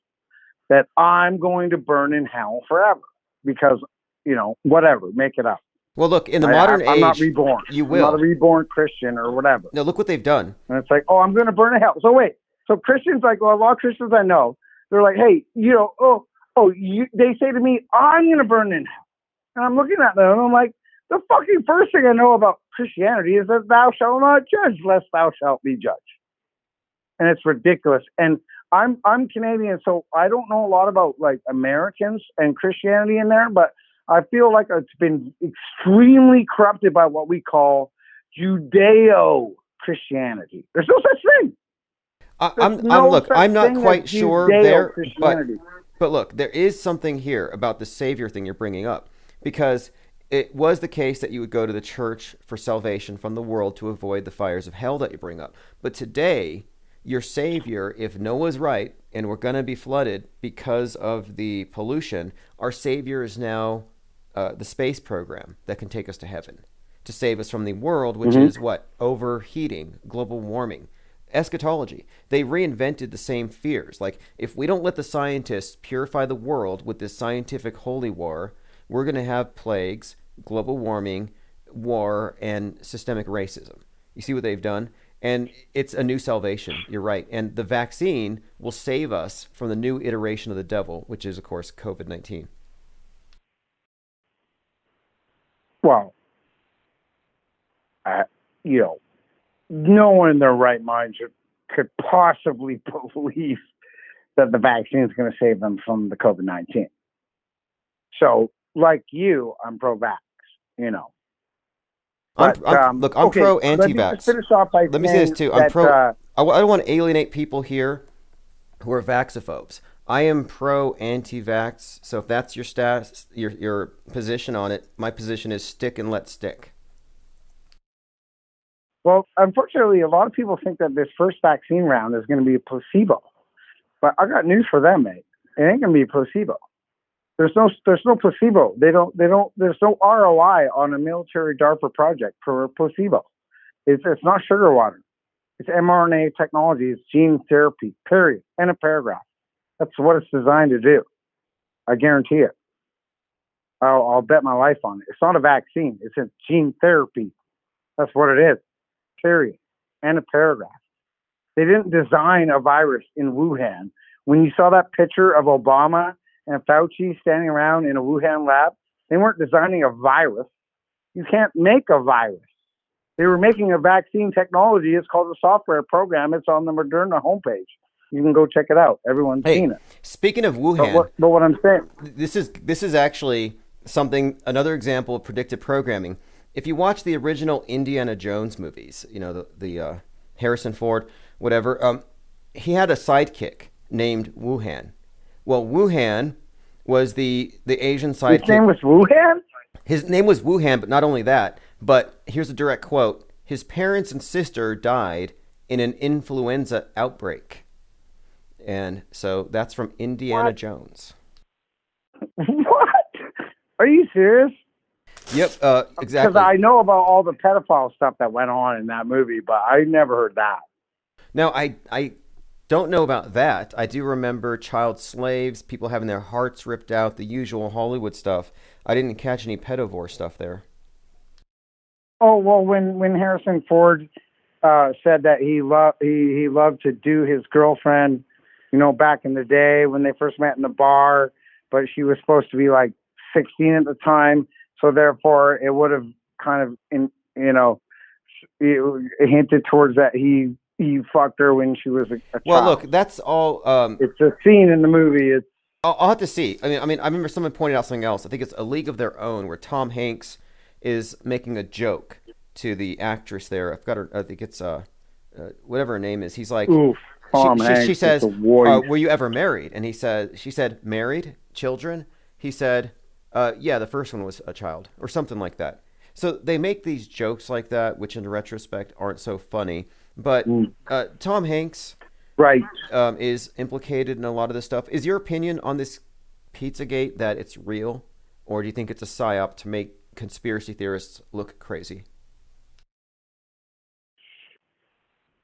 that I'm going to burn in hell forever because you know, whatever, make it up. Well, look, in the I- modern I, I'm not reborn. you I'm not a reborn Christian or whatever. No, look what they've done. And it's like, oh, I'm going to burn in hell. So wait, so Christians, like, well, a lot of Christians I know, they're like, hey, you know, oh, oh, you, they say to me, I'm going to burn in hell. And I'm looking at them and I'm like, the fucking first thing I know about Christianity is that thou shalt not judge, lest thou shalt be judged. And it's ridiculous. And I'm I'm Canadian, so I don't know a lot about like Americans and Christianity in there, but I feel like it's been extremely corrupted by what we call Judeo Christianity. There's no such thing. I, I'm, I'm no look, I'm not quite sure there, but but look, there is something here about the savior thing you're bringing up because it was the case that you would go to the church for salvation from the world to avoid the fires of hell that you bring up. But today, your savior, if NOAA's right and we're going to be flooded because of the pollution, our savior is now uh, the space program that can take us to heaven to save us from the world, which Mhm. is what overheating, global warming eschatology. They reinvented the same fears. Like, if we don't let the scientists purify the world with this scientific holy war, we're going to have plagues, global warming, war, and systemic racism. You see what they've done? And it's a new salvation. You're right. And the vaccine will save us from the new iteration of the devil, which is, of course, COVID 19. Well, uh, you know, no one in their right mind could possibly believe that the vaccine is going to save them from the COVID 19. So, like you, I'm pro vax, you know. I'm, I'm- um, look, I'm okay, pro let anti-vax. by Let me say this too. I'm that, pro. uh, I, I don't want to alienate people here who are vaxophobes. I am pro anti-vax. So if that's your stats, your your position on it, my position is stick and let stick. Well, unfortunately, a lot of people think that this first vaccine round is going to be a placebo. But I got news for them, mate. It ain't going to be a placebo. There's no, there's no placebo. They don't, they don't. There's no ROI on a military DARPA project for a placebo. It's, it's not sugar water. It's mRNA technology. It's gene therapy. Period. And a paragraph. That's what it's designed to do. I guarantee it. I'll, I'll bet my life on it. It's not a vaccine. It's a gene therapy. That's what it is period, and a paragraph. They didn't design a virus in Wuhan. When you saw that picture of Obama and Fauci standing around in a Wuhan lab, they weren't designing a virus. You can't make a virus. They were making a vaccine technology. It's called a software program. It's on the Moderna homepage. You can go check it out. Everyone's Hey, seen it. Speaking of But Wuhan, what, but what I'm saying, this is this is actually something another example of predictive programming. If you watch the original Indiana Jones movies, you know the the uh, Harrison Ford, whatever, um, he had a sidekick named Wuhan. Well, Wuhan was the the Asian side? his name was Wuhan. His name was Wuhan, but not only that, but here's a direct quote. His parents and sister died in an influenza outbreak. And so that's from Indiana What? Jones. what? Are you serious? Yep, uh, Because exactly. I know about all the pedophile stuff that went on in that movie, but I never heard that. Now, I I don't know about that. I do remember child slaves, people having their hearts ripped out, the usual Hollywood stuff. I didn't catch any pedovore stuff there. Oh well, when when Harrison Ford uh, said that he loved he he loved to do his girlfriend, you know, back in the day when they first met in the bar, but she was supposed to be like 16 at the time, so therefore it would have kind of in you know it hinted towards that he he fucked her when she was a, a Well, child. look, that's all. Um, it's a scene in the movie. It's I'll, I'll have to see. I mean, I mean, I remember someone pointed out something else. I think it's A League of Their Own, where Tom Hanks is making a joke to the actress there. I've got her. I think it's uh, uh whatever her name is. He's like, oof. Tom she, Hanks she, she says, uh, "Were you ever married?" And he said, "She said married, children." He said, uh, "Yeah, the first one was a child, or something like that." So they make these jokes like that, which in retrospect aren't so funny. But Mm. uh, Tom Hanks right. um, is implicated in a lot of this stuff. Is your opinion on this Pizzagate that it's real, or do you think it's a psyop to make conspiracy theorists look crazy?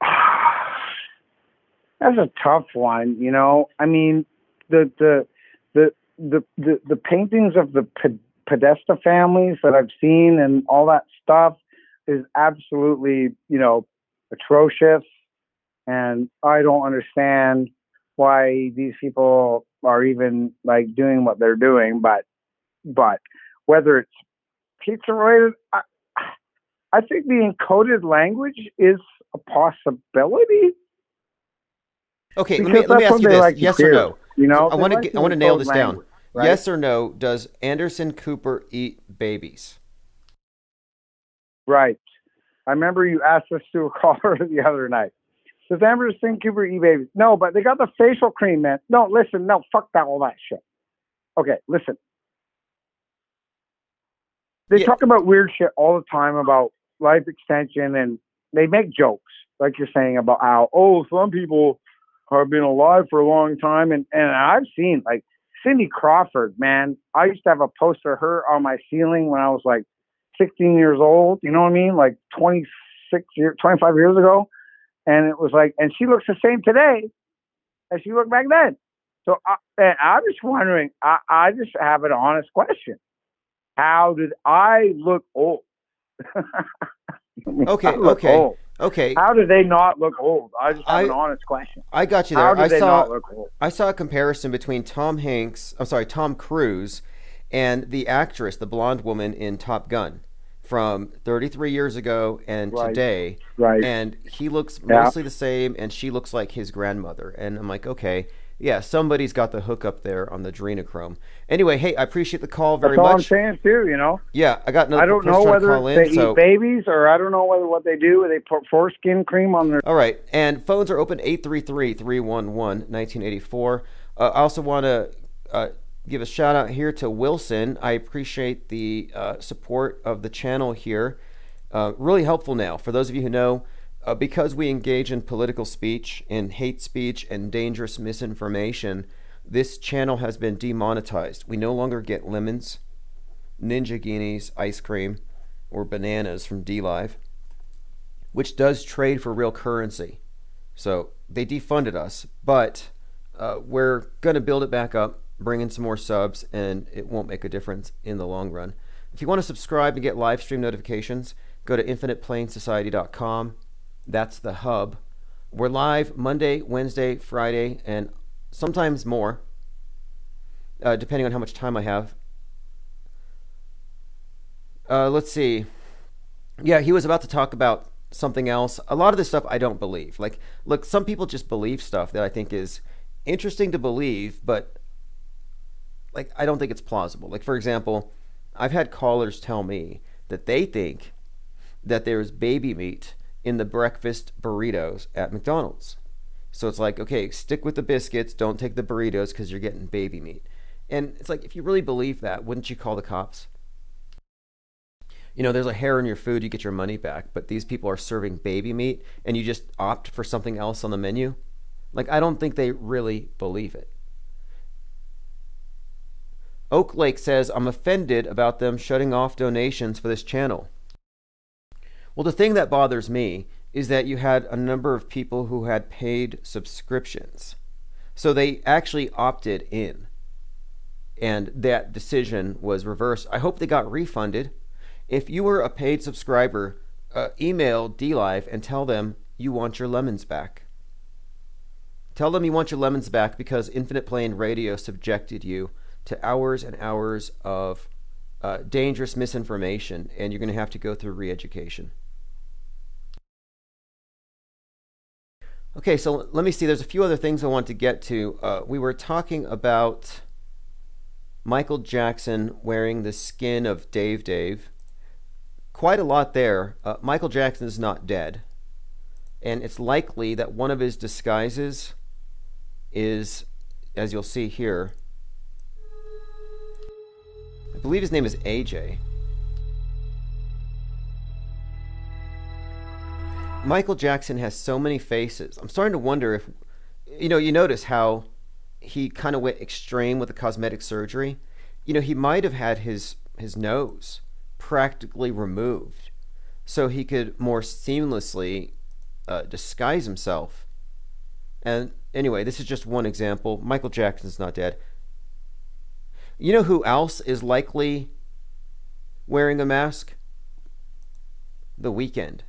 That's a tough one, you know. I mean, the the the the the, the paintings of the Podesta families that I've seen and all that stuff is absolutely, you know, atrocious. And I don't understand why these people are even like doing what they're doing. But, but whether it's pizza related, I, I think the encoded language is a possibility. Okay, let me, let me ask you this: like yes or no? You know, I want to like I want to nail this language, down. Right? Yes or no? Does Anderson Cooper eat babies? Right. I remember you asked us to a caller the other night. Does Anderson Cooper eat babies? No, but they got the facial cream, man. No, listen, no, fuck that, all that shit. Okay, listen. They yeah. talk about weird shit all the time about life extension, and they make jokes, like you're saying about how, oh, some people have been alive for a long time, and and I've seen like Cindy Crawford, man. I used to have a poster of her on my ceiling when I was like 16 years old. You know what I mean? Like 26 years, 25 years ago, and it was like, and she looks the same today as she looked back then. So I, and I'm just wondering. I, I just have an honest question. How did I look old? okay, okay. Old. Okay. How do they not look old? I just have I, an honest question. I got you there. How do I they saw, not look old? I saw a comparison between Tom Hanks, I'm sorry, Tom Cruise, and the actress, the blonde woman in Top Gun from 33 years ago and right. today. Right. And he looks mostly yeah. the same, and she looks like his grandmother. And I'm like, okay, yeah, somebody's got the hook up there on the adrenochrome. Anyway, hey, I appreciate the call very That's all much. I'm saying too, you know. Yeah, I got another. I don't know whether they in, eat so... babies or I don't know whether what they do. They put foreskin cream on their. All right, and phones are open 833-311-1984. Uh, I also want to uh, give a shout out here to Wilson. I appreciate the uh, support of the channel here. Uh, really helpful now for those of you who know uh, because we engage in political speech, in hate speech, and dangerous misinformation, this channel has been demonetized. We no longer get lemons, ninja guineas, ice cream, or bananas from DLive, which does trade for real currency. So they defunded us, but uh, we're going to build it back up, bring in some more subs, and it won't make a difference in the long run. If you want to subscribe and get live stream notifications, go to infiniteplanesociety.com. That's the hub. We're live Monday, Wednesday, Friday, and sometimes more, uh, depending on how much time I have. Uh, let's see. Yeah, he was about to talk about something else. A lot of this stuff I don't believe. Like, look, some people just believe stuff that I think is interesting to believe, but like I don't think it's plausible. Like, for example, I've had callers tell me that they think that there's baby meat in the breakfast burritos at McDonald's. So it's like, okay, stick with the biscuits, don't take the burritos because you're getting baby meat. And it's like, if you really believe that, wouldn't you call the cops? You know, there's a hair in your food, you get your money back, but these people are serving baby meat and you just opt for something else on the menu? Like, I don't think they really believe it. Oak Lake says, I'm offended about them shutting off donations for this channel. Well, the thing that bothers me is that you had a number of people who had paid subscriptions. So they actually opted in. And that decision was reversed. I hope they got refunded. If you were a paid subscriber, uh, email DLive and tell them you want your lemons back. Tell them you want your lemons back because Infinite Plane Radio subjected you to hours and hours of uh, dangerous misinformation, and you're going to have to go through re education. Okay, so let me see. There's a few other things I want to get to. Uh, we were talking about Michael Jackson wearing the skin of Dave Dave. Quite a lot there. Uh, Michael Jackson is not dead. And it's likely that one of his disguises is, as you'll see here, I believe his name is AJ. Michael Jackson has so many faces. I'm starting to wonder if, you know, you notice how he kind of went extreme with the cosmetic surgery. You know, he might have had his his nose practically removed so he could more seamlessly uh, disguise himself. And anyway, this is just one example. Michael Jackson's not dead. You know who else is likely wearing a mask? The Weeknd.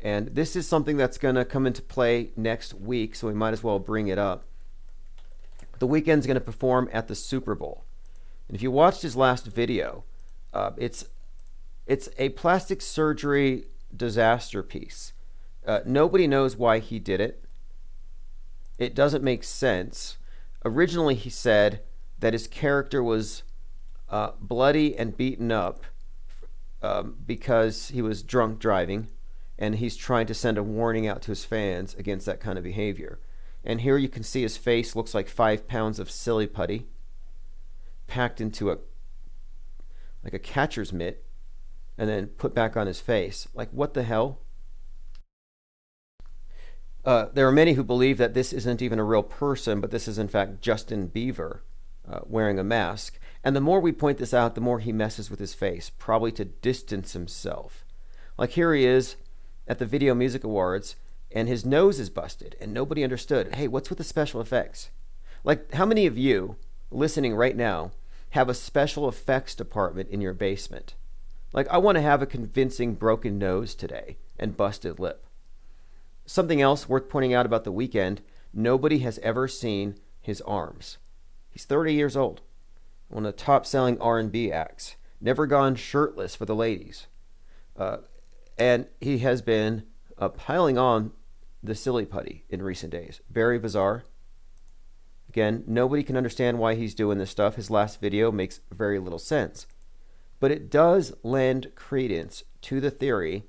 And this is something that's going to come into play next week, so we might as well bring it up. The Weeknd's going to perform at the Super Bowl. And if you watched his last video, uh, it's it's a plastic surgery disaster piece. Uh, nobody knows why he did it. It doesn't make sense. Originally, he said that his character was uh, bloody and beaten up um, because he was drunk driving, and he's trying to send a warning out to his fans against that kind of behavior. And here you can see his face looks like five pounds of silly putty packed into a like a catcher's mitt and then put back on his face. Like what the hell? Uh, there are many who believe that this isn't even a real person, but this is in fact Justin Bieber uh, wearing a mask. And the more we point this out, the more he messes with his face, probably to distance himself. Like here he is at the Video Music Awards, and his nose is busted, and nobody understood. Hey, what's with the special effects? Like, how many of you listening right now have a special effects department in your basement? Like, I want to have a convincing broken nose today and busted lip. Something else worth pointing out about the Weeknd nobody has ever seen his arms. He's 30 years old, one of the top-selling R&B acts, never gone shirtless for the ladies. Uh, and he has been uh, piling on the silly putty in recent days. Very bizarre. Again, nobody can understand why he's doing this stuff. His last video makes very little sense. But it does lend credence to the theory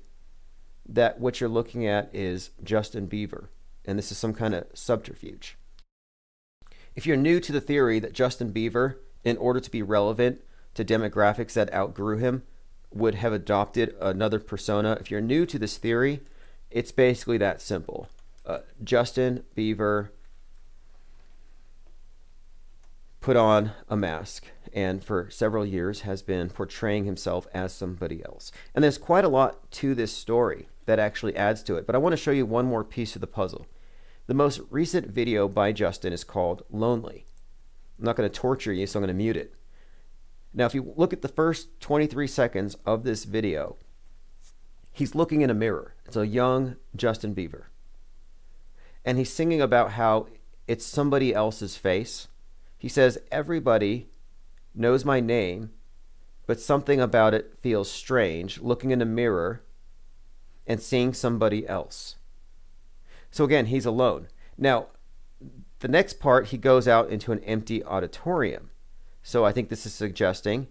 that what you're looking at is Justin Bieber, and this is some kind of subterfuge. If you're new to the theory that Justin Bieber, in order to be relevant to demographics that outgrew him, would have adopted another persona, if you're new to this theory, it's basically that simple. Uh, Justin Bieber put on a mask and for several years has been portraying himself as somebody else. And there's quite a lot to this story that actually adds to it. But I want to show you one more piece of the puzzle. The most recent video by Justin is called Lonely. I'm not going to torture you, so I'm going to mute it. Now, if you look at the first 23 seconds of this video, he's looking in a mirror. It's a young Justin Bieber. And he's singing about how it's somebody else's face. He says, Everybody knows my name, but something about it feels strange. Looking in a mirror, and seeing somebody else. So again, he's alone. Now, the next part, he goes out into an empty auditorium. So I think this is suggesting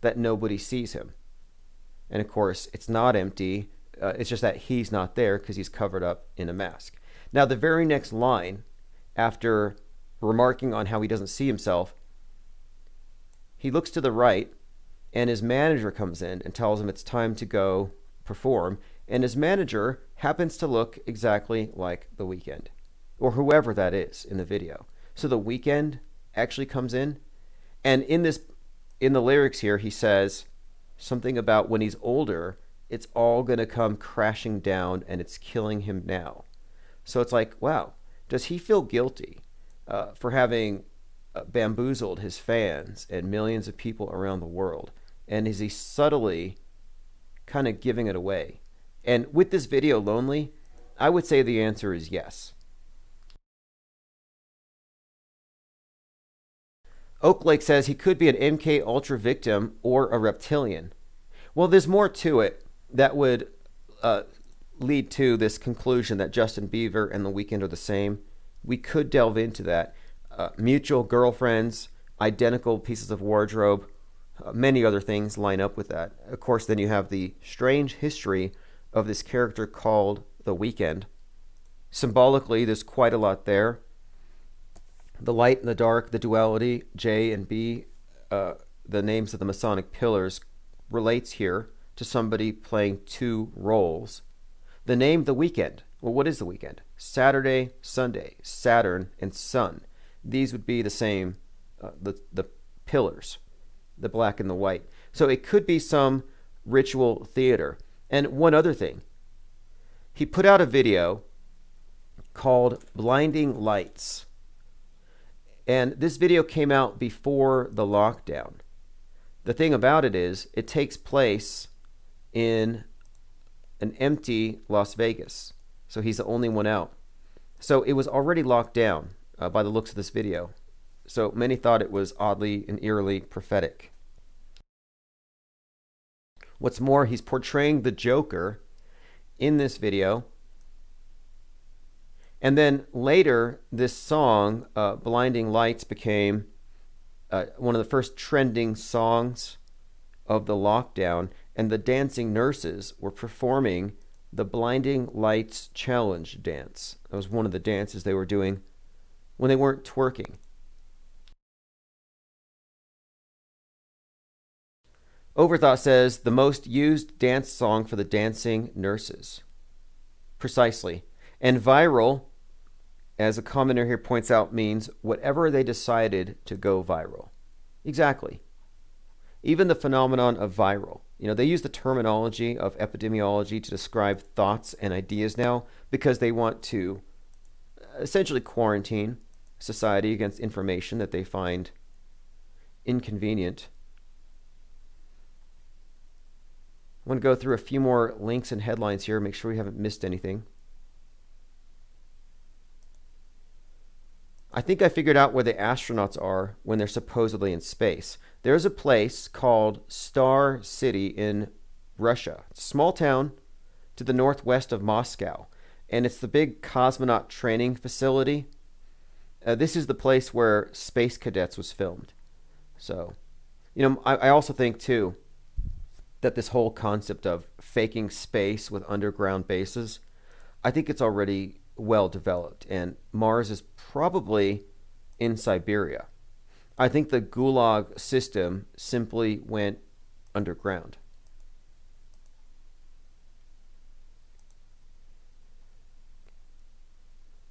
that nobody sees him. And of course, it's not empty. Uh, it's just that he's not there because he's covered up in a mask. Now, the very next line, after remarking on how he doesn't see himself, he looks to the right, and his manager comes in and tells him it's time to go perform and his manager happens to look exactly like the Weeknd, or whoever that is in the video. So the Weeknd actually comes in, and in this, in the lyrics here, he says something about when he's older, it's all gonna come crashing down, and it's killing him now. So it's like, wow, does he feel guilty uh, for having uh, bamboozled his fans and millions of people around the world? And is he subtly kind of giving it away? And with this video, Lonely, I would say the answer is yes. Oaklake says he could be an MK Ultra victim or a reptilian. Well, there's more to it that would uh, lead to this conclusion that Justin Bieber and The Weeknd are the same. We could delve into that. Uh, mutual girlfriends, identical pieces of wardrobe, uh, many other things line up with that. Of course, then you have the strange history of this character called the Weeknd. Symbolically, there's quite a lot there. The light and the dark, the duality, J and B, uh, the names of the Masonic pillars, relates here to somebody playing two roles. The name the Weeknd. Well, what is the weekend? Saturday, Sunday, Saturn, and Sun. These would be the same, uh, the the pillars, the black and the white. So it could be some ritual theater. And one other thing, he put out a video called Blinding Lights. And this video came out before the lockdown. The thing about it is, it takes place in an empty Las Vegas. So he's the only one out. So it was already locked down uh, by the looks of this video. So many thought it was oddly and eerily prophetic. What's more, he's portraying the Joker in this video. And then later, this song, uh, Blinding Lights, became uh, one of the first trending songs of the lockdown. And the dancing nurses were performing the Blinding Lights Challenge dance. That was one of the dances they were doing when they weren't twerking. Overthought says the most used dance song for the dancing nurses. Precisely. And viral, as a commenter here points out, means whatever they decided to go viral. Exactly. Even the phenomenon of viral. You know, they use the terminology of epidemiology to describe thoughts and ideas now because they want to uh, essentially quarantine society against information that they find inconvenient I'm going to go through a few more links and headlines here, make sure we haven't missed anything. I think I figured out where the astronauts are when they're supposedly in space. There's a place called Star City in Russia. Small town to the northwest of Moscow, and it's the big cosmonaut training facility. Uh, this is the place where Space Cadets was filmed. So, you know, I, I also think too that this whole concept of faking space with underground bases, I think it's already well developed, and Mars is probably in Siberia. I think the Gulag system simply went underground.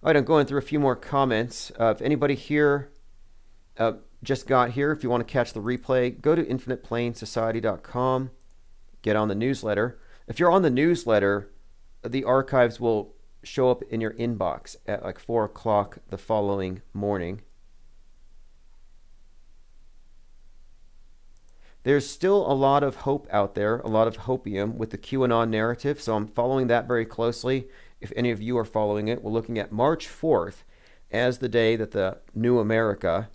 All right, I'm going through a few more comments. Uh, if anybody here uh, just got here, if you want to catch the replay, go to infiniteplanesociety.com get on the newsletter. If you're on the newsletter, the archives will show up in your inbox at like 4 o'clock the following morning. There's still a lot of hope out there, a lot of hopium with the QAnon narrative, so I'm following that very closely. If any of you are following it, we're looking at March 4th as the day that the new America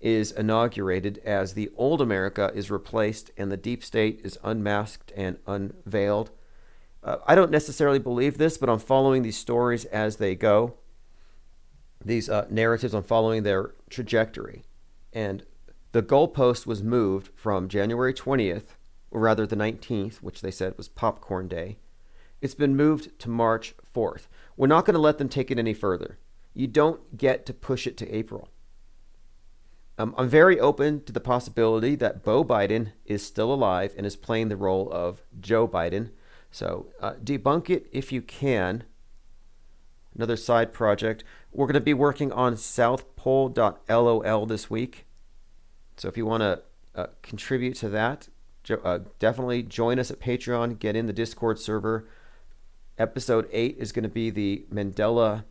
is inaugurated as the old America is replaced and the deep state is unmasked and unveiled. Uh, I don't necessarily believe this, but I'm following these stories as they go. These uh, narratives, I'm following their trajectory. And the goalpost was moved from January 20th, or rather the 19th, which they said was Popcorn Day. It's been moved to March 4th. We're not going to let them take it any further. You don't get to push it to April. Um, I'm very open to the possibility that Beau Biden is still alive and is playing the role of Joe Biden. So uh, debunk it if you can. Another side project. We're going to be working on southpole.lol this week. So if you want to uh, contribute to that, jo- uh, definitely join us at Patreon. Get in the Discord server. Episode 8 is going to be the Mandela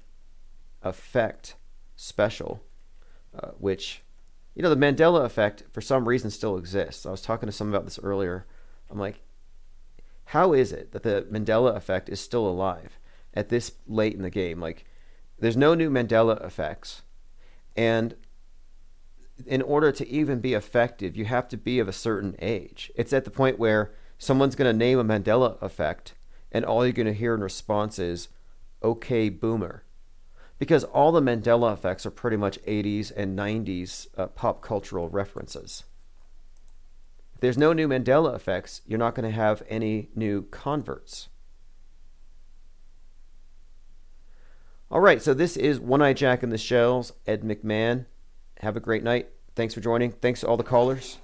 Effect special, uh, which you know, the Mandela effect for some reason still exists. I was talking to someone about this earlier. I'm like, how is it that the Mandela effect is still alive at this late in the game? Like, there's no new Mandela effects. And in order to even be effective, you have to be of a certain age. It's at the point where someone's going to name a Mandela effect, and all you're going to hear in response is, okay, boomer because all the Mandela effects are pretty much 80s and 90s uh, pop cultural references. If there's no new Mandela effects, you're not going to have any new converts. All right, so this is One Eye Jack in the Shells, Ed McMahon. Have a great night. Thanks for joining. Thanks to all the callers.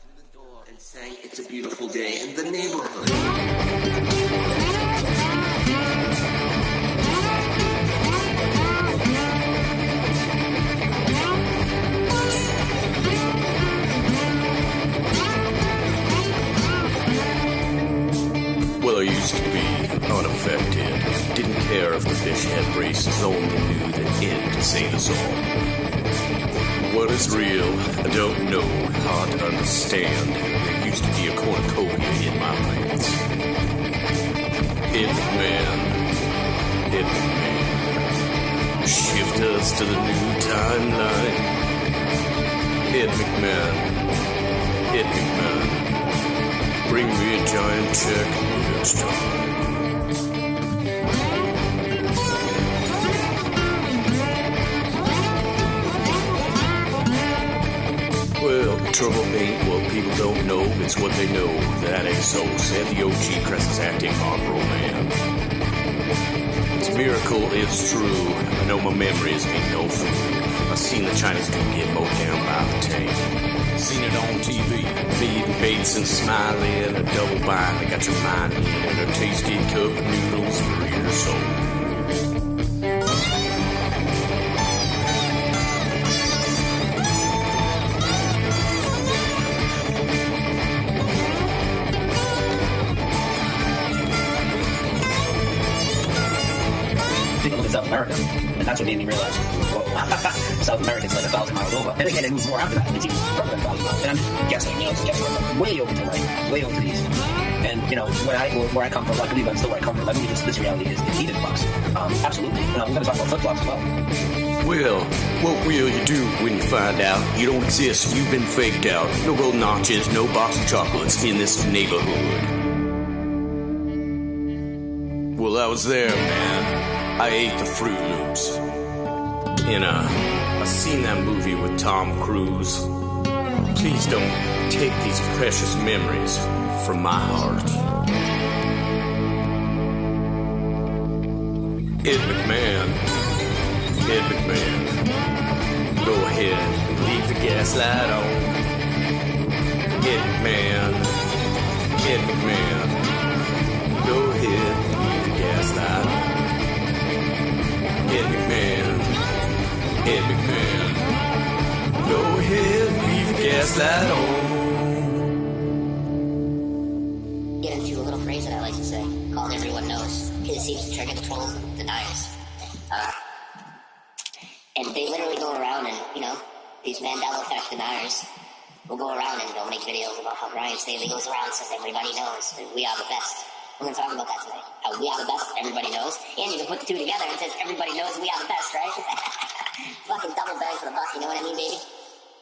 I used to be unaffected. Didn't care if the fish had races, only knew that Ed could save us all. What is real? I don't know. Hard to understand. There used to be a cornucopia in my pants. Ed McMahon. Ed McMahon. Shift us to the new timeline. Ed McMahon. Ed McMahon. Bring me a giant check. Well, the trouble ain't what people don't know, it's what they know. That ain't so, said the OG Cress's acting Marlboro man. It's a miracle, it's true. I know my memories ain't no fool. I seen the Chinese dude get mowed down by the tank. Seen it on TV. Feeding Bates and smiling, a double bind that got your mind in. And a tasty cup of noodles for your soul. South America, and that's what made me realize, whoa, South America's like a thousand miles over. And again, it moves more after that. It's even And I'm guessing, you know, just guessing, way over to right, way over to the east. And you know, where I where I come from, I believe I'm still where I come from. I believe this, this reality is Eden box. Um, absolutely. And I'm going to talk about flip flops as well. Well, what will you do when you find out you don't exist? You've been faked out. No gold notches, no box of chocolates in this neighborhood. Well, I was there, man. I ate the Fruit Loops. In a, I seen that movie with Tom Cruise. Please don't take these precious memories from my heart. Ed McMahon. Ed McMahon. Go ahead, leave the gas light on. Ed McMahon. Ed McMahon. Go ahead, leave the gas light on. Ed McMahon. Ed McMahon. Go ahead, the gas light on. get into a little phrase that I like to say called everyone knows because it seems to trigger the trolls and deniers. Uh, and they literally go around and, you know, these Mandela effect deniers will go around and they'll make videos about how Brian Staley goes around and says everybody knows that we are the best. We're going to talk about that today. How we are the best, everybody knows. And you can put the two together and says everybody knows we are the best, right? Fucking double bang for the buck, you know what I mean, baby?